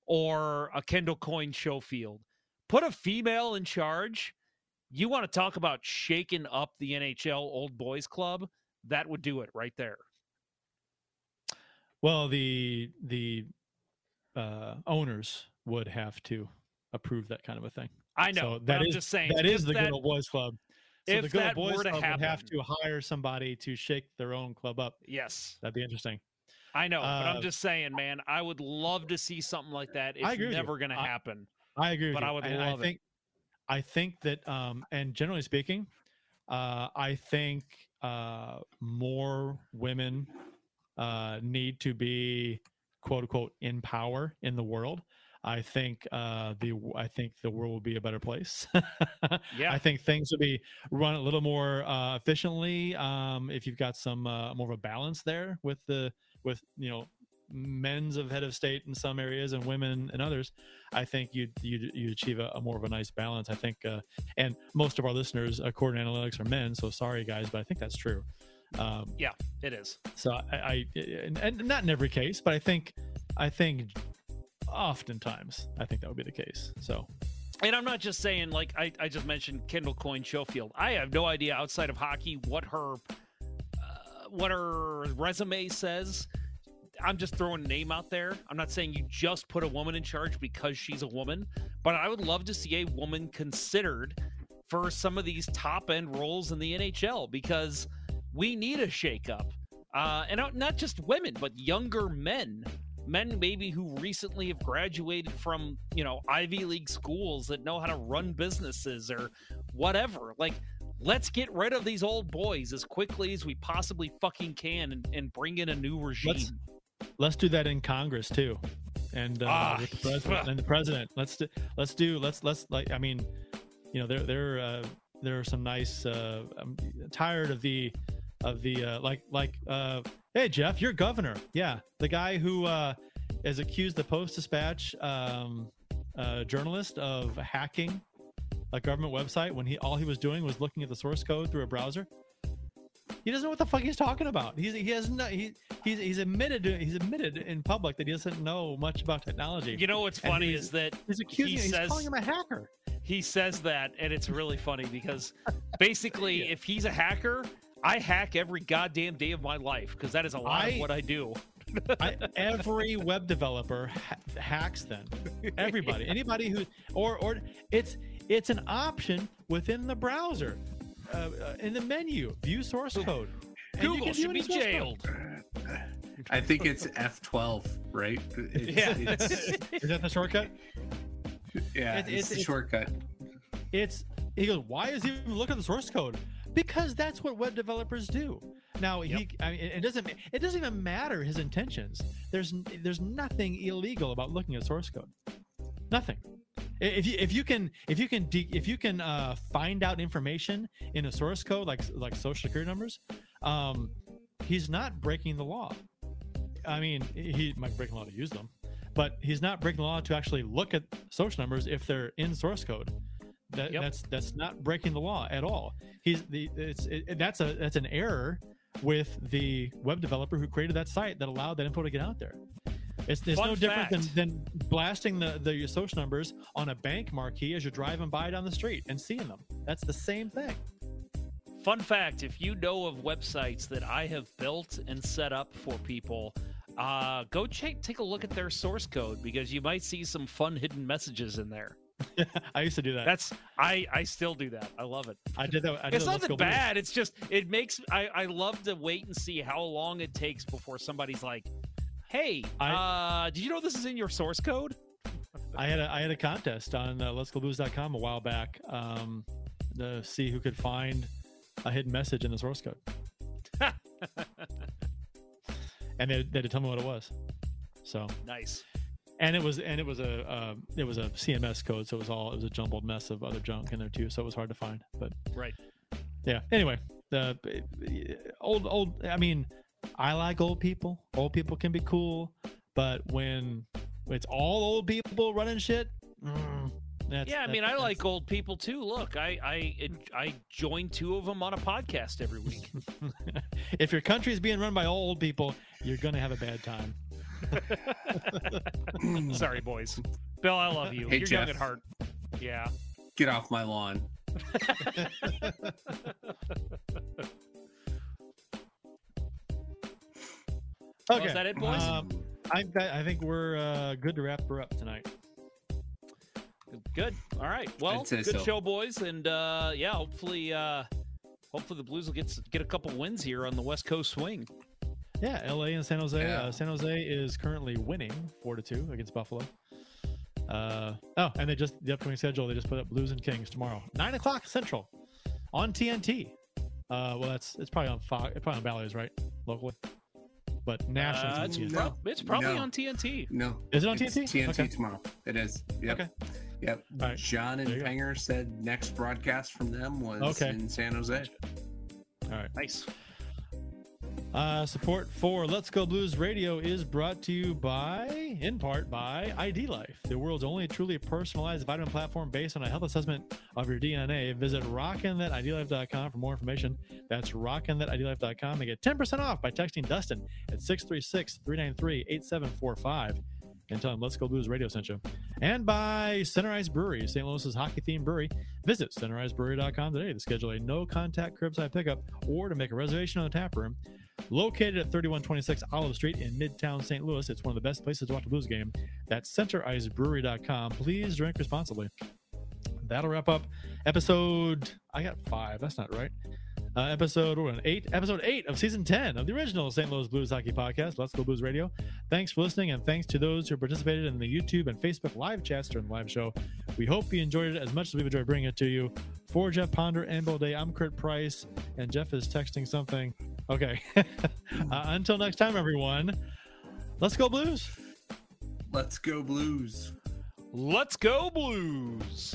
or a Kendall Coyne Schofield put a female in charge. You want to talk about shaking up the NHL old boys club? That would do it right there. Well, the the uh, owners would have to approve that kind of a thing. I know, So that I'm is- just saying, that is the that- good old boys club. So the good that old boys were to club would have to hire somebody to shake their own club up. Yes, That'd be interesting. I know, but I'm Uh, just saying, man. I would love to see something like that. It's never going to happen. I agree with But you. I would and love I it. think, I think that, um, and generally speaking, uh, I think uh, more women uh, need to be quote unquote in power in the world. I think uh, the I think the world will be a better place. Yeah. I think things will be run a little more uh, efficiently um, if you've got some uh, more of a balance there with the with you know men's of head of state in some areas and women in others. I think you you you achieve a, a more of a nice balance. I think, uh, and most of our listeners, according to analytics, are men. So sorry guys, but I think that's true. Um, Yeah, it is. so I, I and, and not in every case, but I think I think oftentimes I think that would be the case. So And I'm not just saying, like I, I just mentioned Kendall Coyne Schofield. I have no idea outside of hockey what her uh, what her resume says. I'm just throwing a name out there. I'm not saying you just put a woman in charge because she's a woman, but I would love to see a woman considered for some of these top end roles in the NHL because we need a shakeup. Uh, and not- just women, but younger men, men maybe who recently have graduated from you know Ivy League schools that know how to run businesses or whatever. Like, let's get rid of these old boys as quickly as we possibly fucking can and, and bring in a new regime. let's let's do that in Congress too, and uh, Ah, with the president and the president. Let's do let's do let's let's like I mean, you know there there uh, there are some nice. Uh, I'm tired of the of the uh, like like uh, hey Jeff, you're governor. Yeah, the guy who uh, has accused the Post Dispatch um, uh, journalist of hacking a government website when he all he was doing was looking at the source code through a browser. He doesn't know what the fuck he's talking about. He's he has no he he's he's admitted he's admitted in public that he doesn't know much about technology. You know what's funny is that he's accusing he he's calling him a hacker. he says that, and it's really funny because basically, if he's a hacker, I hack every goddamn day of my life because that is a lot I- of what I do. I, every web developer ha- hacks then. Everybody, anybody who or or it's it's an option within the browser, uh, uh, in the menu, view source code. And you Google can should be jailed. I think it's F12, right? It's, Yeah. it's, Is that the shortcut? yeah, It- it's, it's- the shortcut. It's he goes. Why is he even looking at the source code? Because that's what web developers do. Now he, I mean, it doesn't. It doesn't even matter his intentions. There's there's nothing illegal about looking at source code. Nothing. If you if you can if you can de- if you can uh, find out information in a source code like like social security numbers, um, he's not breaking the law. I mean, he might break the law to use them, but he's not breaking the law to actually look at social numbers if they're in source code. That, Yep. That's that's not breaking the law at all. He's the it's it, that's a that's an error with the web developer who created that site that allowed that info to get out there. It's, it's Fun no different than, than blasting the, the your social numbers on a bank marquee as you're driving by down the street and seeing them. That's the same thing. Fun fact if you know of websites that I have built and set up for people, uh, go check, take a look at their source code because you might see some fun hidden messages in there. I used to do that. That's I I still do that. I love it. I did that. I did it's that nothing Go Blues. bad. It's just it makes I I love to wait and see how long it takes before somebody's like, "Hey, uh, did you know this is in your source code?" I had a I had a contest on uh, Let's Go Blues.com a while back um, to see who could find a hidden message in the source code, and they, they had to tell me what it was. So Nice. and it was and it was a uh, it was a CMS code, so it was all it was a jumbled mess of other junk in there too, so it was hard to find. But Right. yeah. Anyway, the old old. I mean, I like old people. Old people can be cool, but when it's all old people running shit, mm, that's, yeah, I that- mean, I like old people too. Look, I I I join two of them on a podcast every week. if your country is being run by old people, you're gonna have a bad time. Sorry, boys. Bill, I love you. Hey, You're young at heart. Yeah. Get off my lawn. Well, Okay, is that it, boys? Um, I I think we're uh, good to wrap her up tonight. Good. All right. Well, good so. show, boys, and uh, yeah, hopefully, uh, hopefully the Blues will get get a couple wins here on the West Coast swing. Yeah, L.A. and San Jose. Yeah. Uh, San Jose is currently winning four to two against Buffalo. Uh, oh, and they just the upcoming schedule. They just put up Blues and Kings tomorrow, nine o'clock Central, on TNT. Uh, well, that's it's probably on Fox. It's probably on Bally's, right? Locally, but nationally, Uh, it's it's, TNT. prob- it's probably No. on TNT. No. Is it on it's TNT? TNT Okay. tomorrow. It is. Yep. Okay. Yep. All right. John and There. Penger said next broadcast from them was Okay. in San Jose. All right. Nice. Uh, support for Let's Go Blues Radio is brought to you by, in part, by ID Life, the world's only truly personalized vitamin platform based on a health assessment of your DNA. Visit rockinthatidlife.com for more information. That's rockinthatidlife.com and get 10% off by texting Dustin at 636 393 8745 and tell him Let's Go Blues Radio sent you. And by Center Ice Brewery, St. Louis's hockey themed brewery. Visit centericebrewery.com today to schedule a no contact curbside pickup or to make a reservation on the tap room. Located at 3126 Olive Street in Midtown St. Louis, it's one of the best places to watch a blues game. That's centericebrewery.com. Please drink responsibly. That'll wrap up episode. I got five. That's not right. Uh, episode eight. Episode eight of season ten of the original St. Louis Blues Hockey Podcast. Let's go Blues Radio. Thanks for listening, and thanks to those who participated in the YouTube and Facebook live chats during the live show. We hope you enjoyed it as much as we've enjoyed bringing it to you. For Jeff Ponder and Bill Day, I'm Kurt Price, and Jeff is texting something. Okay. uh, until next time, everyone. Let's go Blues. Let's go Blues. Let's go Blues.